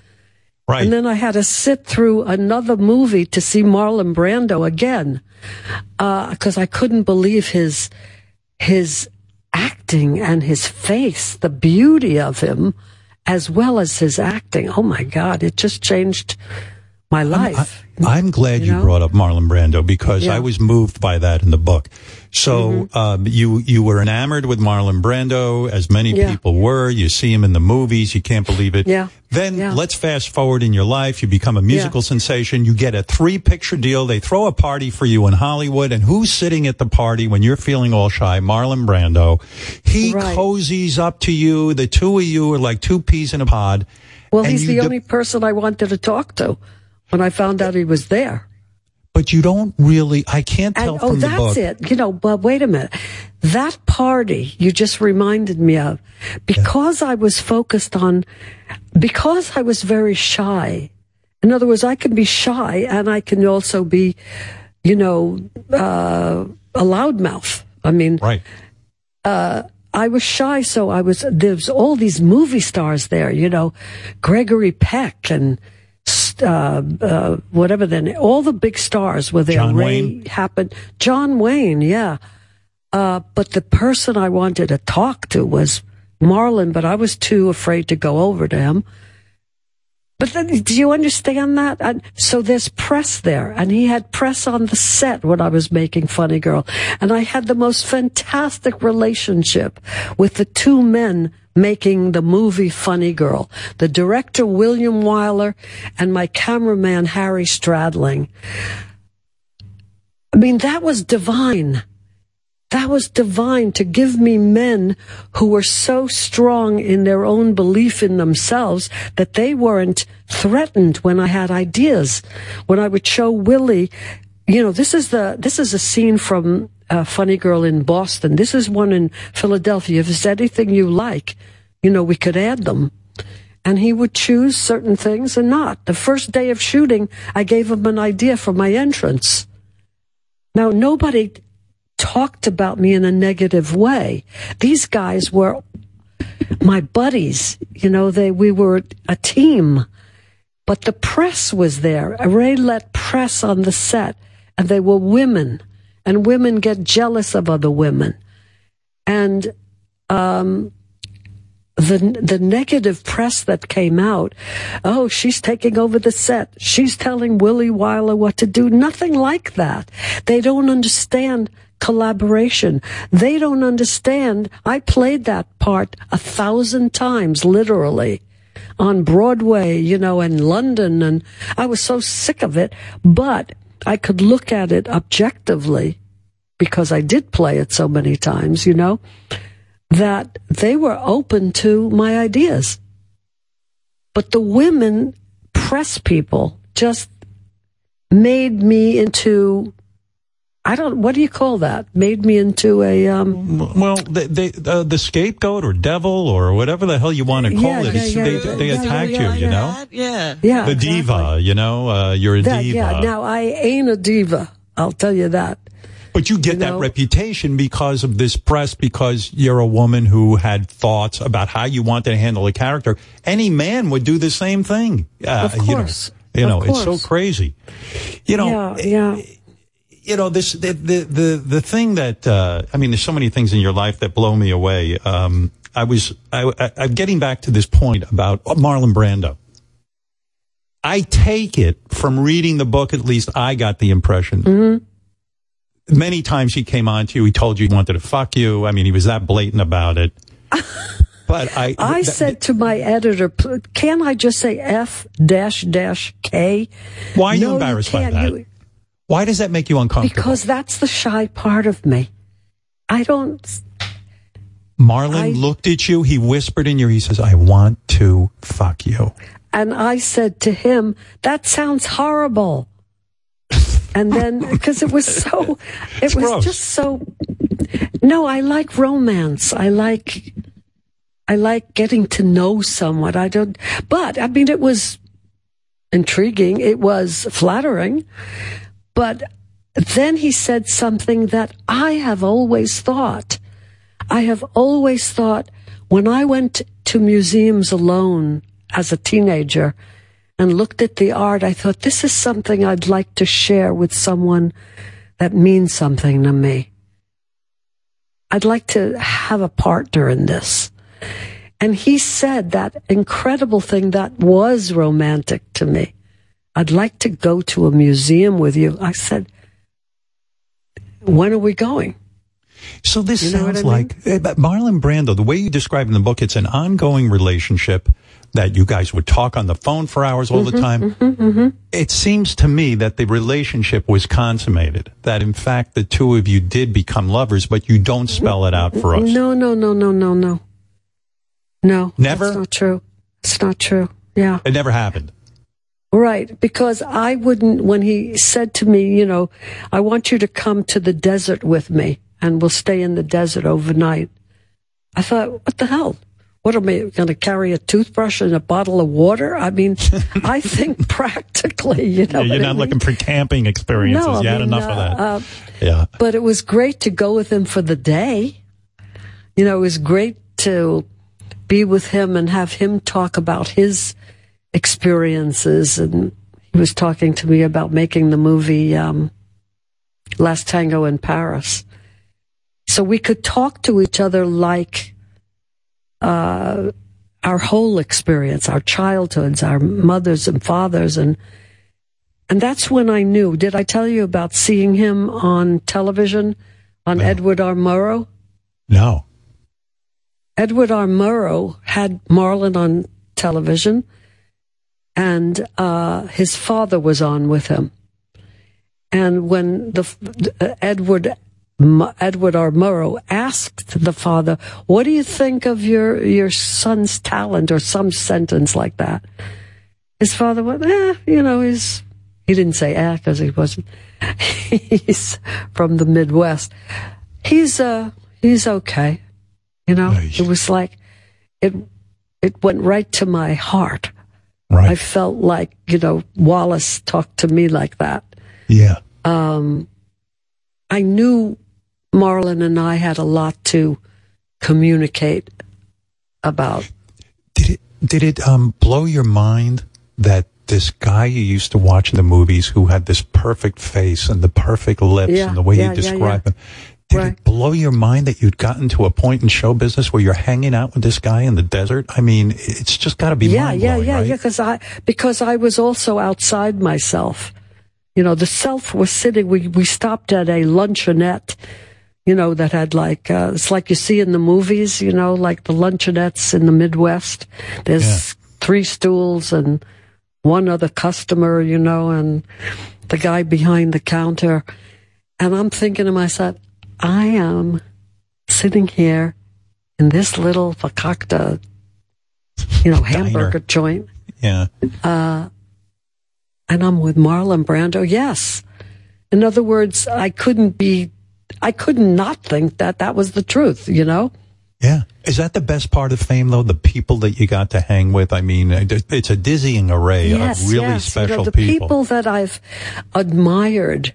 Right. And then I had to sit through another movie to see Marlon Brando again. Uh, cause I couldn't believe his, his acting and his face, the beauty of him, as well as his acting. Oh my God. It just changed my life. I'm glad you, know? brought up Marlon Brando because Yeah. I was moved by that in the book. So Mm-hmm. um, you you were enamored with Marlon Brando, as many Yeah. people were. You see him in the movies, you can't believe it. Yeah. Then Yeah. let's fast forward in your life. You become a musical sensation. You get a three picture deal. They throw a party for you in Hollywood, and who's sitting at the party when you're feeling all shy? Marlon Brando. He Right. cozies up to you. The two of you are like two peas in a pod. Well, he's the only person I wanted to talk to when I found out he was there. But you don't really. I can't tell And, from oh, the that's book. it. You know, but wait a minute. That party you just reminded me of, because I was focused on, because I was very shy. In other words, I can be shy and I can also be, you know, uh, a loudmouth. I mean, right. uh, I was shy, so I was, there's all these movie stars there, you know, Gregory Peck and, uh, uh, whatever then, all the big stars were there. John Ray Wayne? happened, John Wayne, yeah. Uh, but the person I wanted to talk to was Marlon, but I was too afraid to go over to him. But then, do you understand that? And so there's press there, and he had press on the set when I was making Funny Girl, and I had the most fantastic relationship with the two men making the movie Funny Girl, the director William Wyler and my cameraman Harry Stradling. I mean, that was divine. That was divine to give me men who were so strong in their own belief in themselves that they weren't threatened when I had ideas. When I would show Willie, you know, this is the, this is a scene from uh, Funny Girl in Boston. This is one in Philadelphia. If there's anything you like, you know, we could add them. And he would choose certain things and not. The first day of shooting, I gave him an idea for my entrance. Now, nobody talked about me in a negative way. These guys were my buddies. You know, they, we were a team. But the press was there. Ray let press on the set, and they were women, and women get jealous of other women. And, um, the the negative press that came out, oh, she's taking over the set. She's telling Willie Wyler what to do. Nothing like that. They don't understand collaboration. They don't understand. I played that part a thousand times, literally, on Broadway, you know, in London, and I was so sick of it. But I could look at it objectively because I did play it so many times, you know that they were open to my ideas. But the women press people just made me into I don't what do you call that? Made me into a um well they, they uh, the scapegoat or devil or whatever the hell you want to call Yeah, it. yeah, yeah, they yeah, they yeah, attacked you, you know. Yeah. Yeah, the diva, you know, uh, you're a that, diva. yeah. Now I ain't a diva. I'll tell you that. But you get that reputation because of this press, because you're a woman who had thoughts about how you wanted to handle a character. Any man would do the same thing. Uh, Of course. You know, you know it's so crazy. You know, yeah, yeah. You know this the the the, the thing that uh, I mean, there's so many things in your life that blow me away. Um, I was I, I, I'm getting back to this point about Marlon Brando. I take it from reading the book, at least I got the impression. Mm-hmm. Many times he came on to you, he told you he wanted to fuck you. I mean, he was that blatant about it. But I, I that- said to my editor, "Can I just say F dash dash K?" why are you No, embarrassed by that? You- why does that make you uncomfortable? because that's the shy part of me. I don't. Marlon looked at you, he whispered in your, ear. he says, I want to fuck you. And I said to him, that sounds horrible. And then, because it was so, it was gross. just so, no, I like romance. I like, I like getting to know someone. I don't, but I mean, it was intriguing. It was flattering. But then he said something that I have always thought. I have always thought when I went to museums alone as a teenager and looked at the art, I thought this is something I'd like to share with someone that means something to me. I'd like to have a partner in this. And he said that incredible thing that was romantic to me. I'd like to go to a museum with you. I said, when are we going? So this You sounds I mean? like eh, Marlon Brando. The way you describe in the book, it's an ongoing relationship that you guys would talk on the phone for hours all the Mm-hmm, time. It seems to me that the relationship was consummated. That in fact the two of you did become lovers, but you don't spell it out for us. No, no, no, no, no, no. No. Never? That's not true. It's not true. Yeah. It never happened. Right. Because I wouldn't, when he said to me, you know, I want you to come to the desert with me and we'll stay in the desert overnight. I thought, what the hell? What am I going to carry a toothbrush and a bottle of water? I mean, I think practically, you know. Yeah, you're what I not mean? looking for camping experiences. No, I you had mean, enough uh, of that. uh, yeah. but it was great to go with him for the day. You know, it was great to be with him and have him talk about his experiences. And he was talking to me about making the movie um, Last Tango in Paris. So we could talk to each other like uh, our whole experience, our childhoods, our mothers and fathers, and and that's when I knew. Did I tell you about seeing him on television on Edward R. Murrow? No. Edward R. Murrow had Marlon on television, and uh, his father was on with him. And when the uh, Edward Edward R. Murrow asked the father, "What do you think of your your son's talent?" or some sentence like that, his father went, "Eh, you know, he's." He didn't say "eh" because he wasn't. he's from the Midwest. He's uh he's okay. You know, it was like it it went right to my heart. Right. I felt like you know Wallace talked to me like that. Yeah. Um, I knew Marlon and I had a lot to communicate about. Did it Did um, blow your mind that this guy you used to watch in the movies who had this perfect face and the perfect lips Yeah, and the way yeah, you describe yeah. him, did it blow your mind that you'd gotten to a point in show business where you're hanging out with this guy in the desert? I mean, it's just got to be yeah, yeah, yeah, right? yeah. Because I because I was also outside myself. You know, the self was sitting. We we stopped at a luncheonette. You know that had like uh, it's like you see in the movies. You know, like the luncheonettes in the Midwest. There's three stools and one other customer. You know, and the guy behind the counter. And I'm thinking to myself, I am sitting here in this little fakakta, you know, hamburger joint. Yeah. Uh, and I'm with Marlon Brando. Yes. In other words, I couldn't be, I could not think that that was the truth, you know? Yeah. Is that the best part of fame, though? The people that you got to hang with? I mean, it's a dizzying array yes, of really yes. You know, special the people. that I've admired,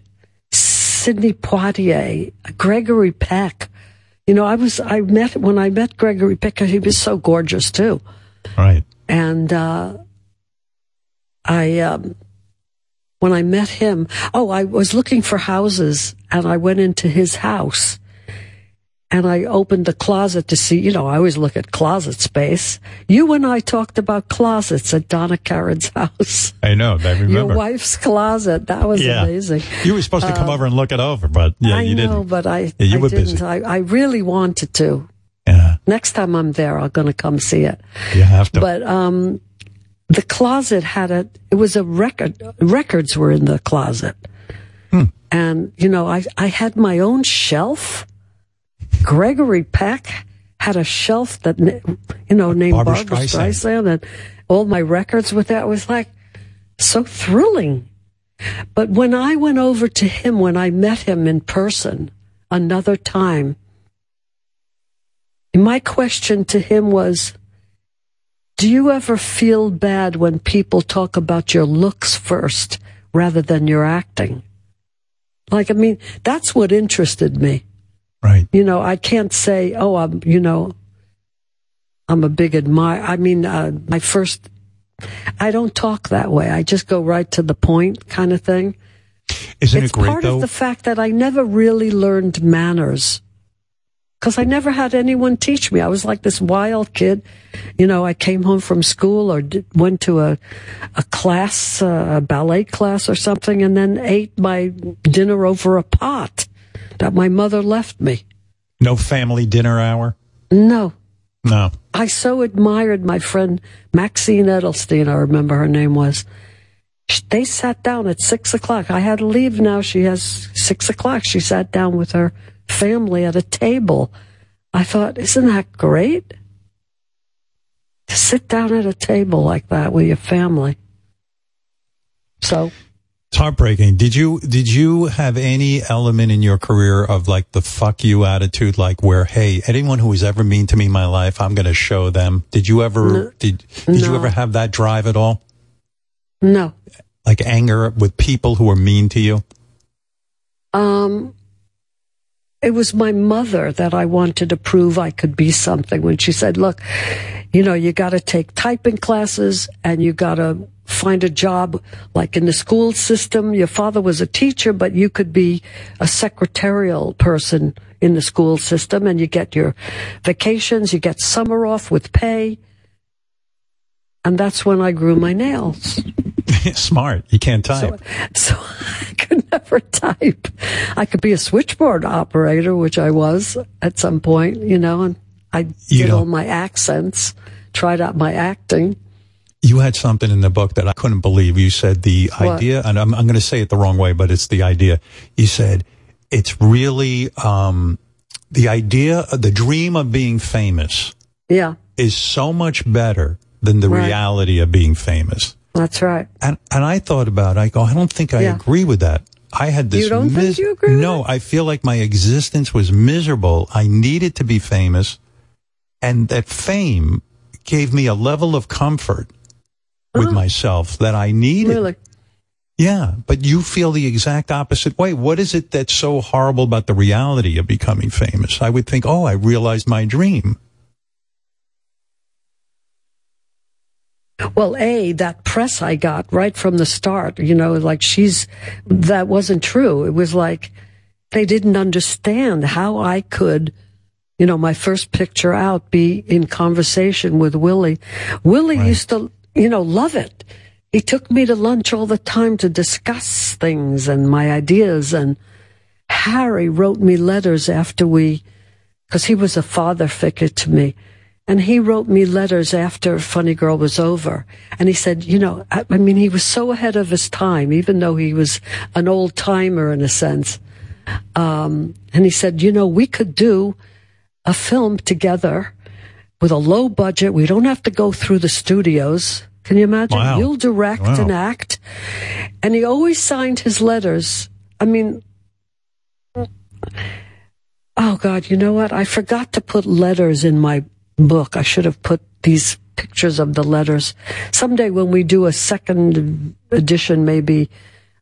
Sidney Poitier, Gregory Peck. You know, I was, I met, when I met Gregory Peck, he was so gorgeous too. Right. And, uh, I, um, when I met him, oh, I was looking for houses and I went into his house and I opened the closet to see, you know, I always look at closet space. You and I talked about closets at Donna Karan's house. I know. I remember. Your wife's closet. That was Yeah. amazing. You were supposed to come Um, over and look it over, but yeah, I you know, didn't. but I, Yeah, you I were didn't. busy. I, I really wanted to. Yeah. Next time I'm there, I'm going to come see it. You have to. But um, the closet had a. It was a record. Records were in the closet, Hmm. and you know, I I had my own shelf. Gregory Peck had a shelf that you know named Barbra Barbara, Streisand. Streisand, and all my records with that was like so thrilling. But when I went over to him, when I met him in person another time, my question to him was, do you ever feel bad when people talk about your looks first rather than your acting? Like, I mean, that's what interested me. Right. You know, I can't say, oh, I'm, you know, I'm a big admirer. I mean, uh, my first, I don't talk that way. I just go right to the point kind of thing. Isn't it's it great part though? of the fact that I never really learned manners because I never had anyone teach me. I was like this wild kid. You know, I came home from school or did, went to a, a class, uh, a ballet class or something, and then ate my dinner over a pot that my mother left me. no family dinner hour. No. No. I so admired my friend Maxine Edelstein, I remember her name was. They sat down at six o'clock. I had to leave now. She has six o'clock. She sat down with her family at a table. I thought, isn't that great? To sit down at a table like that with your family. So, It's heartbreaking. Did you did you have any element in your career of like the fuck you attitude, like where hey, anyone who was ever mean to me in my life, I'm going to show them. Did you ever No. did did you ever have that drive at all? no. Like anger with people who were mean to you? Um, it was my mother that I wanted to prove I could be something when she said, look, you know, you got to take typing classes and you got to find a job like in the school system. Your father was a teacher, but you could be a secretarial person in the school system and you get your vacations, you get summer off with pay. And that's when I grew my nails. Smart. You can't type. So I could never type. I could be a switchboard operator, which I was at some point, you know, and I You did all my accents, tried out my acting. you had something in the book that I couldn't believe. You said the What? idea, and I'm, I'm going to say it the wrong way, but it's the idea. You said it's really um, the idea, the dream of being famous Yeah, is so much better than the Right. reality of being famous. that's right. And and I thought about, it. I go, I don't think I Yeah. agree with that. I had this. You don't think you agree with No, I feel like my existence was miserable. I needed to be famous, and that fame gave me a level of comfort with uh-huh. myself that I needed. Really? Yeah, but you feel the exact opposite way. What is it that's so horrible about the reality of becoming famous? I would think, oh, I realized my dream. Well, A, that press I got right from the start, you know, like she's, that wasn't true. It was like they didn't understand how I could, you know, my first picture out be in conversation with Willie. Willie used to, you know, love it. He took me to lunch all the time to discuss things and my ideas. And Harry wrote me letters after we, because he was a father figure to me. And he wrote me letters after Funny Girl was over. And he said, you know, I, I mean, he was so ahead of his time, even though he was an old timer in a sense. Um, and he said, you know, we could do a film together with a low budget. We don't have to go through the studios. Can you imagine? Wow. You'll direct Wow. and act. And he always signed his letters. I mean, oh God, you know what? I forgot to put letters in my book. I should have put these pictures of the letters. Someday when we do a second edition, maybe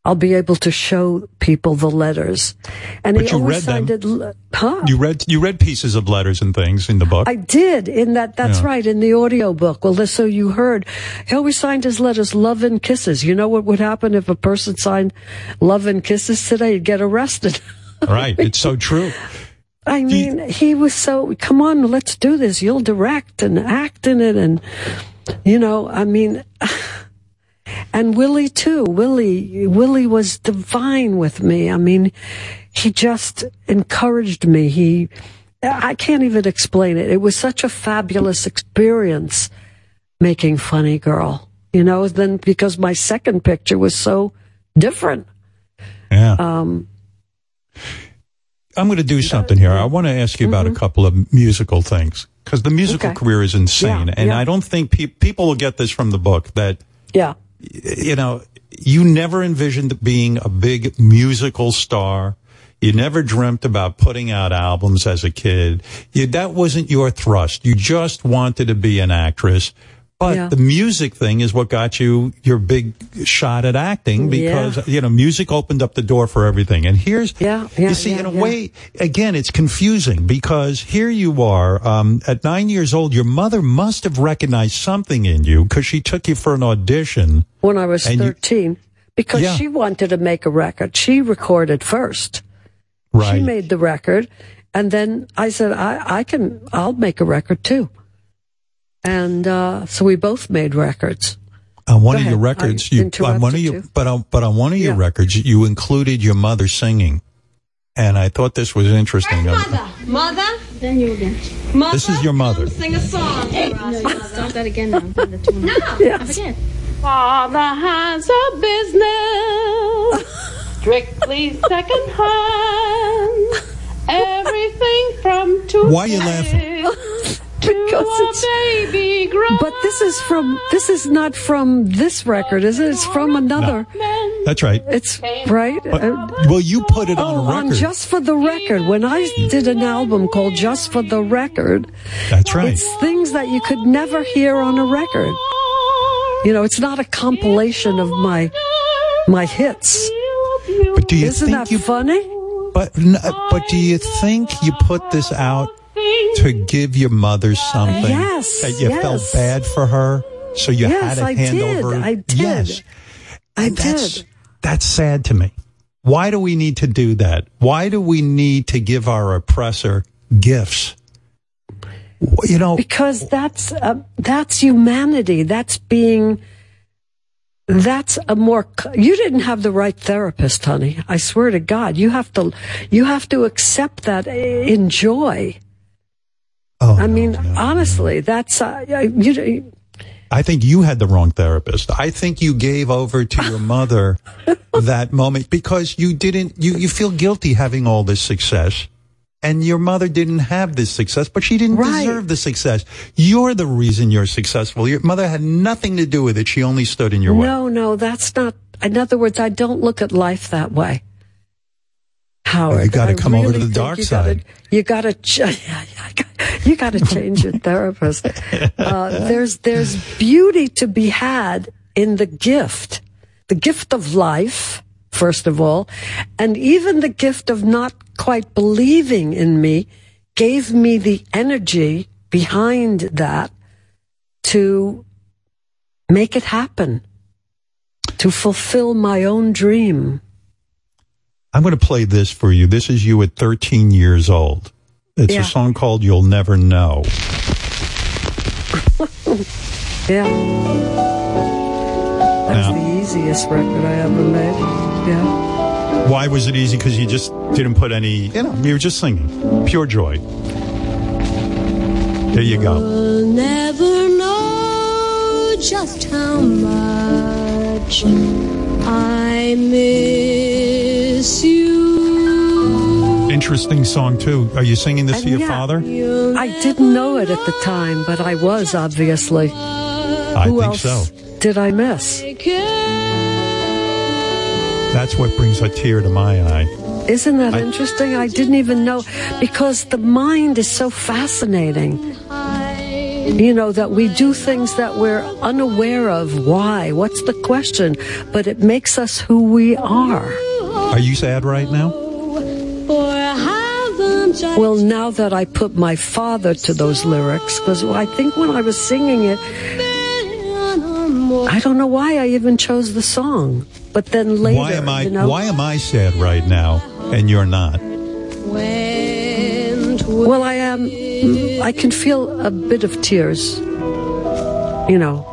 I'll be able to show people the letters. And But he you always read them. signed it, huh? You read you read pieces of letters and things in the book. I did in that. That's Yeah. right in the audio book. Well, so you heard. He always signed his letters "Love and Kisses." You know what would happen if a person signed "Love and Kisses" today? You'd get arrested. right, it's so true. I mean, he was so. Come on, let's do this. You'll direct and act in it, and you know, I mean. And Willie too. Willie, Willie was divine with me. I mean, he just encouraged me. He, I can't even explain it. It was such a fabulous experience making Funny Girl, you know, then because my second picture was so different. Yeah. Um, I'm going to do something here. I want to ask you about a couple of musical things because the musical Mm-hmm. Okay. career is insane, Yeah, and yeah. I don't think pe- people will get this from the book that yeah. You know you never envisioned being a big musical star. You never dreamt about putting out albums as a kid. You, that wasn't your thrust. You just wanted to be an actress. But Yeah. the music thing is what got you your big shot at acting because, Yeah. you know, music opened up the door for everything. And here's, Yeah, yeah, you see, in a way, again, it's confusing because here you are, um, at nine years old, your mother must have recognized something in you because she took you for an audition. when I was And you- 13 because she wanted to make a record. She recorded first. Right. She made the record. And then I said, I, I can, I'll make a record too. And, uh, so we both made records. On one Go of your ahead. records, I you on one of your, you. but on, but on one of your Yeah. records, you included your mother singing, and I thought this was interesting. Mother? Mother, then you again. Mother? This is your mother. Sing a song. No, start that again now. No. Yes. Again. Father has a business, strictly second hand. Everything from two Why are you laughing? Because it's, baby grow. but this is from, this is not from this record, is it? It's from another. That's right. It's right. But, Uh, well, you put it on Oh, a record. on Just for the Record. When I did an album called Just for the Record, That's right. it's things that you could never hear on a record. You know, it's not a compilation of my my hits. But do you Isn't think that you? funny? But but do you think you put this out to give your mother something Yes, that you yes. felt bad for her, so you Yes, had to hand did. over? I did. Yes, I And that's, did. That's sad to me. Why do we need to do that? Why do we need to give our oppressor gifts? You know, Because that's uh, that's humanity. That's being. That's a more. You didn't have the right therapist, honey. I swear to God, you have to. You have to accept that. Enjoy. Oh, I mean, honestly, that's uh, you. I think you had the wrong therapist. I think you gave over to your mother that moment because you didn't, you, you feel guilty having all this success. And your mother didn't have this success, but she didn't Right. deserve the success. You're the reason you're successful. Your mother had nothing to do with it. She only stood in your way. No, no, that's not. In other words, I don't look at life that way. Howard, you gotta I come over to the dark you gotta- side. you got to, you got to change your therapist. Uh, there's there's beauty to be had in the gift, the gift of life, first of all, and even the gift of not quite believing in me gave me the energy behind that to make it happen, to fulfill my own dream. I'm going to play this for you. This is you at 13 years old. It's Yeah. a song called You'll Never Know. Yeah. That's Yeah. the easiest record I ever made. Yeah. Why was it easy? Because you just didn't put any, you know, you were just singing. Pure joy. There you go. We'll never know just how much I miss you. Interesting song, too. Are you singing this to And your yeah, father? I didn't know it at the time, but I was obviously. I Who think else so. did I miss? That's what brings a tear to my eye. Isn't that interesting? I didn't even know because the mind is so fascinating. You know, that we do things that we're unaware of. Why? What's the question? But it makes us who we are. Are you sad right now? For haven't I Well, now that I put my father to those lyrics, because I think when I was singing it, I don't know why I even chose the song. But then later, why am I? you know, Why am I sad right now and you're not? Well, I am. I can feel a bit of tears. You know,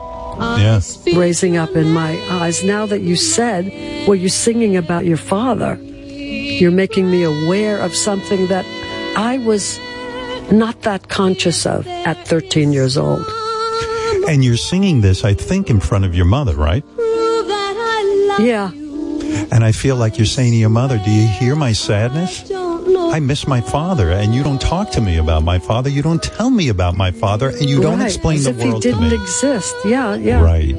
Yeah. raising up in my eyes. Now that you said, well, you're singing about your father, you're making me aware of something that I was not that conscious of at 13 years old. And you're singing this, I think, in front of your mother, right? Yeah. And I feel like you're saying to your mother, Do you hear my sadness? Oh. I miss my father, and you don't talk to me about my father. You don't tell me about my father, and you don't Right, explain as the if world he didn't me. exist. Yeah, yeah. Right.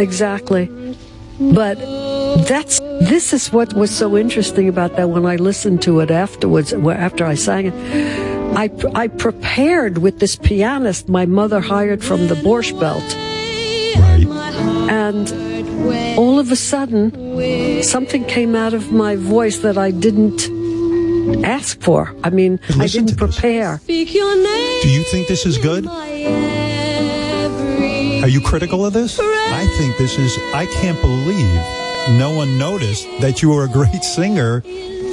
Exactly. But that's this is what was so interesting about that when I listened to it afterwards, after I sang it. I, I prepared with this pianist my mother hired from the Borscht Belt. Right. And all of a sudden, something came out of my voice that I didn't ask for. I mean, I didn't prepare. Do you think this is good? Are you critical of this? I think this is, I can't believe no one noticed that you were a great singer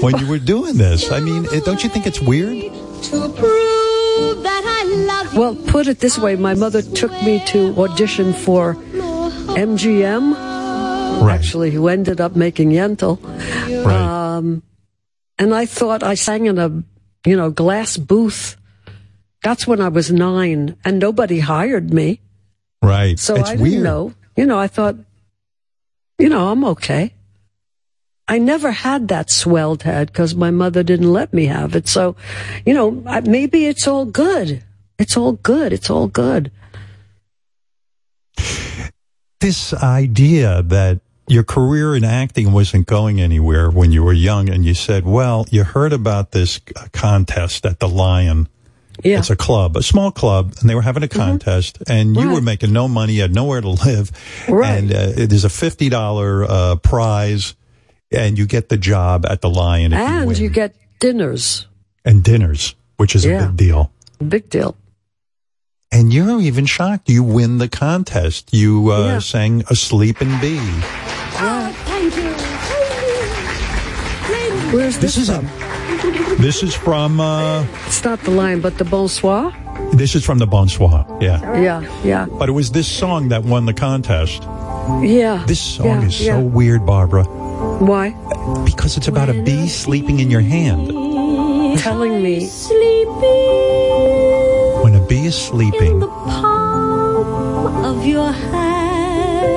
when you were doing this. I mean, it, don't you think it's weird? to prove that I love you? Well, put it this way my mother took me to audition for MGM, actually, who ended up making Yentl. Um, and I thought I sang in a, you know, glass booth. That's when I was nine, and nobody hired me. Right. So it's I didn't weird. know. You know, I thought, you know, I'm okay. I never had that swelled head because my mother didn't let me have it. So, you know, I- maybe it's all good. It's all good. It's all good. This idea that your career in acting wasn't going anywhere when you were young, and you said, well, you heard about this contest at the Lion. Yeah. It's a club, a small club, and they were having a contest, and you were making no money, you had nowhere to live, Right. and uh, it is a fifty dollar uh, prize, and you get the job at the Lion if you and win. you get dinners. and dinners, which is a big deal. Big deal. And you're even shocked. You win the contest. You uh, Yeah. sang "A Sleepin' Bee." Where's this, This is from? This is from. Uh, It's not the line, but the Bon Soir. this is from the Bon Soir. Yeah. Yeah, yeah, But it was this song that won the contest. yeah. This song yeah, is yeah. so weird, Barbara, Why? because it's about a bee sleeping in your hand. Telling me Sleeping When a bee is sleeping, In the Palm of your hand.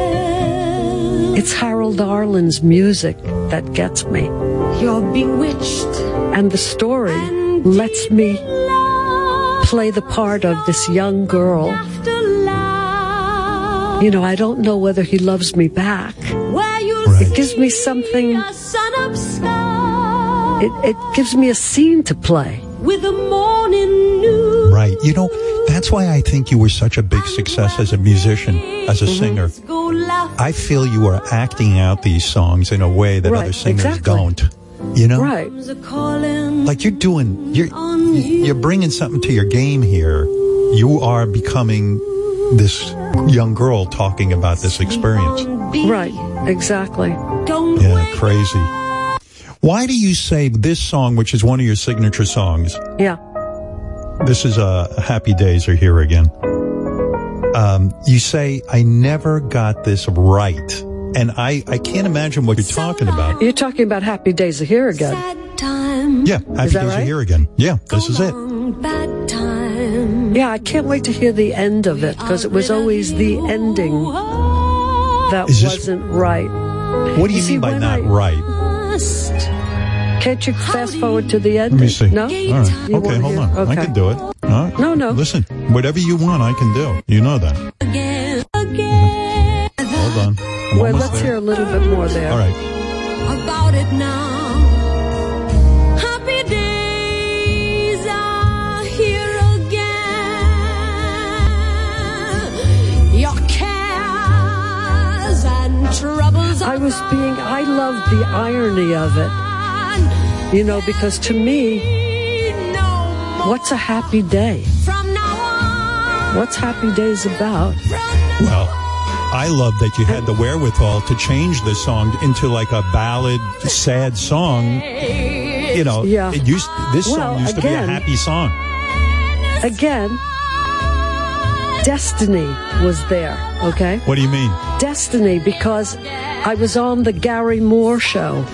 it's Harold Arlen's music that gets me. You're bewitched. And the story lets me play the part of this young girl. You know, I don't know whether he loves me back. Where you It gives me something, a sun up it, it gives me a scene to play. with the morning news. Right. You know, that's why I think you were such a big success as a musician, as a singer. Go laugh. I feel you are acting out these songs in a way that Right, other singers exactly. don't. You know? Right. Like you're doing, you're, you're bringing something to your game here. You are becoming this young girl talking about this experience. Right, exactly. Yeah, crazy. Why do you say this song, which is one of your signature songs, Yeah. this is uh, Happy Days Are Here Again. Um, you say, I never got this right. And I, I can't imagine what you're talking about. You're talking about Happy Days Are Here again. Yeah, Happy Is that Days Are? Here Again. Yeah, this is it. Bad time. Yeah, I can't wait to hear the end of it because it was always the ending that this- wasn't right. What do you, see, mean by not I- right? Can't you fast forward to the end? Let me see. No? All right. You Okay, hold hear- on. I can do it. All right. No, no. Listen, whatever you want, I can do. You know that. Again, again. Hold on. I'm Well, let's there. hear a little bit more there. All right. About it now. Happy days are here again. Your cares and troubles I was being, I love the irony of it. You know, because to me, what's a happy day? What's happy days about? Well, I love that you had the wherewithal to change the song into like a ballad, sad song. You know, Yeah. it used this song Well, used to be a happy song. Again, destiny was there, okay? What do you mean? Destiny because I was on the Garry Moore show.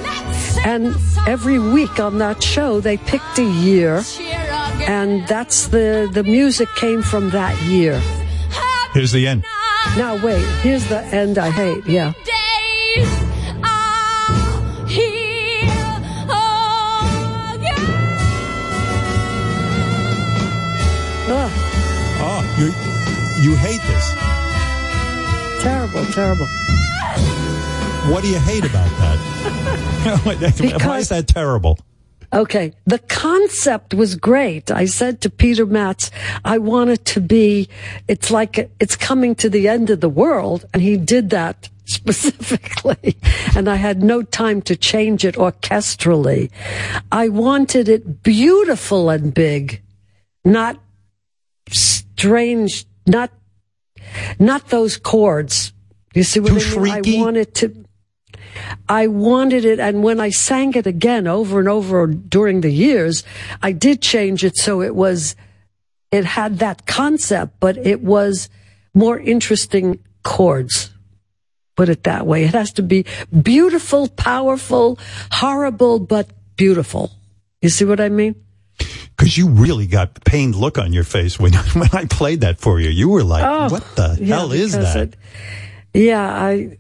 And every week on that show, they picked a year. And that's the, the music came from that year. Here's the end. Now, wait, here's the end I hate. Yeah. Ugh, Oh, you you hate this. terrible, terrible. What do you hate about that? Why is that terrible? Okay. The concept was great. I said to Peter Matz, I want it to be, it's like it's coming to the end of the world. And he did that specifically. And I had no time to change it orchestrally. I wanted it beautiful and big, not strange, not, not those chords. You see what Too I mean? shrieky? I wanted to, I wanted it, and when I sang it again over and over during the years, I did change it so it was, it had that concept, but it was more interesting chords. Put it that way. It has to be beautiful, powerful, horrible, but beautiful. You see what I mean? Because you really got the pained look on your face when when I played that for you. You were like, Oh, "What the yeah, hell is that?" it- yeah, I,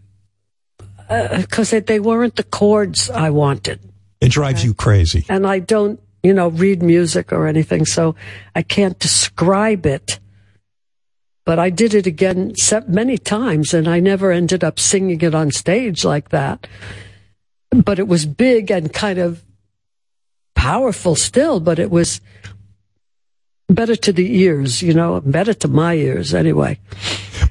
Uh, because they weren't the chords I wanted. It drives you crazy. and I don't, you know, read music or anything, so I can't describe it. But I did it again many times, and I never ended up singing it on stage like that. But it was big and kind of powerful still, but it was better to the ears, you know, better to my ears anyway.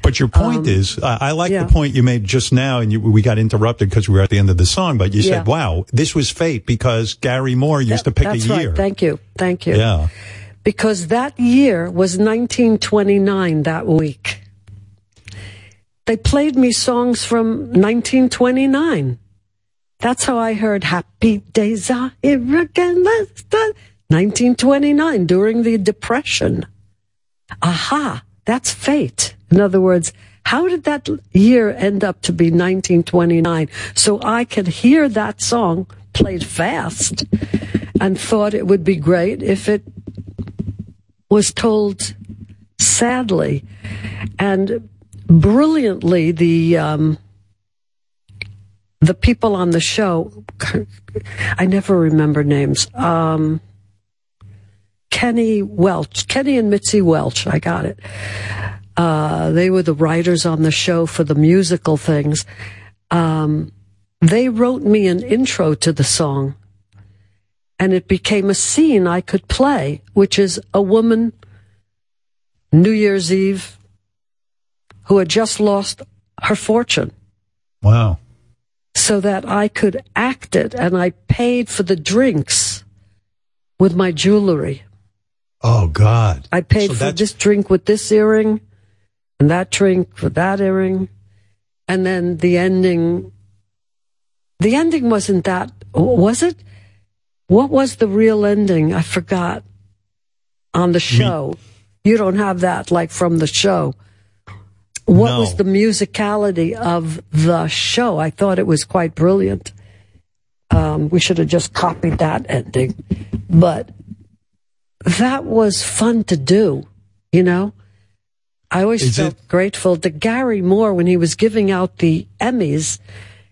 But your point is, I I like Um, yeah. the point you made just now, and you, we got interrupted because we were at the end of the song. But you Yeah. said, "Wow, this was fate," because Garry Moore used to pick a year. right. Thank you. Thank you. Yeah. because that year was 1929 that week. They played me songs from 1929. That's how I heard Happy Days Are Here Again. Let's do-" 1929 during the Depression. Aha, that's fate. In other words, how did that year end up to be 1929? So I could hear that song played fast and thought it would be great if it was told sadly and brilliantly the um, the people on the show, I never remember names. Um, Kenny Welch, Kenny and Mitzi Welch. I got it. Uh, they were the writers on the show for the musical things. Um, they wrote me an intro to the song and it became a scene I could play, which is a woman, New Year's Eve, who had just lost her fortune. Wow. So that I could act it, and I paid for the drinks with my jewelry. Oh God! I paid So for this drink with this earring, and that drink with that earring, and then the ending. The ending wasn't that, was it? What was the real ending? I forgot. On the show, you don't have that like from the show. What No. was the musicality of the show? I thought it was quite brilliant. Um, we should have just copied that ending, but that was fun to do. You know, I always Is felt grateful to Garry Moore when he was giving out the Emmys.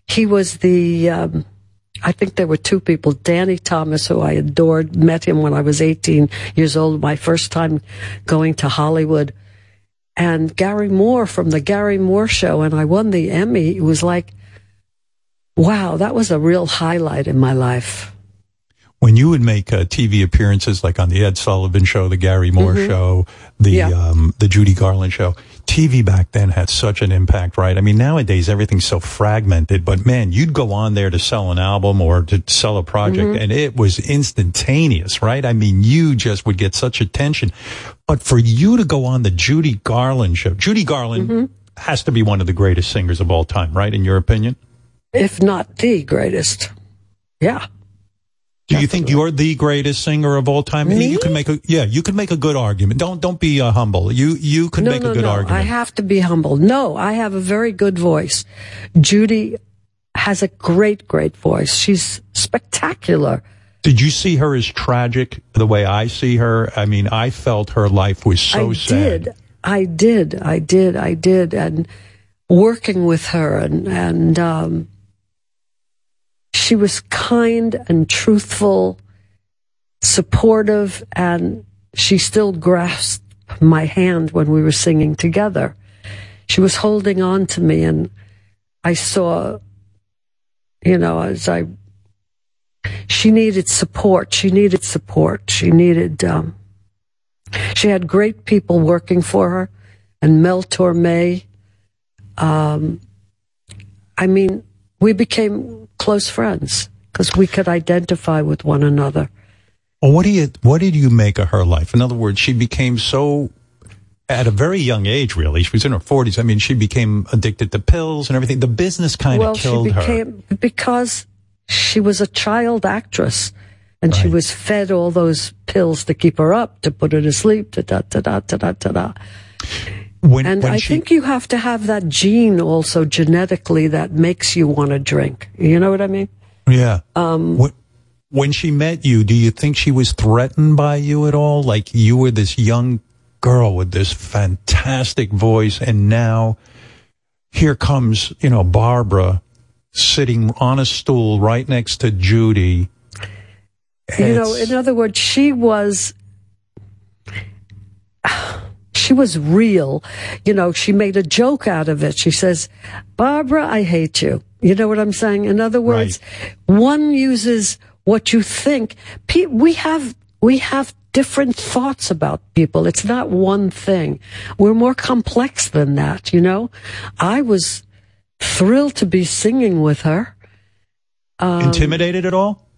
He was the, um, I think there were two people. Danny Thomas, who I adored, met him when I was 18 years old, my first time going to Hollywood. And Garry Moore from the Garry Moore Show, and I won the Emmy. It was like, wow, that was a real highlight in my life. When you would make uh, TV appearances like on the Ed Sullivan show, the Garry Moore Mhm. show, the Yeah. um, the Judy Garland show, TV back then had such an impact, right? I mean, nowadays everything's so fragmented, but man, you'd go on there to sell an album or to sell a project Mm-hmm. Mhm. and it was instantaneous, right? I mean, you just would get such attention. But for you to go on the Judy Garland show, Judy Garland Mm-hmm. has to be one of the greatest singers of all time, right? In your opinion? If not the greatest. Yeah. Do you think you're the greatest singer of all time? Me? You can make a yeah, you can make a good argument. Don't don't be uh, humble. You you could no, make no, a good no. argument. I have to be humble. No, I have a very good voice. Judy has a great, great voice. She's spectacular. Did you see her as tragic the way I see her? I mean, I felt her life was so I sad. did. I did. I did. I did. And working with her and, and, um, she was kind and truthful, supportive, and she still grasped my hand when we were singing together. She was holding on to me, and I saw, you know, as I, she needed support. She needed support. She needed, um, she had great people working for her, and Mel Torme. Um, I mean, we became close friends because we could identify with one another. Well, what do you what did you make of her life? In other words, she became so at a very young age. Really, she was in her forties. I mean, she became addicted to pills and everything. The business kind well, of killed she her. because she was a child actress, and she was fed all those pills to keep her up, to put her to sleep, to da da da da da da da. When, and when I she- think you have to have that gene also genetically that makes you want to drink. You know what I mean? Yeah. Um, when, when she met you, do you think she was threatened by you at all? Like you were this young girl with this fantastic voice, and now here comes, you know, Barbara sitting on a stool right next to Judy. You know, in other words, she was she was real. You know, she made a joke out of it. She says, "Barbara, I hate you." You know what I'm saying? In other words, one uses what you think. We have we have different thoughts about people. It's not one thing. We're more complex than that, you know? I was thrilled to be singing with her. Um, intimidated at all?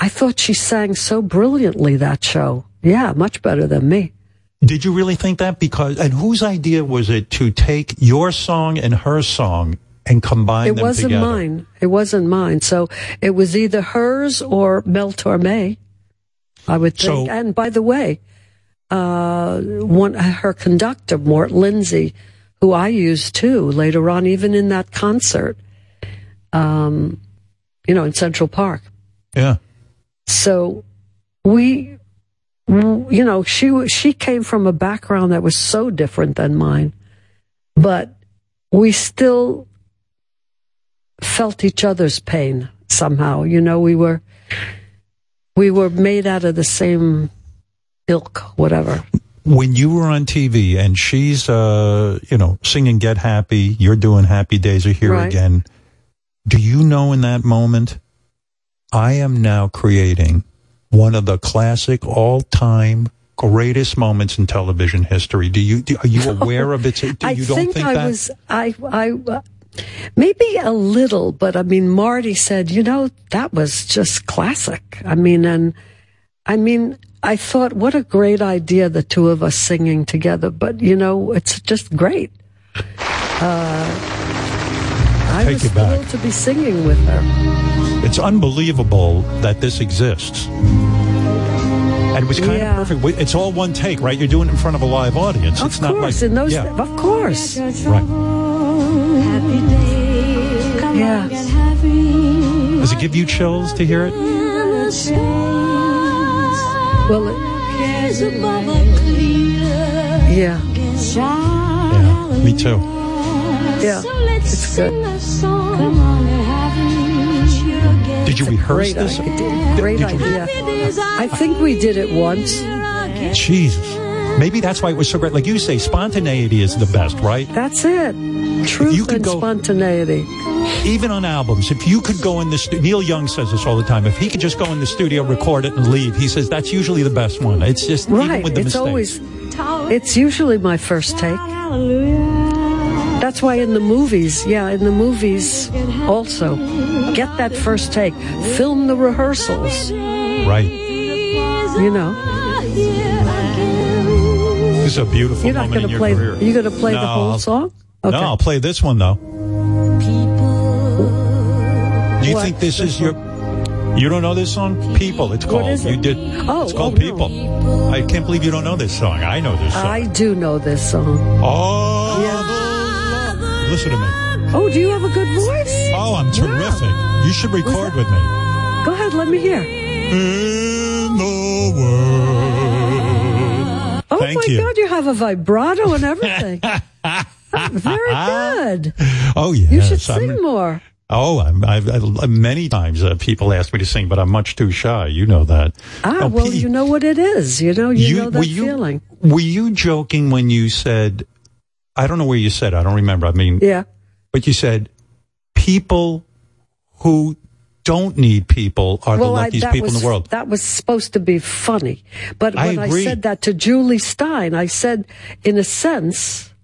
I thought she sang so brilliantly that show. Yeah, much better than me. Did you really think that? Because and whose idea was it to take your song and her song and combine it them wasn't together? mine. It wasn't mine. So it was either hers or Mel Torme, I would think. So- and by the way, uh, one her conductor, Mort Lindsay, who I used too later on, even in that concert, um, you know, in Central Park. Yeah. So we, you know, she she came from a background that was so different than mine, but we still felt each other's pain somehow. You know, we were we were made out of the same ilk, whatever. When you were on TV and she's, uh, you know, singing "Get Happy," you're doing "Happy Days Are Here Right. Again." Do you know in that moment, I am now creating one of the classic all-time greatest moments in television history? Do you do, are you aware of it? Do I you don't think, think I that? was I I uh, maybe a little, but I mean Marty said, you know, that was just classic. I mean, and I mean, I thought, what a great idea, the two of us singing together. But you know, it's just great. Uh, I Take was thrilled to be singing with her. It's unbelievable that this exists. And it was kind Yeah. of perfect. It's all one take, right? You're doing it in front of a live audience. Of it's not course, like in those, yeah. of course, right. yeah. Does it give you chills to hear it? Well, it, yeah, Yeah, me too. yeah, it's good. Did you rehearse this? idea. Great Did you- idea. I think we did it once. Jesus. Maybe that's why it was so great. Like you say, spontaneity is the best, right? That's it. Truth you could and go- spontaneity. Even on albums, if you could go in the stu- Neil Young says this all the time. If he could just go in the studio, record it, and leave, he says that's usually the best one. It's just even Right. with the It's mistakes. always, it's usually my first take. That's why in the movies, yeah, in the movies also, get that first take. Film the rehearsals, right. you know. This is a beautiful You're not moment going in to your play, career. you're going to play the whole I'll- song? No, I'll play this one though. Do you What? think this is your? You don't know this song? People. It's called. is You it? did. Oh, it's called oh, no. People. I can't believe you don't know this song. I know this song. I do know this song. Oh, listen to me. Oh, do you have a good voice? Oh, I'm terrific. You should record with me. Go ahead, let me hear. In the world. Oh Thank my you. God, you have a vibrato and everything. Very good. Oh yeah. You should I'm- sing more. Oh, I'm, I've, I, many times uh, people ask me to sing, but I'm much too shy. You know that. Ah, Now, well, Pete, you know what it is. You know, you, You- know were that you- feeling. Were you joking when you said, I don't know where you said, I don't remember. I mean, Yeah. but you said people who don't need people are the luckiest that people was, in the world. That was supposed to be funny. But when I, agree. said that to Jule Styne, I said, in a sense,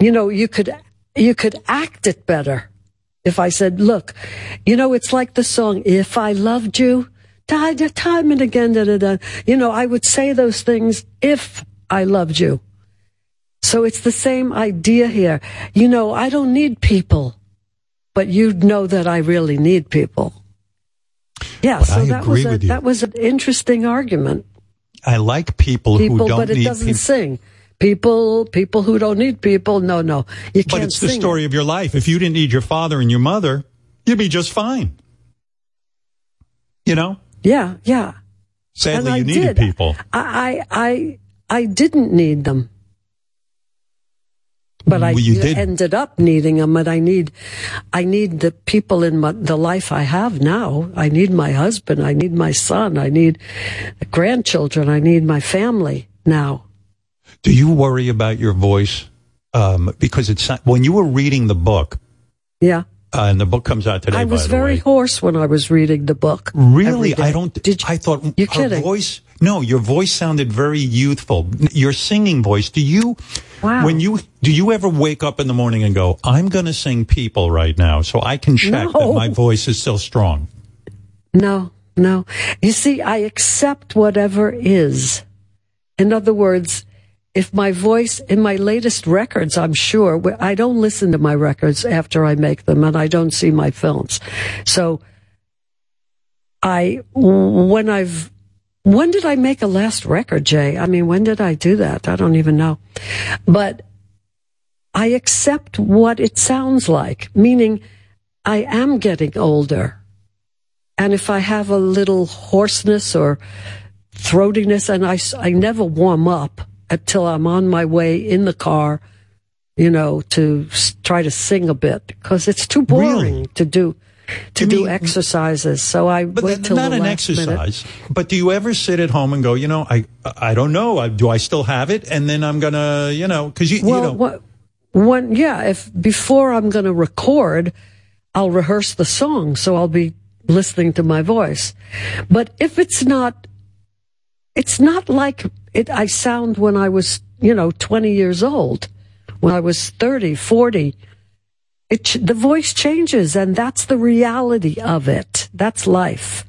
you know, you could, you could act it better. If I said, look, you know, it's like the song, If I Loved You, da, da, time and again, da, da, da. You know, I would say those things if I loved you. So it's the same idea here. You know, I don't need people, but you know that I really need people. Yeah, But so I that agree was a, with you. that was an interesting argument. I like people, People, who don't but it doesn't people. sing. People, people who don't need people. No, no, you can't But it's the story of your life. If you didn't need your father and your mother, you'd be just fine. You know? Yeah, yeah. Sadly, you needed did. people. I, I, I, I didn't need them. But I Well, you did. ended up needing them, and I need, I need the people in my, the life I have now. I need my husband. I need my son. I need grandchildren. I need my family now. Do you worry about your voice? Um, because it's when you were reading the book, Yeah. uh, and the book comes out today. I was very way. house when I was reading the book. Really. I don't. Did I thought kidding. voice? No, your voice sounded very youthful. Your singing voice. Do you? Wow. When you do you ever wake up in the morning and go, "I'm going to sing people right now," so I can check that my voice is still strong. No, no. You see, I accept whatever is. In other words, if my voice in my latest records, I'm sure I don't listen to my records after I make them and I don't see my films. So I, when I've, when did I make a last record, Jay? I mean, when did I do that? I don't even know. But I accept what it sounds like, meaning I am getting older. And if I have a little hoarseness or throatiness, and I, I never warm up until I'm on my way in the car you know, to try to sing a bit because it's too boring to do to You do mean- exercises. So I But wait till not an last minute. exercise. But do you ever sit at home and go, you know, I I don't know, I, do I still have it? And then I'm gonna, you know, because you, Well, you know, what, when yeah, if before I'm going to record, I'll rehearse the song, so I'll be listening to my voice. But if it's not, it's not like it. I sound when I was, you know, 20 years old, when I was 30, 40. It the voice changes, and that's the reality of it. That's life,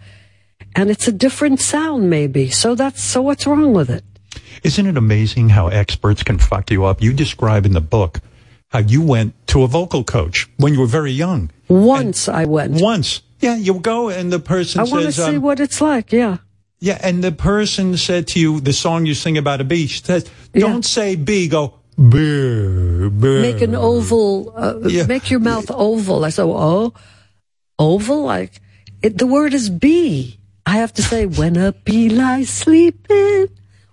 and it's a different sound, maybe. So that's so. What's wrong with it? Isn't it amazing how experts can fuck you up? You describe in the book how you went to a vocal coach when you were very young. Once I went. Once. Yeah, you go and the person I want to says, see um, what it's like. Yeah. yeah, and the person said to you, the song you sing about a bee, says, don't say bee, go Make an oval. Uh, Yeah. Make your mouth oval. I said, oh, oval. Like it, the word is bee. I have to say, when a bee lies sleeping,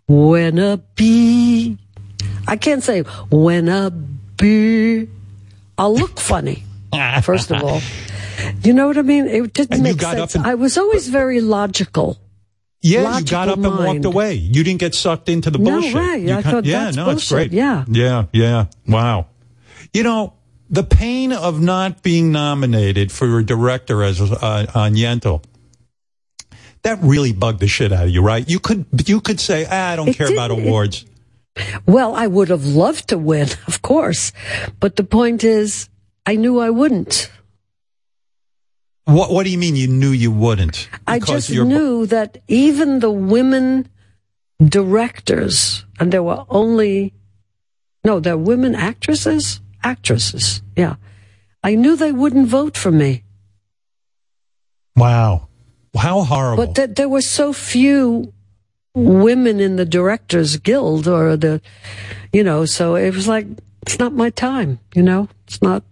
when a bee. I can't say when a bee. I'll look funny. First of all, you know what I mean. It didn't And make sense. up and- I was always very logical. Yeah, you got up and walked away. You didn't get sucked into the No bullshit. way. You I thought yeah, no, it's great. Yeah. yeah, yeah. Wow. You know, the pain of not being nominated for a director as uh, on Yentl. That really bugged the shit out of you, right? You could you could say, ah, I don't It care about didn't- it- awards. Well, I would have loved to win, of course. But the point is, I knew I wouldn't. What What do you mean you knew you wouldn't? I just knew that even the women directors, and there were only, no, there were women actresses? Actresses, yeah. I knew they wouldn't vote for me. Wow. How horrible. But that there were so few women in the Directors Guild or the, you know, so it was like, it's not my time, you know? It's not,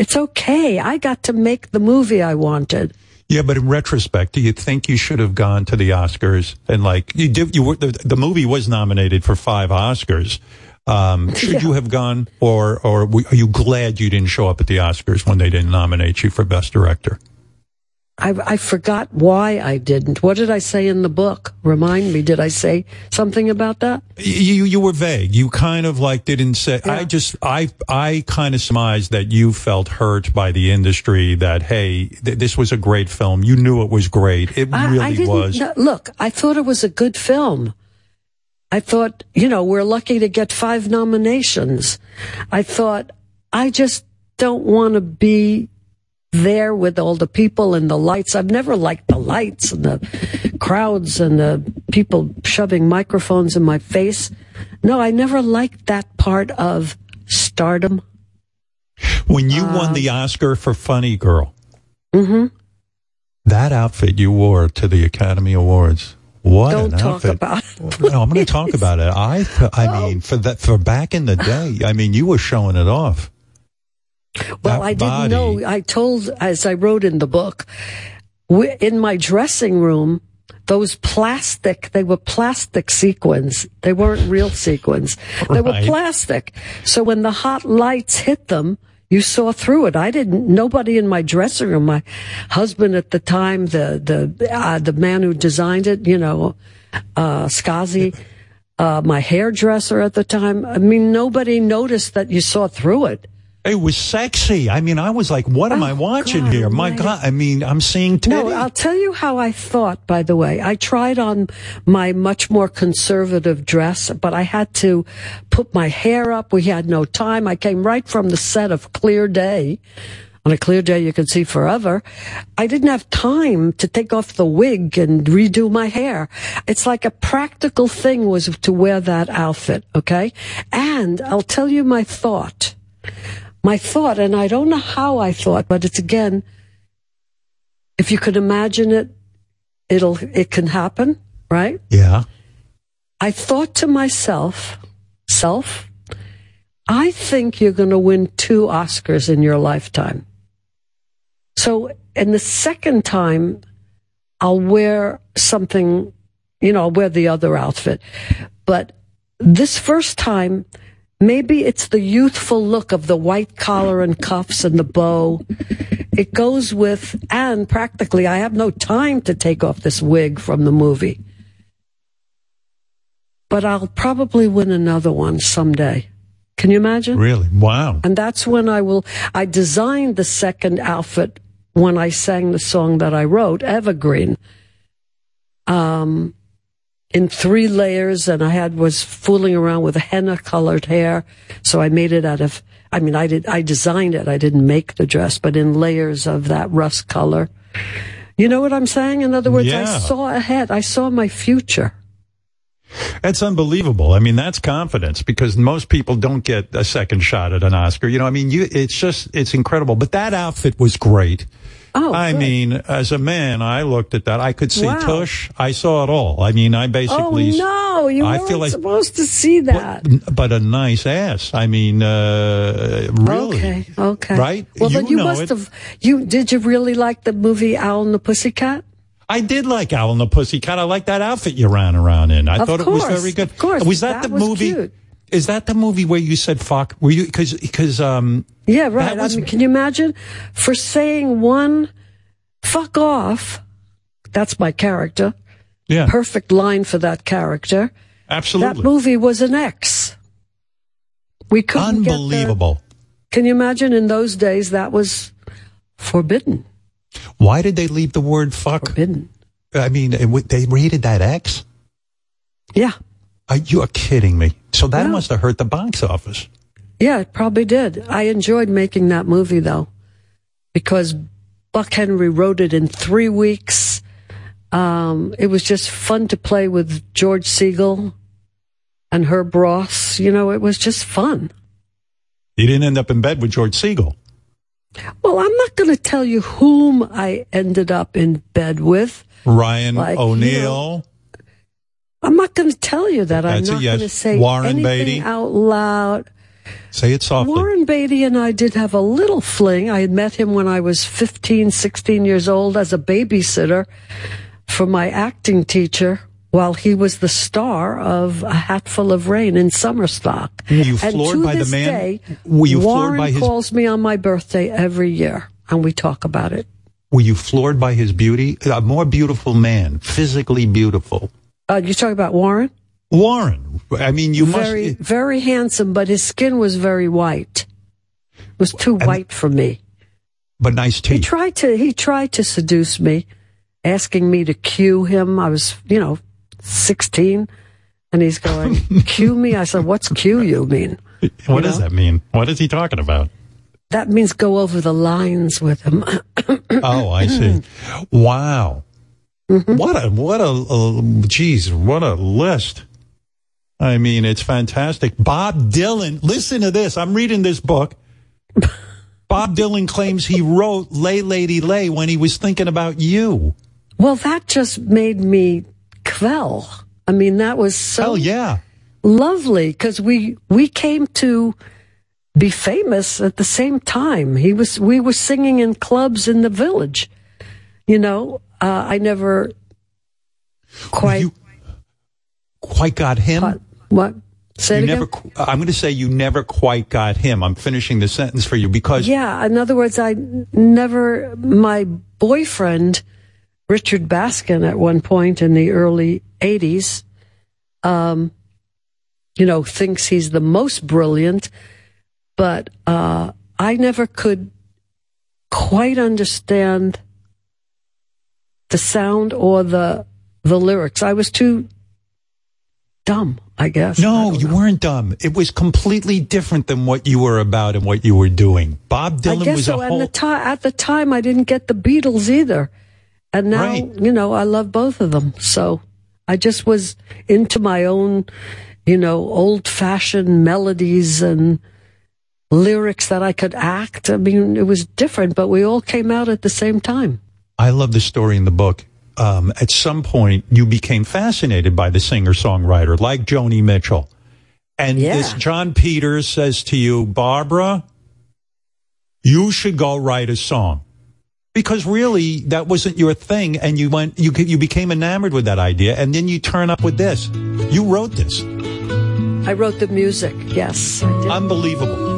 it's okay. I got to make the movie I wanted. Yeah, but in retrospect, do you think you should have gone to the Oscars and like you did? You were the, the movie was nominated for five Oscars. Um, should you have gone, or or are you glad you didn't show up at the Oscars when they didn't nominate you for Best Director? I, I forgot why I didn't. What did I say in the book? Remind me. Did I say something about that? You you were vague. You kind of like didn't say. I just I I kind of surmised that you felt hurt by the industry. That hey, th- this was a great film. You knew it was great. It I, really I was. no, look, I thought it was a good film. I thought, you know, we're lucky to get five nominations. I thought, I just don't want to be there with all the people and the lights. I've never liked the lights and the crowds and the people shoving microphones in my face. No, I never liked that part of stardom. When you won the Oscar for Funny Girl, mm-hmm. that outfit you wore to the Academy Awards. What Don't an talk outfit! about no, I'm going to talk about it. I, I mean, for that, for back in the day, I mean, you were showing it off. Well, That I didn't body. know. I told, as I wrote in the book, in my dressing room, those plastic, they were plastic sequins. They weren't real sequins. They were plastic. So when the hot lights hit them, you saw through it. I didn't, nobody in my dressing room, my husband at the time, the, the, uh, the man who designed it, you know, uh, Scaasi, uh, my hairdresser at the time. I mean, nobody noticed that you saw through it. It was sexy. I mean, I was like, what am I watching Oh, God here? My. God. I mean, I'm seeing titty. No, I'll tell you how I thought, by the way. I tried on my much more conservative dress, but I had to put my hair up. We had no time. I came right from the set of Clear Day. On a clear day, you can see forever. I didn't have time to take off the wig and redo my hair. It's like a practical thing was to wear that outfit, okay? And I'll tell you my thought. My thought, and I don't know how I thought, but it's again, if you can imagine it, it'll, it can happen, right? yeah. I thought to myself, self, I think you're going to win two Oscars in your lifetime. So, in the second time, I'll wear something, you know, I'll wear the other outfit. But this first time, Maybe it's the youthful look of the white collar and cuffs and the bow. It goes with, and practically, I have no time to take off this wig from the movie. But I'll probably win another one someday. Can you imagine? Really? Wow. And that's when I will, I designed the second outfit when I sang the song that I wrote, Evergreen. Um, in three layers and I had was fooling around with henna colored hair. So I made it out of, I mean, I did, I designed it. I didn't make the dress, but in layers of that rust color. You know what I'm saying? In other words, I saw ahead. I saw my future. That's unbelievable. I mean, that's confidence because most people don't get a second shot at an Oscar. You know, I mean, you, it's just, it's incredible. But that outfit was great. Oh, I mean, as a man, I looked at that. I could see Wow. Tush. I saw it all. I mean, I basically, oh no, you I weren't feel like- supposed to see that. but a nice ass. I mean, uh, really. Okay, okay. Right? Well, You then you must it. have. You did you really like the movie Owl and the Pussycat? I did like Owl and the Pussycat. I like that outfit you ran around in. I Of thought it was very good. of course. Was that, That the was movie? cute. Is that the movie where you said fuck? Were you, cause, cause, um, Yeah, right. was- I mean, can you imagine for saying one "fuck off"? That's my character. Yeah. Perfect line for that character. absolutely. That movie was an X. We couldn't Unbelievable. Can you imagine in those days that was forbidden? Why did they leave the word fuck? Forbidden. I mean, it they rated that X? Yeah. Are you are kidding me? So that No. must have hurt the box office. Yeah, it probably did. I enjoyed making that movie though, because Buck Henry wrote it in three weeks. Um, it was just fun to play with George Segal and Herb Ross. You know, it was just fun. You didn't end up in bed with George Segal. Well, I'm not going to tell you whom I ended up in bed with. Ryan Like, you O'Neill. I'm not going to tell you that. I'm not yes. going to say Warren anything Beatty? out loud. Say it softly. Warren Beatty and I did have a little fling. I had met him when I was 15, 16 years old as a babysitter for my acting teacher while he was the star of A Hatful of Rain in Summerstock. Were you and floored to by the this man? Day, Were you floored Warren by his- calls me on my birthday every year and we talk about it. Were you floored by his beauty? A more beautiful man, physically beautiful. Uh, you talk about Warren? Warren. I mean, you very, must. very handsome, but his skin was very white. It was too white for me. But nice teeth. He tried to he tried to seduce me, asking me to cue him. I was, you know, sixteen, and he's going, "Cue me." I said, "What's cue you mean?" What does that mean? What is he talking about? That means go over the lines with him. Oh, I see. Wow. Mm-hmm. What a what a uh, geez, what a list. I mean, it's fantastic. Bob Dylan, listen to this. I'm reading this book. Bob Dylan claims he wrote Lay Lady Lay when he was thinking about you. well, that just made me kvell. I mean, that was so Hell yeah. lovely because we we came to be famous at the same time. He was we were singing in clubs in the village. You know, uh, I never quite Quite got him. what say you it never again? I'm going to say you never quite got him. I'm finishing the sentence for you because Yeah, in other words, I never my boyfriend Richard Baskin at one point in the early '80s, um, you know, thinks he's the most brilliant, but uh, I never could quite understand the sound or the the lyrics. I was too dumb, I guess. No, you weren't dumb. It was completely different than what you were about and what you were doing. Bob Dylan I guess was so. a And whole. the ti- at the time, I didn't get the Beatles either, and now Right. you know I love both of them. So I just was into my own, you know, old-fashioned melodies and lyrics that I could act. I mean, it was different, but we all came out at the same time. I love the story in the book. Um, at some point, you became fascinated by the singer songwriter like Joni Mitchell. And Yeah. this Jon Peters says to you, Barbra, you should go write a song. Because really, that wasn't your thing, and you went, you you became enamored with that idea, and then you turn up with this. You wrote this. I wrote the music. Yes, I did. Unbelievable.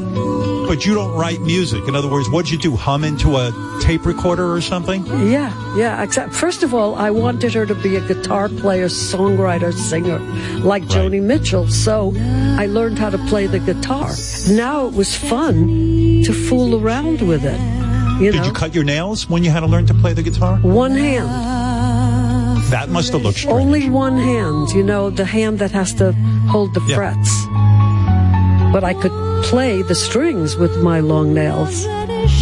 But you don't write music. In other words, what'd you do? Hum into a tape recorder or something? Yeah, yeah. Except, first of all, I wanted her to be a guitar player, songwriter, singer, like Joni Mitchell. So I learned how to play the guitar. Now it was fun to fool around with it. You Did know, you cut your nails when you had to learn to play the guitar? one hand, That must have looked strange. only one hand. You know, the hand that has to hold the Yeah. frets. But I could play the strings with my long nails.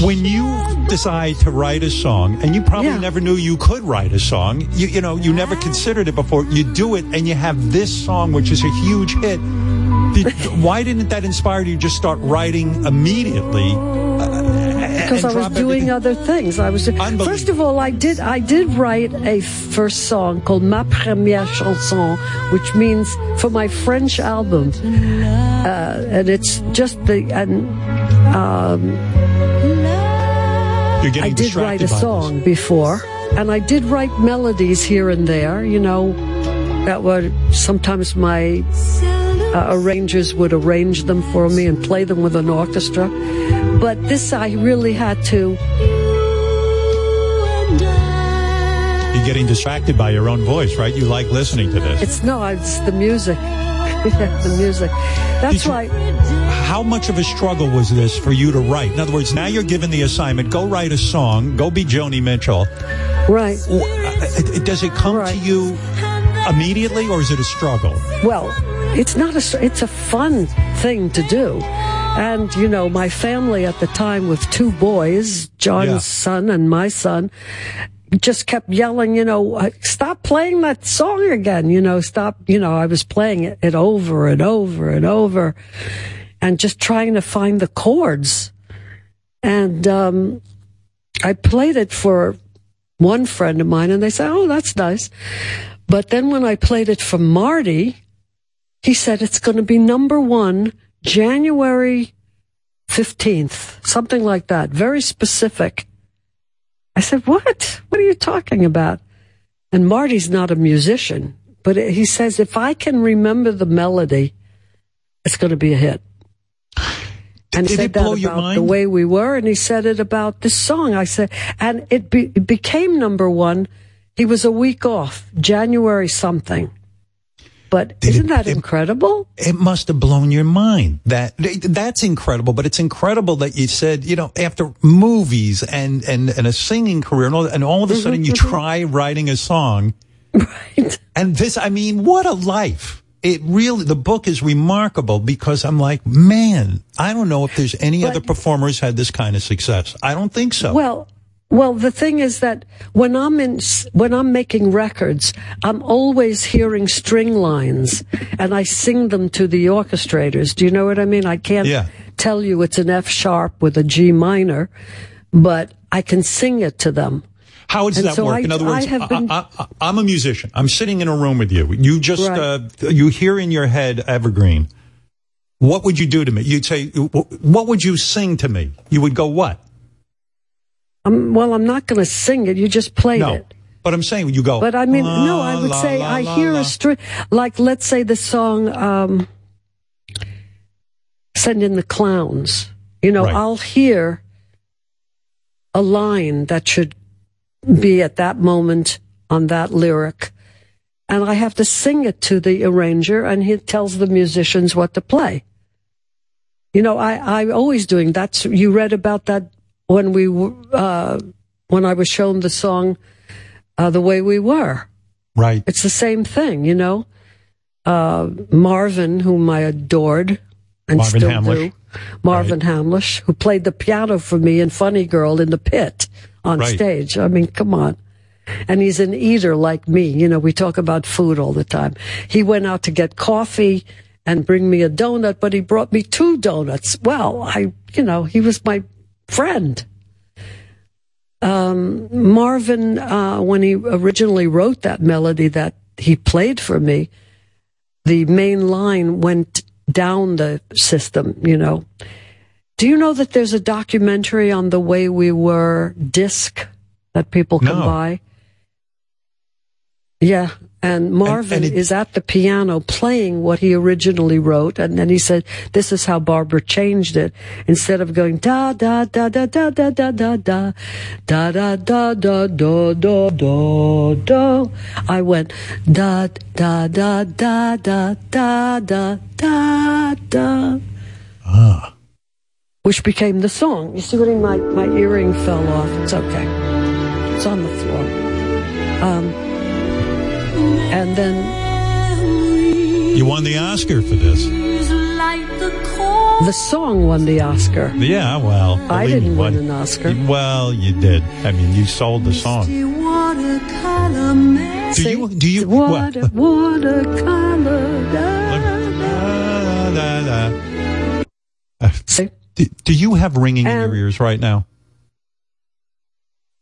When you decide to write a song, and you probably Yeah. never knew you could write a song, you, you know, you never considered it before. You do it, and you have this song, which is a huge hit. Did, why didn't that inspire you to just start writing immediately? Because I was doing other things. I was first of all, I did I did write a first song called Ma Première Chanson, which means for my French album, uh, and it's just the and um, I did write a song before, and I did write melodies here and there. You know, that were sometimes my uh, arrangers would arrange them for me and play them with an orchestra. But this I really had to. You're getting distracted by your own voice, right? You like listening to this. It's no, it's the music. the music. That's why. How much of a struggle was this for you to write? In other words, now you're given the assignment, go write a song, go be Joni Mitchell. Right. Uh, uh, does it come to you immediately or is it a struggle? Well, it's not a. It's a fun thing to do, and you know, my family at the time with two boys, John's Yeah. son and my son, just kept yelling, you know, "Uh, stop playing that song again. You know, stop. You know, I was playing it, it over and over and over, and just trying to find the chords, and um, I played it for one friend of mine, and they said, "Oh, that's nice." But then when I played it for Marty, he said it's going to be number one January 15th, something like that, very specific. I said, What? What are you talking about? And Marty's not a musician, but he says, If I can remember the melody, it's going to be a hit. And he said that about the way we were, and he said it about this song. I said, and it, be, it became number one. He was a week off, January something. But isn't that incredible? It must have blown your mind. That that's incredible, but it's incredible that you said, you know, after movies and and, and a singing career and all, and all of a mm-hmm, sudden you mm-hmm. try writing a song. Right. And this, I mean, what a life. It really, the book is remarkable because I'm like, man, I don't know if there's any other performers had this kind of success. I don't think so. Well, well, the thing is that when I'm in, when I'm making records, I'm always hearing string lines and I sing them to the orchestrators. Do you know what I mean? I can't Yeah. tell you it's an F sharp with a G minor, but I can sing it to them. How does And that so work? I- in other words, I have been- I, am a musician. I'm sitting in a room with you. You just, Right. uh, you hear in your head Evergreen. What would you do to me? You'd say, what would you sing to me? You would go, what? Um, well, I'm not going to sing it. You just played No. it. But I'm saying, you go. But I mean, la, no, I would la, say la, I hear a string, like let's say the song, um, Send in the Clowns. You know, Right. I'll hear a line that should be at that moment on that lyric. And I have to sing it to the arranger and he tells the musicians what to play. You know, I, I'm always doing that. You read about that when we, uh, when I was shown the song, uh, The Way We Were. Right. It's the same thing, you know. Uh, Marvin, whom I adored and Marvin still Hamlisch. do, Marvin Hamlisch, who played the piano for me in Funny Girl in the pit on Right. stage. I mean, come on. And he's an eater like me. You know, we talk about food all the time. He went out to get coffee and bring me a donut, but he brought me two donuts. Well, I, you know, he was my friend. Um, Marvin, uh, when he originally wrote that melody that he played for me, the main line went down the system, you know. Do you know that there's a documentary on the way we were disc that people can No. buy? Yeah. And Marvin is at the piano playing what he originally wrote. And then he said, this is how Barbra changed it. Instead of going da, da, da, da, da, da, da, da, da, da, da, da, da, da, da, da, da. I went da, da, da, da, da, da, da, da, da. Ah. Which became the song. You see what I mean? My, my earring fell off. It's okay. It's on the floor. Um, and then You won the Oscar for this. the song won the Oscar. Yeah, well. I didn't what- win an Oscar. Well, you did. I mean, you sold the song. Do you? Do you? What? Water, watercolor. da, Da, da, da. Do, do you have ringing in your ears right now?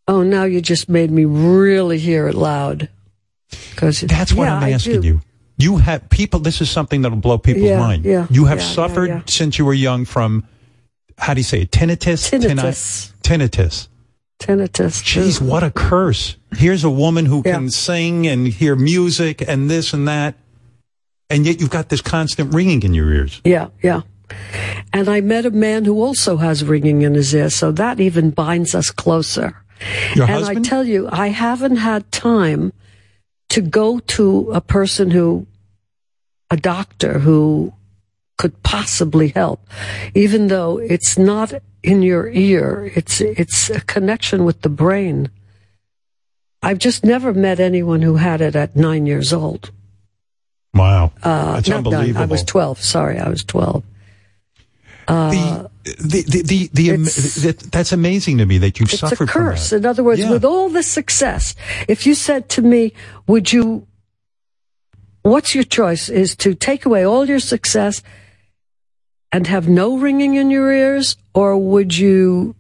Oh, now you just made me really hear it loud. Because That's what yeah, I'm asking you. You have people. This is something that'll blow people's Yeah, mind. yeah, you have yeah, suffered since you were young from how do you say it? Tinnitus. Tinnitus. Tinni- tinnitus. Tinnitus. Jeez, what a curse! Here's a woman who can sing and hear music and this and that, and yet you've got this constant ringing in your ears. Yeah, yeah. And I met a man who also has ringing in his ear, so that even binds us closer. Your and husband? I tell you, I haven't had time to go to a person who, a doctor who could possibly help, even though it's not in your ear. It's, it's a connection with the brain. I've just never met anyone who had it at nine years old. Wow, Uh, that's not nine, unbelievable. I was 12. Sorry, I was 12. Uh, the the the, the, am- that, that's amazing to me that you've it's a curse. In other words, Yeah. with all the success, if you said to me, would you, what's your choice? Is to take away all your success and have no ringing in your ears, or would you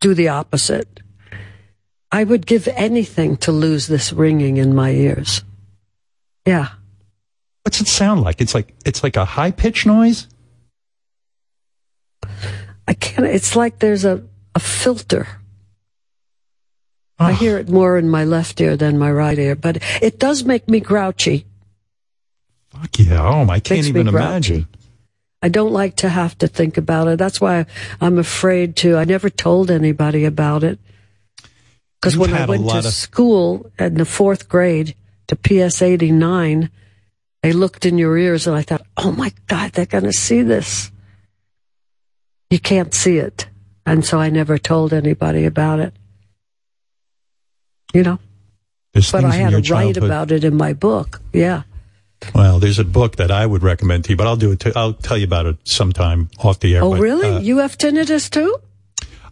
do the opposite? I would give anything to lose this ringing in my ears. Yeah. What's it sound like? It's like it's like a high pitched noise. I can't, it's like there's a, a filter. I hear it ah. more in my left ear than my right ear, but it does make me grouchy. Fuck yeah! Oh, I can't Makes even imagine. I don't like to have to think about it. That's why I'm afraid to. I never told anybody about it. Because when I went to of- school in the fourth grade to PS 89, they looked in your ears and I thought, oh my God, they're going to see this. You can't see it. And so I never told anybody about it. You know? There's but I had to write about it in my book. Yeah. Well, there's a book that I would recommend to you, but I'll do it. To, I'll tell you about it sometime off the air. Oh, but, really? uh, you have tinnitus too?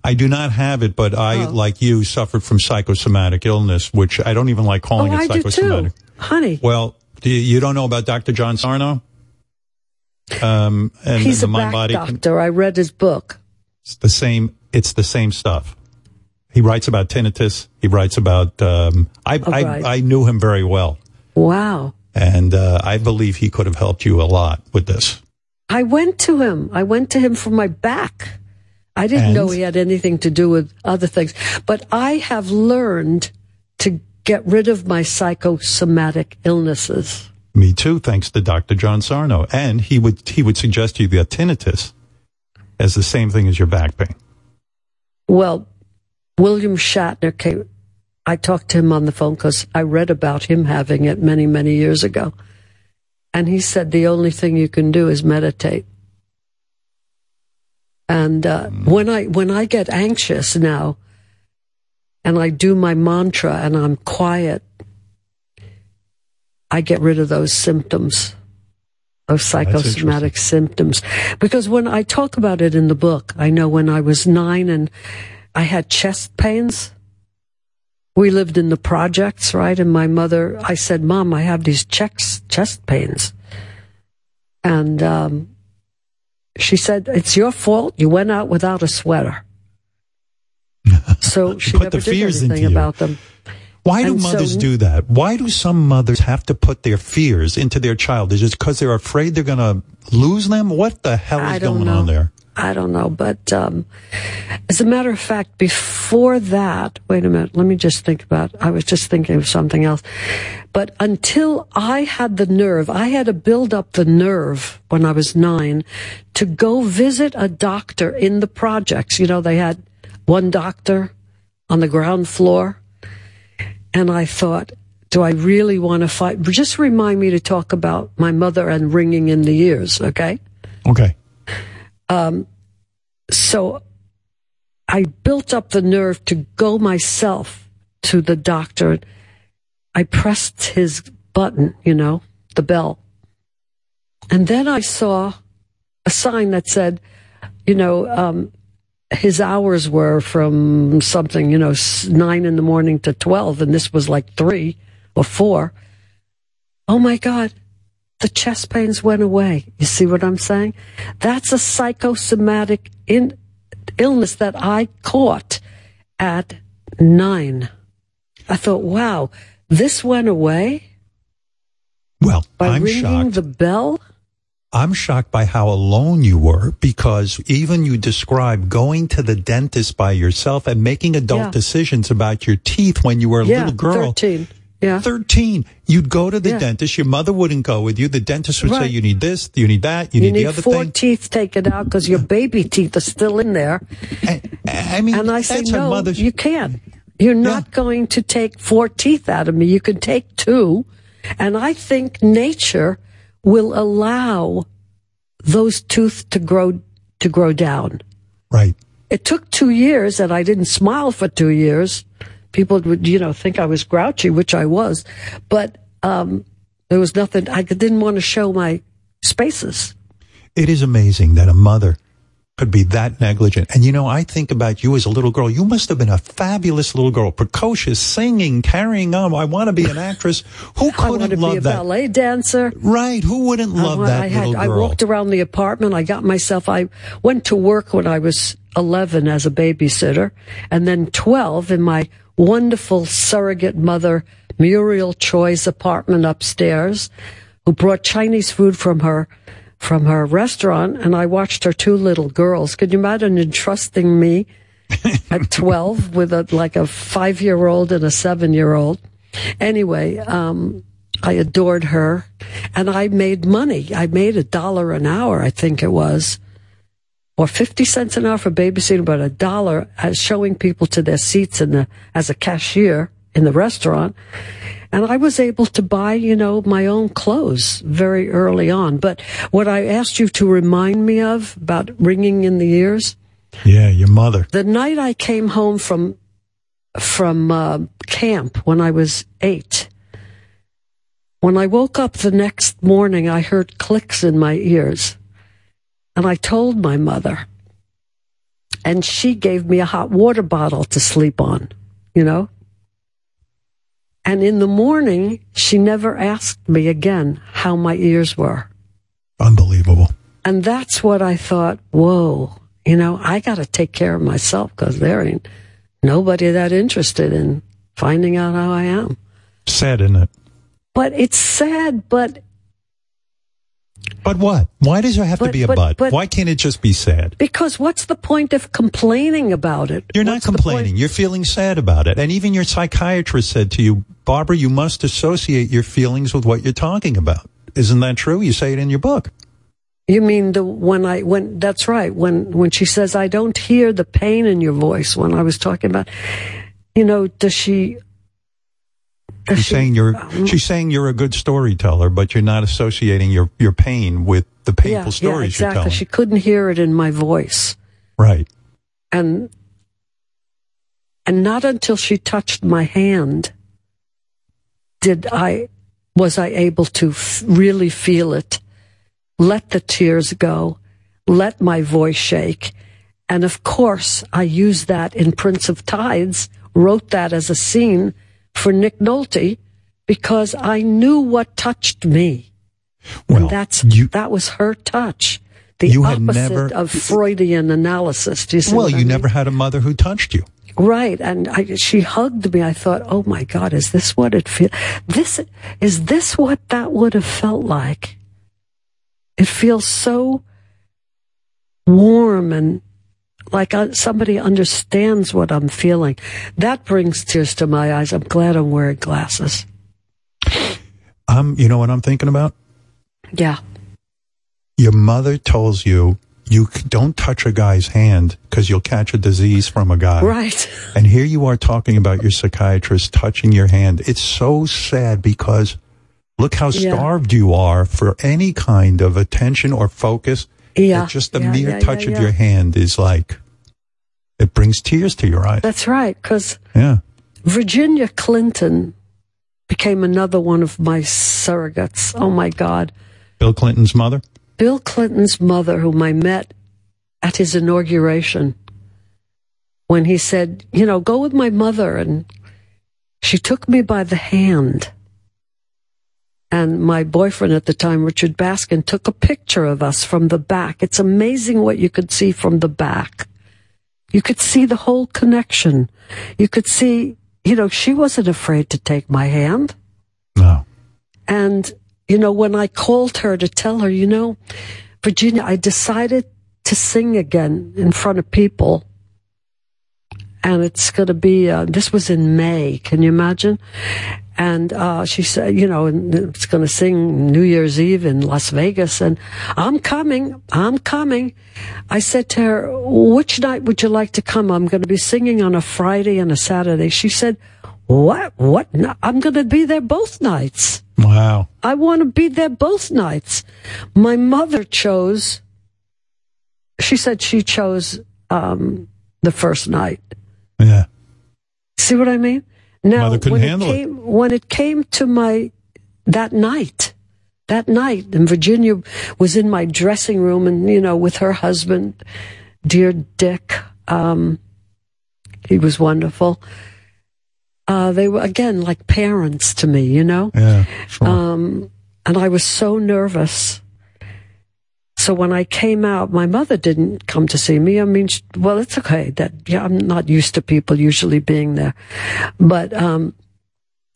I do not have it, but I, Oh. like you, suffered from psychosomatic illness, which I don't even like calling oh, it I do too. psychosomatic. Honey. Well, do you, you don't know about Dr. John Sarno? Um, and He's the a mind body. doctor. I read his book. It's the same. It's the same stuff. He writes about tinnitus. He writes about. Um, I, I right. I knew him very well, Wow. and uh, I believe he could have helped you a lot with this. I went to him. I went to him for my back. I didn't And? know he had anything to do with other things. But I have learned to get rid of my psychosomatic illnesses. Me too, thanks to Dr. John Sarno, and he would he would suggest you the tinnitus as the same thing as your back pain. Well, William Shatner came. I talked to him on the phone because I read about him having it many, many years ago. And he said the only thing you can do is meditate. And uh, when I when I get anxious now, and I do my mantra and I'm quiet, I get rid of those symptoms, those psychosomatic symptoms. Because when I talk about it in the book, I know when I was nine and I had chest pains. We lived in the projects, right? And my mother, I said, Mom, I have these chest, chest pains. And um, she said, It's your fault. You went out without a sweater. So she Put never the did fears anything about them. Why do And so- mothers do that? Why do some mothers have to put their fears into their child? Is it because they're afraid they're going to lose them? What the hell is going know. on there? I don't know. But um, as a matter of fact, before that, wait a minute, let me just think about. I was just thinking of something else. But until I had the nerve, I had to build up the nerve when I was nine to go visit a doctor in the projects. You know, they had one doctor on the ground floor. And I thought, do I really want to fight? Just remind me to talk about my mother and ringing in the ears, okay? Okay. Um, so I built up the nerve to go myself to the doctor. I pressed his button, you know, the bell. And then I saw a sign that said, you know, um, his hours were from something, you know, nine in the morning to 12, and this was like three or four. Oh my God, the chest pains went away. You see what I'm saying? That's a psychosomatic in, illness that I caught at nine. I thought, wow, this went away Well, by I'm ringing shocked. the bell. I'm shocked by how alone you were because even you described going to the dentist by yourself and making adult Yeah. decisions about your teeth when you were a yeah, little girl. 13. Yeah. 13. You'd go to the Yeah. dentist. Your mother wouldn't go with you. The dentist would say, you need this, you need that, you, You need, need the other four thing. teeth taken out because your baby teeth are still in there. I mean, and I say, no, you can't. You're not going to take four teeth out of me. You can take two. And I think nature will allow those teeth to grow, to grow down. Right. It took two years and I didn't smile for two years. People would, you know, think I was grouchy, which I was, but, um, there was nothing, I didn't want to show my spaces. It is amazing that a mother could be that negligent. And you know, I think about you as a little girl. You must have been a fabulous little girl, precocious, singing, carrying on. I want to be an actress. Who I couldn't to be a love that? ballet dancer. Right. Who wouldn't uh, love wa- that I had, little I walked around the apartment. I got myself, I went to work when I was 11 as a babysitter and then 12 in my wonderful surrogate mother, Muriel Choy's apartment upstairs, who brought Chinese food from her, from her restaurant. And I watched her two little girls. Could you imagine entrusting me at 12 with a, like a five year old and a seven year old? Anyway, um, I adored her and I made money. I made a dollar an hour, I think it was, or 50 cents an hour for babysitting, but a dollar as showing people to their seats in the, as a cashier in the restaurant. And I was able to buy, you know, my own clothes very early on. But what I asked you to remind me of about ringing in the ears, Yeah, your mother. the night I came home from from uh, camp when I was eight. When I woke up the next morning, I heard clicks in my ears, and I told my mother, and she gave me a hot water bottle to sleep on. You know. And in the morning, she never asked me again how my ears were. Unbelievable. And that's what I thought, whoa, you know, I got to take care of myself because there ain't nobody that interested in finding out how I am. Sad, isn't it? But it's sad, but But what? Why does there have to be a but- but? but- Why can't it just be sad? because what's the point of complaining about it? You're not What's point? complaining. You're feeling sad about it. And even your psychiatrist said to you, Barbra, you must associate your feelings with what you're talking about. Isn't that true? You say it in your book. You mean the when I when that's right when when she says I don't hear the pain in your voice when I was talking about, you know, does she? She's she saying you're mm. she's saying you're a good storyteller, but you're not associating your, your pain with the painful yeah, yeah, stories exactly. you're telling. She couldn't hear it in my voice. right. and and not until she touched my hand did I was I able to f- really feel it, let the tears go, let my voice shake, and of course I used that in Prince of Tides, wrote that as a scene for Nick Nolte because I knew what touched me. and that's that was her touch. The You opposite never- of Freudian analysis. Do you Well, what I you mean? never had a mother who touched you. Right, and I, she hugged me. I thought, "Oh my God, is this what it feel? This is this what that would have felt like?" It feels so warm and like uh, somebody understands what I'm feeling. That brings tears to my eyes. I'm glad I'm wearing glasses. Um, you know what I'm thinking about? Yeah. Your mother tells you you don't touch a guy's hand because you'll catch a disease from a guy. Right. And here you are talking about your psychiatrist touching your hand. It's so sad because look how Yeah. starved you are for any kind of attention or focus. Yeah. that just the Yeah, mere yeah, touch of your hand is like, it brings tears to your eyes. That's right. Because Yeah. Virginia Clinton became another one of my surrogates. Oh my God. Bill Clinton's mother? Bill Clinton's mother, whom I met at his inauguration, when he said, you know, go with my mother. And she took me by the hand. And my boyfriend at the time, Richard Baskin, took a picture of us from the back. It's amazing what you could see from the back. You could see the whole connection. You could see, you know, she wasn't afraid to take my hand. No. And, you know, when I called her to tell her, you know, Virginia, I decided to sing again in front of people. And it's going to be, uh, this was in May. Can you imagine? And uh, she said, you know, and it's going to sing New Year's Eve in Las Vegas. And I'm coming. I'm coming. I said to her, which night would you like to come? I'm going to be singing on a Friday and a Saturday. She said, what? What? No, I'm going to be there both nights. Wow. I want to be there both nights. My mother chose, she said she chose um, the first night. Yeah. See what I mean? Now, Mother couldn't when handle it. came, When it came to my, that night, that night, and Virginia was in my dressing room and, you know, with her husband, dear Dick, um, he was wonderful. Uh, they were, again, like parents to me, you know? Yeah. Um, and I was so nervous. So when I came out, my mother didn't come to see me. I mean, she, well, it's okay that yeah, I'm not used to people usually being there. But um,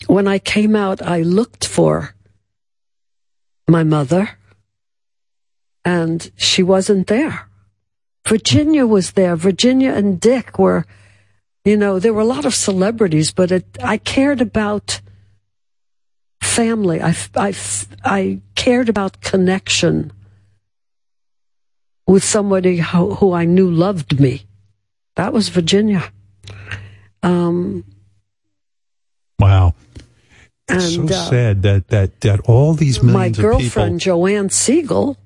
when I came out, I looked for my mother, and she wasn't there. Virginia was there. Virginia and Dick were, you know, there were a lot of celebrities, but it, I cared about family. I, I, I cared about connection with somebody who, who I knew loved me. That was Virginia. Um, Wow. and so uh, sad that, that, that all these my millions of girlfriend Joanne Siegel,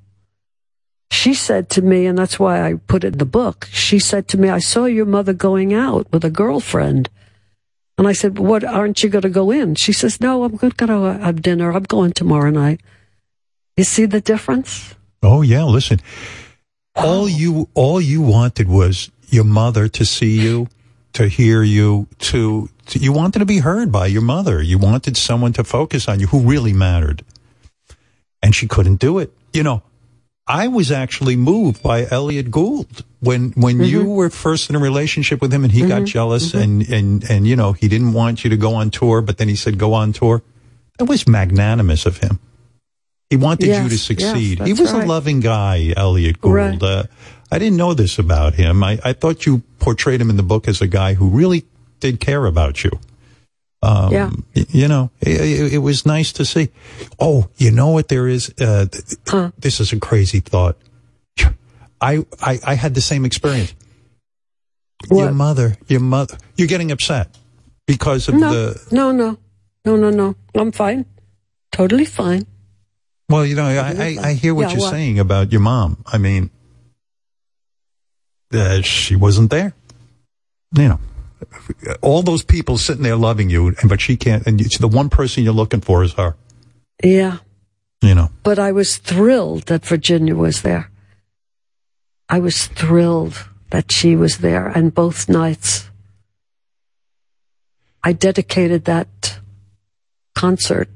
she said to me, and that's why I put it in the book. She said to me, "I saw your mother going out with a girlfriend," and I said, "What? Aren't you going to go in?" She says, "No, I'm going to have dinner. I'm going tomorrow night." You see the difference? oh yeah, listen, all you, all you wanted was your mother to see you, to hear you, to, to, you wanted to be heard by your mother. You wanted someone to focus on you who really mattered. And she couldn't do it. You know, I was actually moved by Elliott Gould when when you were first in a relationship with him and he got Mhm. jealous Mhm. and and and you know he didn't want you to go on tour, but then he said go on tour. It was magnanimous of him. He wanted you Yes, to yes, succeed. he was right. a loving guy, Elliott Gould. Right. Uh, I didn't know this about him. I, I thought you portrayed him in the book as a guy who really did care about you. Um, Yeah. y- You know, it, it, was nice to see. Oh, you know what there is? Uh, th- This is a crazy thought. I, I, I had the same experience. Your mother, your mother, you're getting upset because of No, the, no, no, no, no, no. I'm fine. Totally fine. Well, you know, I, I, I hear what Yeah, you're saying about your mom. I mean, uh, she wasn't there. You know, all those people sitting there loving you, and but she can't, and it's the one person you're looking for is her. Yeah. You know, But I was thrilled that Virginia was there. I was thrilled that she was there, and both nights. I dedicated that concert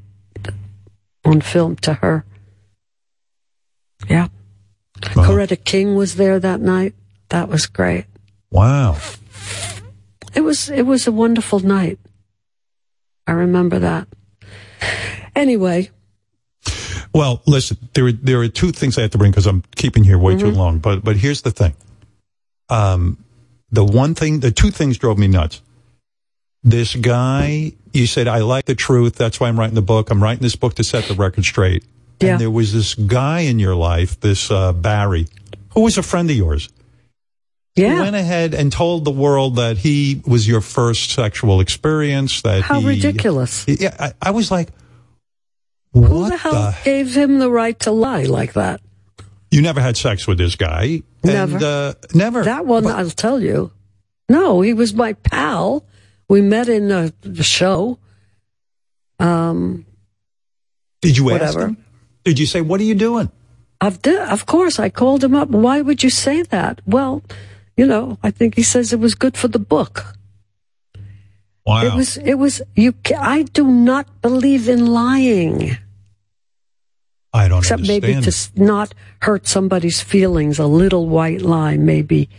on film to her. Yeah. Coretta King was there that night. That was great. wow. It was it was a wonderful night. I remember that. Anyway, Well, listen, there are, there are two things I have to bring because I'm keeping here way too Mm-hmm. long. But but here's the thing. Um, the one thing, the two things drove me nuts. This guy, you said, I like the truth. That's why I'm writing the book. I'm writing this book to set the record straight. Yeah. And there was this guy in your life, this uh, Barry, who was a friend of yours. Yeah. Who went ahead and told the world that he was your first sexual experience. That How he, ridiculous. Yeah, I, I was like, Who what the hell gave him the right to lie like that? You never had sex with this guy. Never. And, uh, never. That one, I'll tell you. No, he was my pal. We met in a show. Um, Did you whatever. ask him? Did you say, what are you doing? Of, di- of course, I called him up. Why would you say that? Well, you know, I think he says it was good for the book. Wow. It was, it was, you, I do not believe in lying. I don't Except understand. maybe to not hurt somebody's feelings, a little white lie, maybe.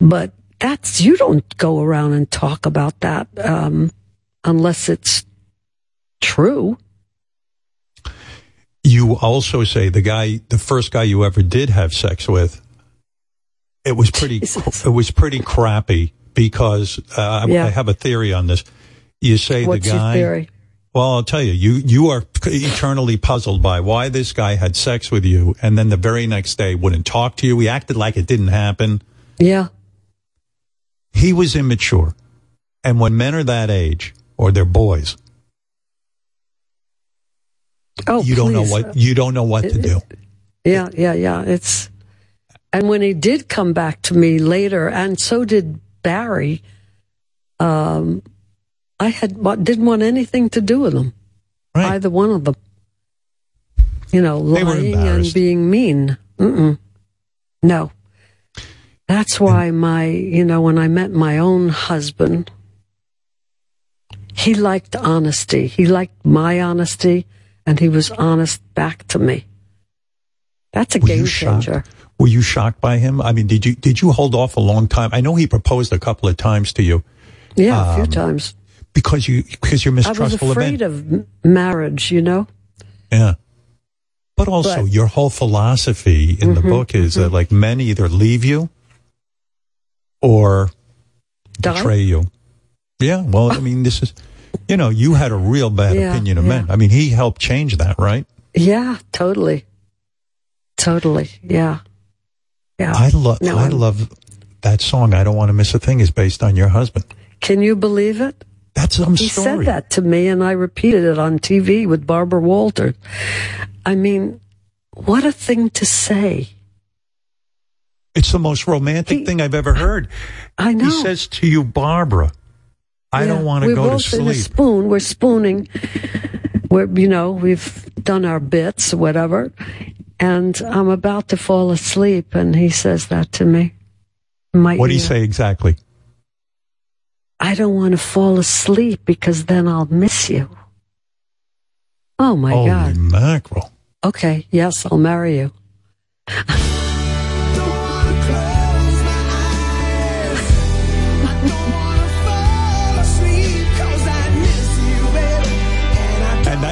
But that's, you don't go around and talk about that, um, unless it's true. You also say the guy, the first guy you ever did have sex with, it was pretty, it was pretty crappy because uh, I- Yeah. I have a theory on this. You say What's the guy. theory? Well, I'll tell you, you you are eternally puzzled by why this guy had sex with you, and then the very next day wouldn't talk to you. He acted like it didn't happen. Yeah. He was immature, and when men are that age, or they're boys, Oh, you don't know what you don't know what to do. Yeah, yeah, yeah. It's and when he did come back to me later, and so did Barry. Um, I had didn't want anything to do with them. Either one of them. You know, lying and being mean. Mm-mm. No. That's why my, you know, when I met my own husband, he liked honesty. He liked my honesty, and he was honest back to me. That's a Were game changer. Were you shocked by him? I mean, did you did you hold off a long time? I know he proposed a couple of times to you Yeah, a few Um, times. because you because you're I was mistrustful of men. afraid of m- marriage, you know? Yeah. But also, But- your whole philosophy in the Mhm, book is that like men either leave you or Die? betray you. Yeah. Well, I mean, this is, you know, you had a real bad Yeah, opinion of yeah. men. I mean, he helped change that, right? Yeah, totally. Totally. Yeah. Yeah. I love, No, I I'm- love that song. I don't want to miss a thing is based on your husband. Can you believe it? That's some he story. said that to me, and I repeated it on TV with Barbara Walters. I mean, what a thing to say. It's the most romantic thing I've ever heard. I know. He says to you, Barbra, I Yeah, don't want to we're go to both in a spoon. We're spooning. We're, you know, we've done our bits, whatever. And I'm about to fall asleep, and he says that to me. My What do you say exactly? I don't want to fall asleep because then I'll miss you. Oh my Holy God. mackerel. Okay. Yes, I'll marry you.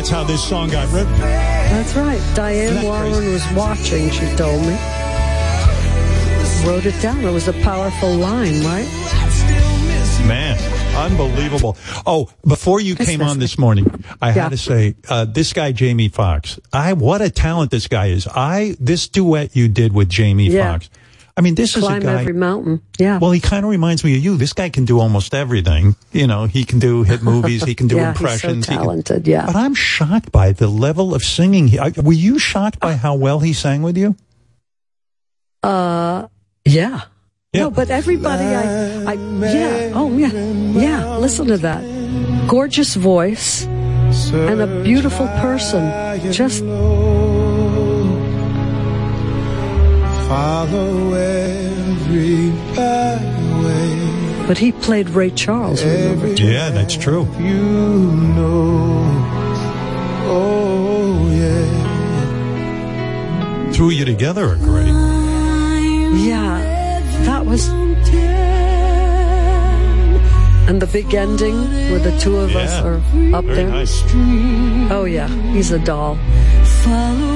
that's how this song got written. That's right. Diane Warren was watching, she told me. Wrote it down. It was a powerful line, right? Man, unbelievable. Oh, before you came on this morning, I Yeah. had to say, uh, this guy, Jamie Foxx, I, what a talent this guy is. I, this duet you did with Jamie Yeah. Foxx. I mean, this is a Climb guy. every mountain. Yeah. Well, he kind of reminds me of you. This guy can do almost everything. You know, he can do hit movies. He can do yeah, impressions. He's so he can- talented. yeah. but I'm shocked by the level of singing. He- I- Were you shocked by how well he sang with you? Uh, yeah. No, but everybody, I, I, yeah, oh yeah, yeah. Listen to that, gorgeous voice and a beautiful person. Just Follow every byway. But he played Ray Charles. Remember? Yeah, that's true. You know. Oh, yeah. Two of you together are great. Yeah, that was. And the big ending where the two of us are up Very there. nice. Oh yeah, he's a doll. follow it.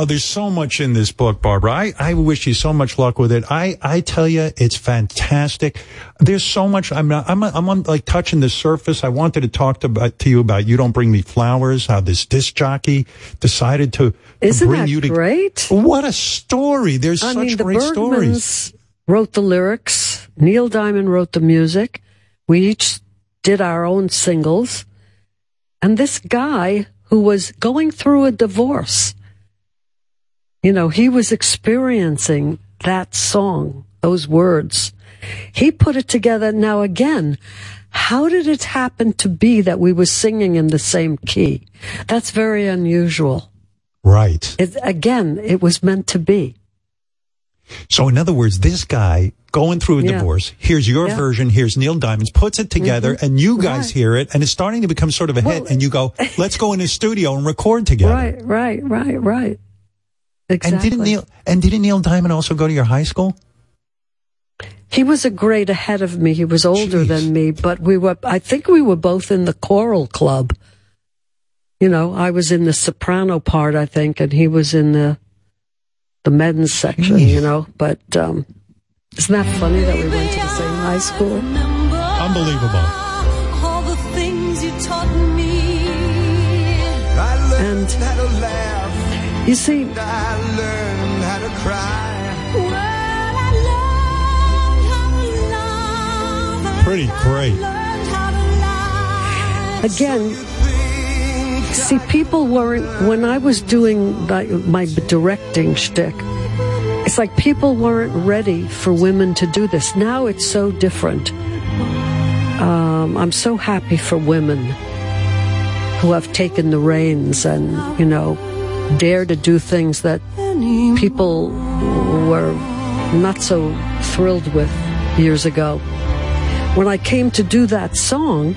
Oh, there's so much in this book, Barbra. I, I wish you so much luck with it. I, I tell you, it's fantastic. There's so much. I'm not, I'm, I'm on, like touching the surface. I wanted to talk to, uh, to you about You Don't Bring Me Flowers, how this disc jockey decided to, to Isn't bring that you to. great? What a story. There's I such mean, great stories. Wrote the lyrics. Neil Diamond wrote the music. We each did our own singles. And this guy who was going through a divorce, you know, he was experiencing that song, those words. He put it together. Now again, how did it happen to be that we were singing in the same key? That's very unusual. Right. It, again, it was meant to be. So, in other words, this guy going through a Yeah. divorce, here's your Yeah. version, here's Neil Diamond's, puts it together, Mhm. and you guys Right. hear it, and it's starting to become sort of a hit, and you go, let's go in the studio and record together. Right, right, right, right. Exactly. And didn't Neil and didn't Neil Diamond also go to your high school? He was a grade ahead of me. He was older than me, but we were, I think we were both in the choral club. You know, I was in the soprano part, I think, and he was in the, the men's section, you know, but, um, isn't that funny that we went to the same high school? Unbelievable. All the things you taught me. And you see, Pretty great. again, see, people weren't, when I was doing like, my directing shtick, it's like people weren't ready for women to do this. Now it's so different. Um, I'm so happy for women who have taken the reins and, you know, dare to do things that people were not so thrilled with years ago. When I came to do that song,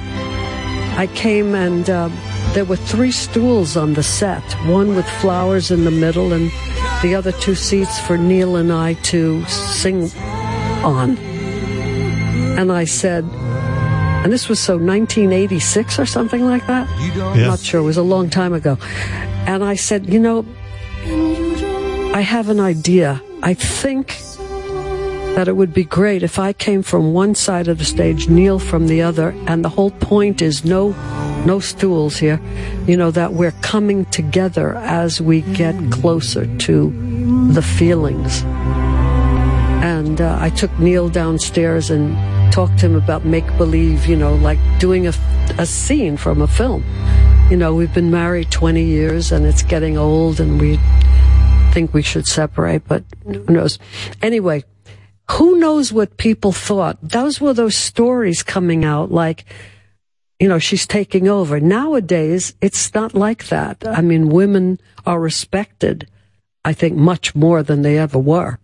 I came and uh, there were three stools on the set, one with flowers in the middle and the other two seats for Neil and I to sing on. And I said, and this was so 1986 or something like that. I'm not sure. It was a long time ago. And I said, you know, I have an idea. I think that it would be great if I came from one side of the stage, Neil from the other, and the whole point is no, no stools here. You know that we're coming together as we get closer to the feelings. And uh, I took Neil downstairs and talked to him about make believe. You know, like doing a, a scene from a film. You know, we've been married 20 years and it's getting old and we think we should separate, but who knows? Anyway, who knows what people thought? Those were those stories coming out like, you know, she's taking over. Nowadays, it's not like that. I mean, women are respected, I think, much more than they ever were.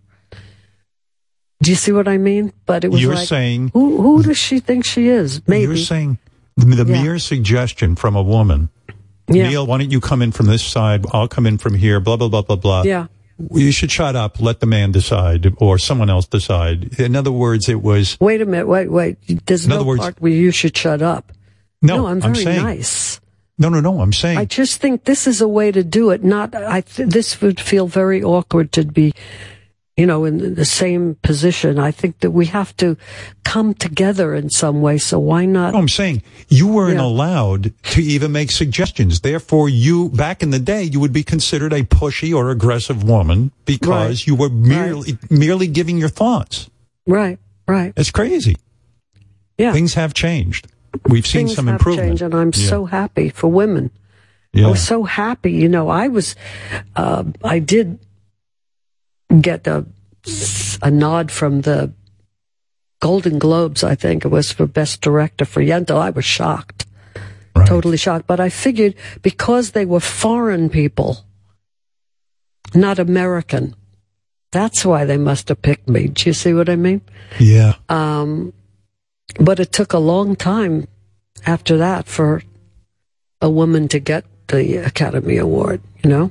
Do you see what I mean? But it was You're like, saying- who, who does she think she is? Maybe. You're saying the Yeah. mere suggestion from a woman, Yeah. Neil, why don't you come in from this side? I'll come in from here, blah, blah, blah, blah, blah. Yeah. You should shut up, let the man decide, or someone else decide. In other words, it was, Wait a minute. Wait, wait. There's In no other words- part where you should shut up. no, I'm I'm very saying, nice. no, no, no, I'm saying, I just think this is a way to do it. Not, I. Th- this would feel very awkward to be, you know, in the same position. I think that we have to come together in some way. So why not? No, I'm saying you weren't Yeah. allowed to even make suggestions. Therefore, you back in the day, you would be considered a pushy or aggressive woman because Right. you were merely merely giving your thoughts. Right, right. It's crazy. Yeah. Things have changed. We've seen Things some improvement, changed, and I'm Yeah. so happy for women. I Yeah. was so happy. You know, I was, uh, I did get a, a nod from the Golden Globes, I think it was for Best Director for Yentl. I was shocked. Totally shocked. But I figured because they were foreign people, not American, that's why they must have picked me. Do you see what I mean? Yeah. Um, but it took a long time after that for a woman to get the Academy Award, you know?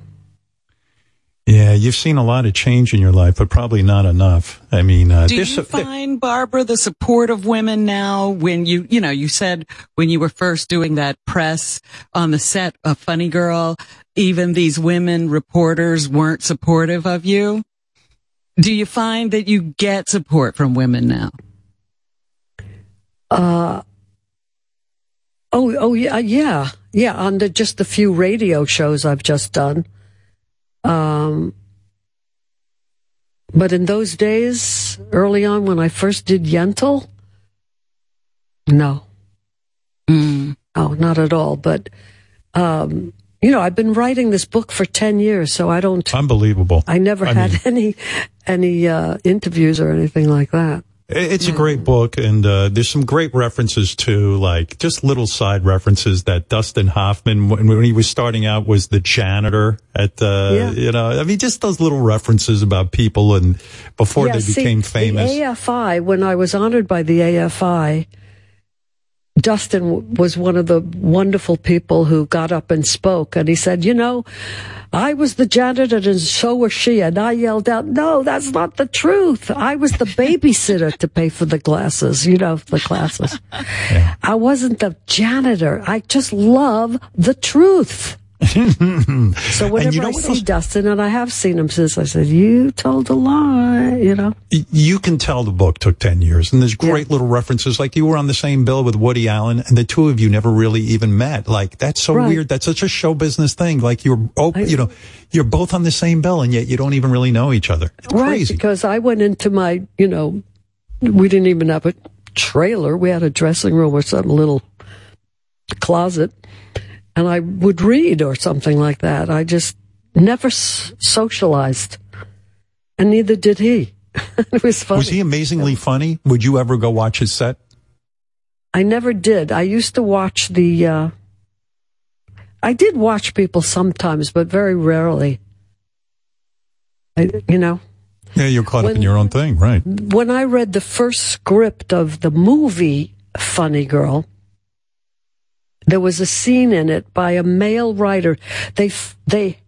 Yeah, you've seen a lot of change in your life, but probably not enough. I mean, uh, Do there's you a- there- find, Barbra, the support of women now when you, you know, you said when you were first doing that press on the set of Funny Girl, even these women reporters weren't supportive of you? Do you find that you get support from women now? Uh, oh, oh yeah, yeah, yeah. On the, just the few radio shows I've just done. Um, but in those days, early on when I first did Yentl, no, Mm. oh, not at all. But um, you know, I've been writing this book for ten years, so I don't. unbelievable. I never I had mean- any any uh, interviews or anything like that. It's a great book, and uh, there's some great references to, like, just little side references that Dustin Hoffman, when, when he was starting out, was the janitor at, uh, Yeah. you know, I mean, just those little references about people and before Yeah, they see, became famous. The AFI, when I was honored by the AFI, Dustin w- was one of the wonderful people who got up and spoke. And he said, You know, I was the janitor and so was she. And I yelled out, No, that's not the truth. I was the babysitter to pay for the glasses, you know, the classes. I wasn't the janitor. I just love the truth. So whenever you know I what see else? Dustin, and I have seen him since, I said, "You told a lie," you know. you can tell the book took 10 years and there's great little references like you were on the same bill with woody allen and the two of you never really even met like that's so Right. weird that's such a show business thing like you're oh, you know you're both on the same bill and yet you don't even really know each other it's Right, crazy because I went into my, you know, we didn't even have a trailer. We had a dressing room or some little closet, and I would read or something like that. I just never s- socialized, and neither did he. it was funny. was he amazingly funny would you ever go watch his set I never did. I used to watch the. Uh, I did watch people sometimes, but very rarely. I, you know, yeah you're caught up in your own thing right when I read the first script of the movie Funny Girl, there was a scene in it by a male writer. They f- they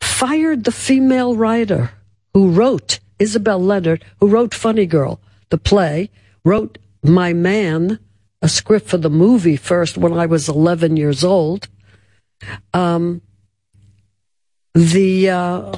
fired the female writer who wrote Isobel Lennart, who wrote Funny Girl, the play, wrote My Man, a script for the movie first when I was 11 years old. Um, the uh,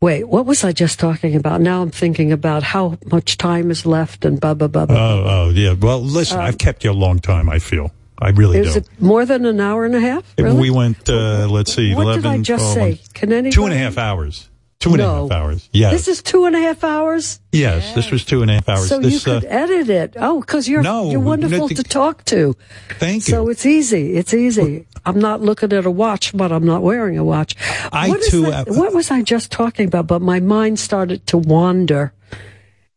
wait, what was I just talking about? Now I'm thinking about how much time is left and blah blah blah. blah. oh oh yeah well listen Uh, i've kept you a long time i feel i really Is do it more than an hour and a half? Really? we went uh, let's see what 11 did I just 12, say? Can anybody? two and a half hours two and a half No. hours yes This is two and a half hours. yes this was two and a half hours So this you could uh, edit it. Oh, because you're No, you're wonderful nothing- to talk to. thank you So it's easy. It's easy. I'm not looking at a watch, but I'm not wearing a watch. I What too that- what was I just talking about? But my mind started to wander,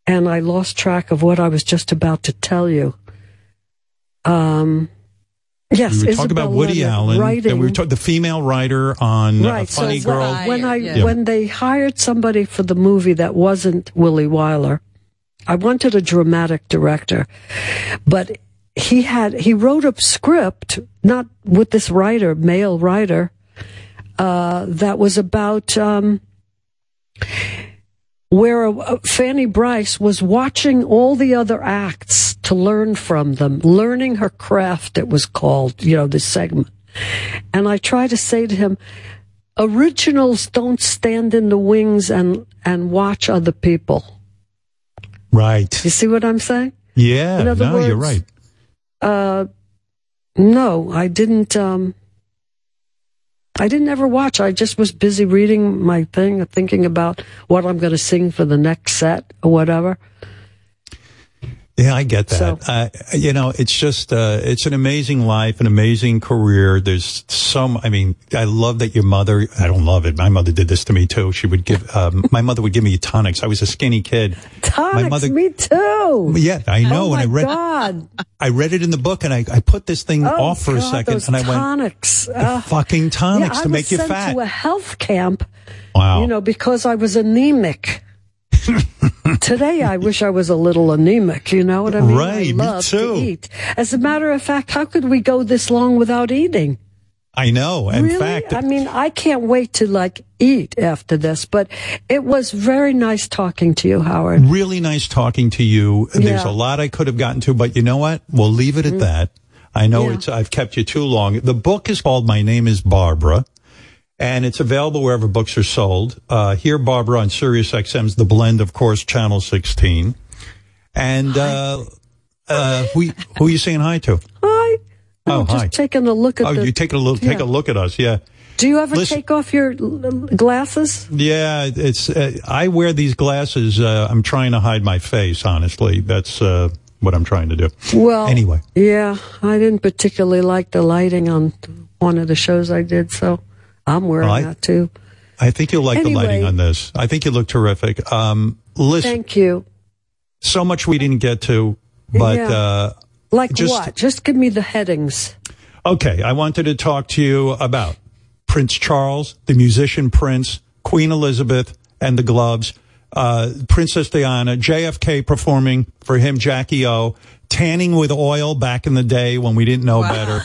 and I lost track of what I was just about to tell you. Um. Yes, we talking about Woody Lennart Allen, writing. and we were talking the female writer on uh, right. Funny so Girl. when I Yeah. when they hired somebody for the movie that wasn't Willie Wyler, I wanted a dramatic director, but he had he wrote a script not with this writer, male writer, uh, that was about. Um, where uh, Fanny Brice was watching all the other acts to learn from them, learning her craft, it was called, you know, this segment. And I try to say to him, originals don't stand in the wings and, and watch other people. Right. You see what I'm saying? Yeah. In other no, you're right. Uh, no, I didn't, um, I didn't ever watch. I just was busy reading my thing, thinking about what I'm going to sing for the next set or whatever. Yeah, I get that. So- uh, you know, it's just, uh, it's an amazing life, an amazing career. There's some, I mean, I love that your mother, I don't love it. My mother did this to me too. She would give, um, my mother would give me tonics. I was a skinny kid. Tonics, mother- me too. Yeah, I know. Oh and I read, God. I read it in the book and I, I put this thing Oh, off for a second and I went, tonics. Uh, fucking tonics yeah, to I make was you sent fat. to a health camp. Wow. You know, because I was anemic. Today, I wish I was a little anemic. You know what I mean? Right, I me too. To eat. As a matter of fact, how could we go this long without eating? I know. In really? fact, I mean, I can't wait to like eat after this, but it was very nice talking to you, Howard. really nice talking to you. There's a lot I could have gotten to, but you know what? We'll leave it at that. I know Mm. Yeah. it's I've kept you too long. The book is called My Name is Barbra. And it's available wherever books are sold. Uh, here, Barbra, on Sirius XM's The Blend, of course, Channel 16. And, uh, uh, who, who are you saying hi to? Hi. Oh, I'm just hi. taking a look at Oh, the. you take a look, take a look at us. Yeah. Do you ever Listen- take off your glasses? Yeah, it's. Uh, I wear these glasses. Uh, I'm trying to hide my face. Honestly, that's uh, what I'm trying to do. Well, Anyway, Yeah, I didn't particularly like the lighting on one of the shows I did, so I'm wearing Well, I- that too. I think you'll like the lighting on this. I think you look terrific. Um, listen, Thank you. so much we didn't get to, but Yeah. uh, Like just- what? Just give me the headings. okay. I wanted to talk to you about Prince Charles, the musician Prince, Queen Elizabeth, and the gloves. Uh, Princess Diana, JFK performing for him, Jackie O, tanning with oil back in the day when we didn't know better.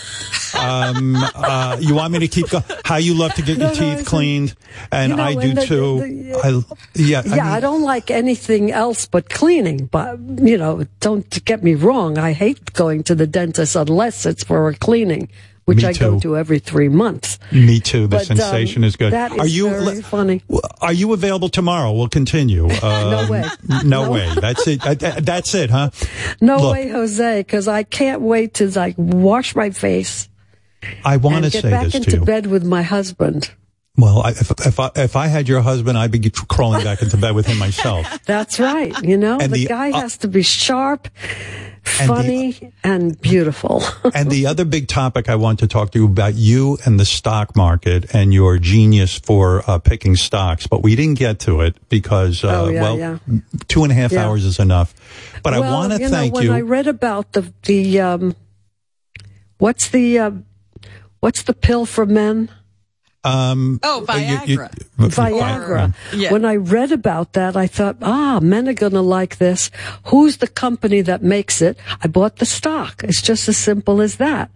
Um, uh, you want me to keep going? How you love to get No, your no, teeth cleaned, and you know, I do the- too. the- I, yeah, yeah, I I, don't like anything else but cleaning. But you know, don't get me wrong. I hate going to the dentist unless it's for a cleaning, which Me I go too. to every three months. me too. The But, um, sensation is good. That is are you? very funny. Are you available tomorrow? We'll continue. Uh, way. No, No. way. That's it. Uh, th- That's it, huh? No Look, way, Jose, because I can't wait to like wash my face I want to get say back into bed with my husband. Well, I, if, if, I, if I had your husband, I'd be crawling back into bed with him myself. That's right. You know, the, the- guy uh, has to be sharp, And the- funny, and beautiful. and the other big topic I want to talk to you about you and the stock market and your genius for uh, picking stocks, but we didn't get to it because, uh, Oh, yeah, well, yeah. two and a half Yeah. hours is enough. But I want to you thank know, when you. I read about the the um, what's the uh, what's the pill for men? Um, Oh, uh, you- you- Viagra. Viagra. Yeah. When I read about that, I thought, ah, men are going to like this. Who's the company that makes it? I bought the stock. It's just as simple as that.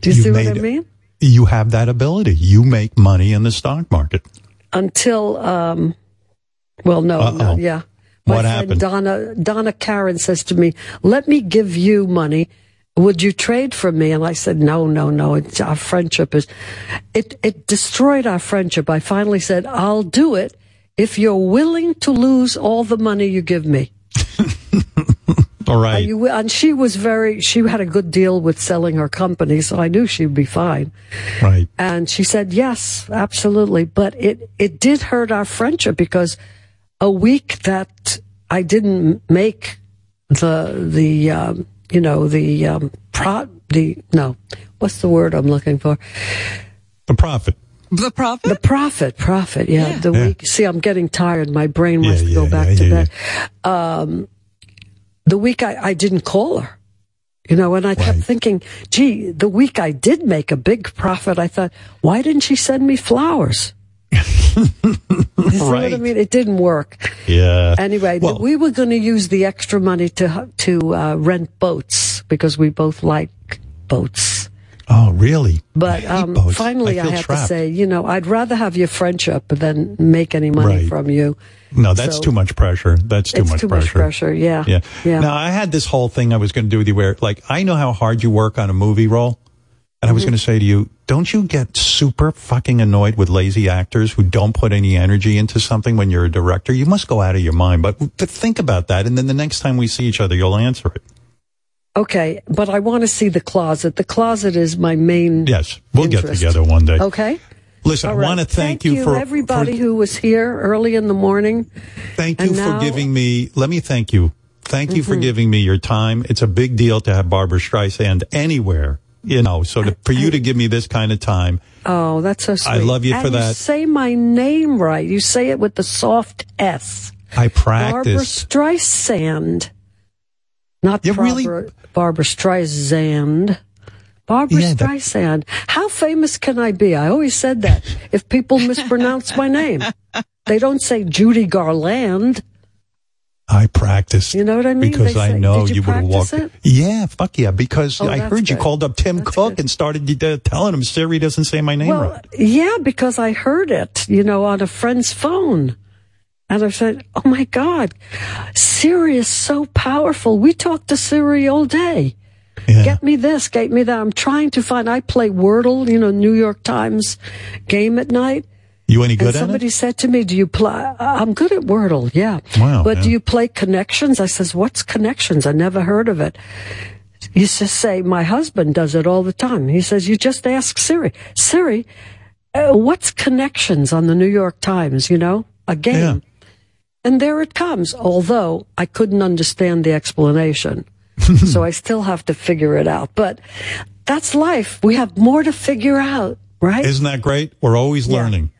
Do you, You see what I mean? You have that ability. You make money in the stock market. Until, um, well, no, no, yeah. My What friend happened? Donna, Donna Karan says to me, let me give you money. Would you trade for me? And I said, no, no, no. It's, our friendship is, it, it destroyed our friendship. I finally said, I'll do it if you're willing to lose all the money you give me. all right. You, and she was very, she had a good deal with selling her company, so I knew she'd be fine. right. And she said, yes, absolutely. But it, it did hurt our friendship because a week that I didn't make the, the, um, you know, the, um, pro, the, no, what's the word I'm looking for? The profit. The profit? The profit, profit. Yeah. Yeah. The Yeah. week. See, I'm getting tired. My brain Yeah, wants to yeah, go back yeah, to yeah, bed. Um, the week I, I didn't call her, you know, and I kept thinking, gee, the week I did make a big profit, I thought, why didn't she send me flowers? What I Right. mean? It didn't work. Yeah. Anyway, Well- we were going to use the extra money to to uh, rent boats because we both like boats. Oh, really? But hate um, finally, I, feel have trapped. to say, you know, I'd rather have your friendship than make any money Right. from you. No, that's So- too much pressure. That's too it's much too pressure. much pressure. Yeah, Yeah. yeah. Now, I had this whole thing I was going to do with you where, like, I know how hard you work on a movie role. And I was Mm-hmm. going to say to you, don't you get super fucking annoyed with lazy actors who don't put any energy into something when you're a director? You must go out of your mind. But, but think about that. And then the next time we see each other, you'll answer it. Okay, but I want to see the closet. The closet is my main. Yes. We'll get together one day. Okay. Listen, All I want to thank, you, for everybody for- who was here early in the morning. Thank you And for giving me, let me thank you. Thank you Mm-hmm. for giving me your time. It's a big deal to have Barbra Streisand anywhere, you know, so to, for you to give me this kind of time. Oh, that's so sweet. I love you and for You that. say my name right. You say it with the soft S. I practice. Barbra. Streisand. Not Yeah, really? Barbra, Barbra Streisand. Barbra Yeah, that- Streisand. How famous can I be? I always said that. if people mispronounce my name, they don't say Judy Garland. I practiced. You know what I mean? Because I know did you, would have walked. it? Yeah, fuck yeah. Because Oh, I that's heard you good. called up Tim Cook and started uh, telling him Siri doesn't say my name Well, right. yeah, because I heard it, you know, on a friend's phone. And I said, oh my God, Siri is so powerful. We talk to Siri all day. Get me this, get me that. I'm trying to find, I play Wordle, you know, New York Times game at night. You any good and somebody said to me, do you play, I'm good at Wordle, yeah. Wow, But do you play Connections? I says, what's Connections? I never heard of it. You just say, my husband does it all the time. He says, you just ask Siri. Siri, uh, what's Connections on the New York Times, you know? A game. And there it comes, although I couldn't understand the explanation. so I still have to figure it out. But that's life. We have more to figure out, right? Isn't that great? We're always learning.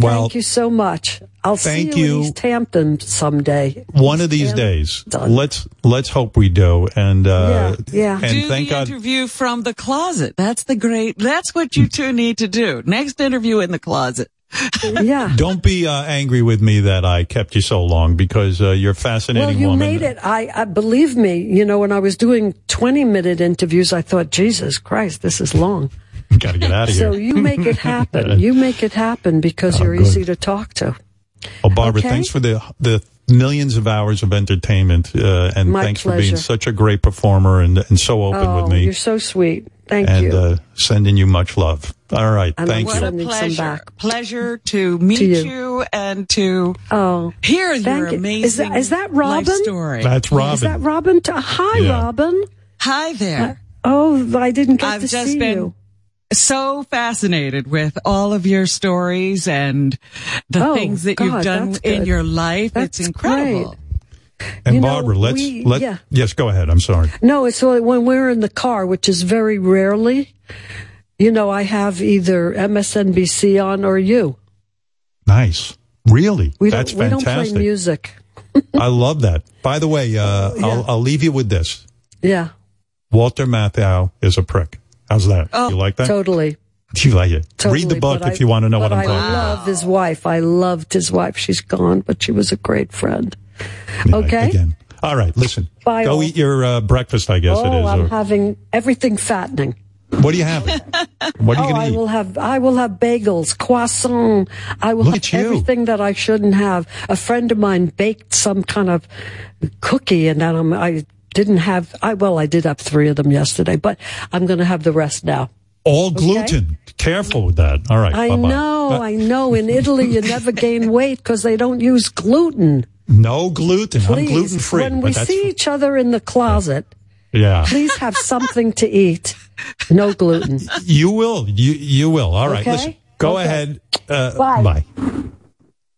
Well, Thank you so much. I'll Thank see you, you. in East Hampton someday. one of these East days, Hampton. let's let's hope we do. And uh, yeah. and do thank the God. interview from the closet. That's the great. That's what you two need to do. Next interview in the closet. yeah. Don't be uh, angry with me that I kept you so long because uh, you're a fascinating Well, you woman. made it. I, I believe me. You know, when I was doing twenty-minute interviews, I thought, Jesus Christ, this is long. Got to get out of here. So you make it happen. you make it happen because you're good. easy to talk to. Well, Barbra, Okay. thanks for the the millions of hours of entertainment, uh, and My thanks for being such a great performer and and so open oh, with me. you're so sweet. Thank and you. Uh, sending you much love. All right, And thank I'm you. What a Pleasure, back. pleasure to meet To you. you. and to oh hear Thank your you. amazing Is that, is that Robin? life story. That's Robin. Is that Robin? To, hi, Yeah. Robin. Hi there. Oh, I didn't get I've to just see been you. So fascinated with all of your stories and the Oh, things that you've done in your life. That's it's incredible. And You know, Barbra, let's we- let yeah. yes, go ahead. I'm sorry. No, it's only when we're in the car, which is very rarely. You know, I have either MSNBC on or you. Nice, really. We That's don't. We don't play fantastic. music. I love that. By the way, uh, Yeah. I'll I'll leave you with this. Yeah, Walter Matthau is a prick. How's that? you like that? totally. You like it? Totally, Read the book if I- you want to know what I'm I talking about. love his wife. I loved his wife. She's gone, but she was a great friend. Okay. Again. All right, listen. Bye, Go all. eat your uh, breakfast, I guess oh, it is. I'm or- having everything fattening. what do you have? What are you oh, going I to eat? I will have I will have bagels, croissant. I will Look have everything that I shouldn't have. A friend of mine baked some kind of cookie, and then I'm, I didn't have. I well, I did have three of them yesterday, but I'm going to have the rest now. All gluten. Careful with that. All right. I bye-bye. know, Uh, I know. In Italy, you never gain weight because they don't use gluten. no gluten. I'm gluten free. when we see each other in the closet, yeah, please have something to eat. No gluten. you will. You you will. All right. Okay? Listen. Go Okay. ahead. Uh, Bye. Bye.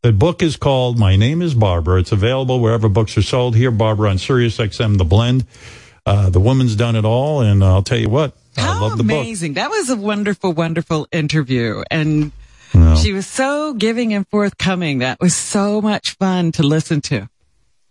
The book is called My Name is Barbra. It's available wherever books are sold. Here, Barbra on Sirius XM The Blend. Uh, the woman's done it all, and I'll tell you what, I love the book. Amazing. That was a wonderful, wonderful interview. And she was so giving and forthcoming. That was so much fun to listen to.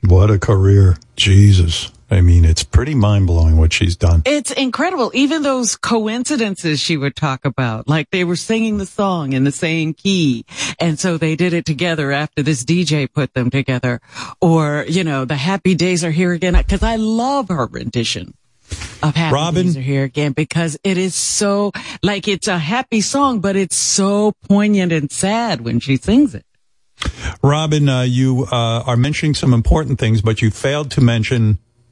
What a career. Jesus. I mean, it's pretty mind blowing what she's done. It's incredible. Even those coincidences she would talk about, like they were singing the song in the same key. And so they did it together after this DJ put them together. Or, you know, the happy days are here again. Cause I love her rendition of happy Robin? days are here again because it is so, like it's a happy song, but it's so poignant and sad when she sings it. Robin, uh, you uh, are mentioning some important things, but you failed to mention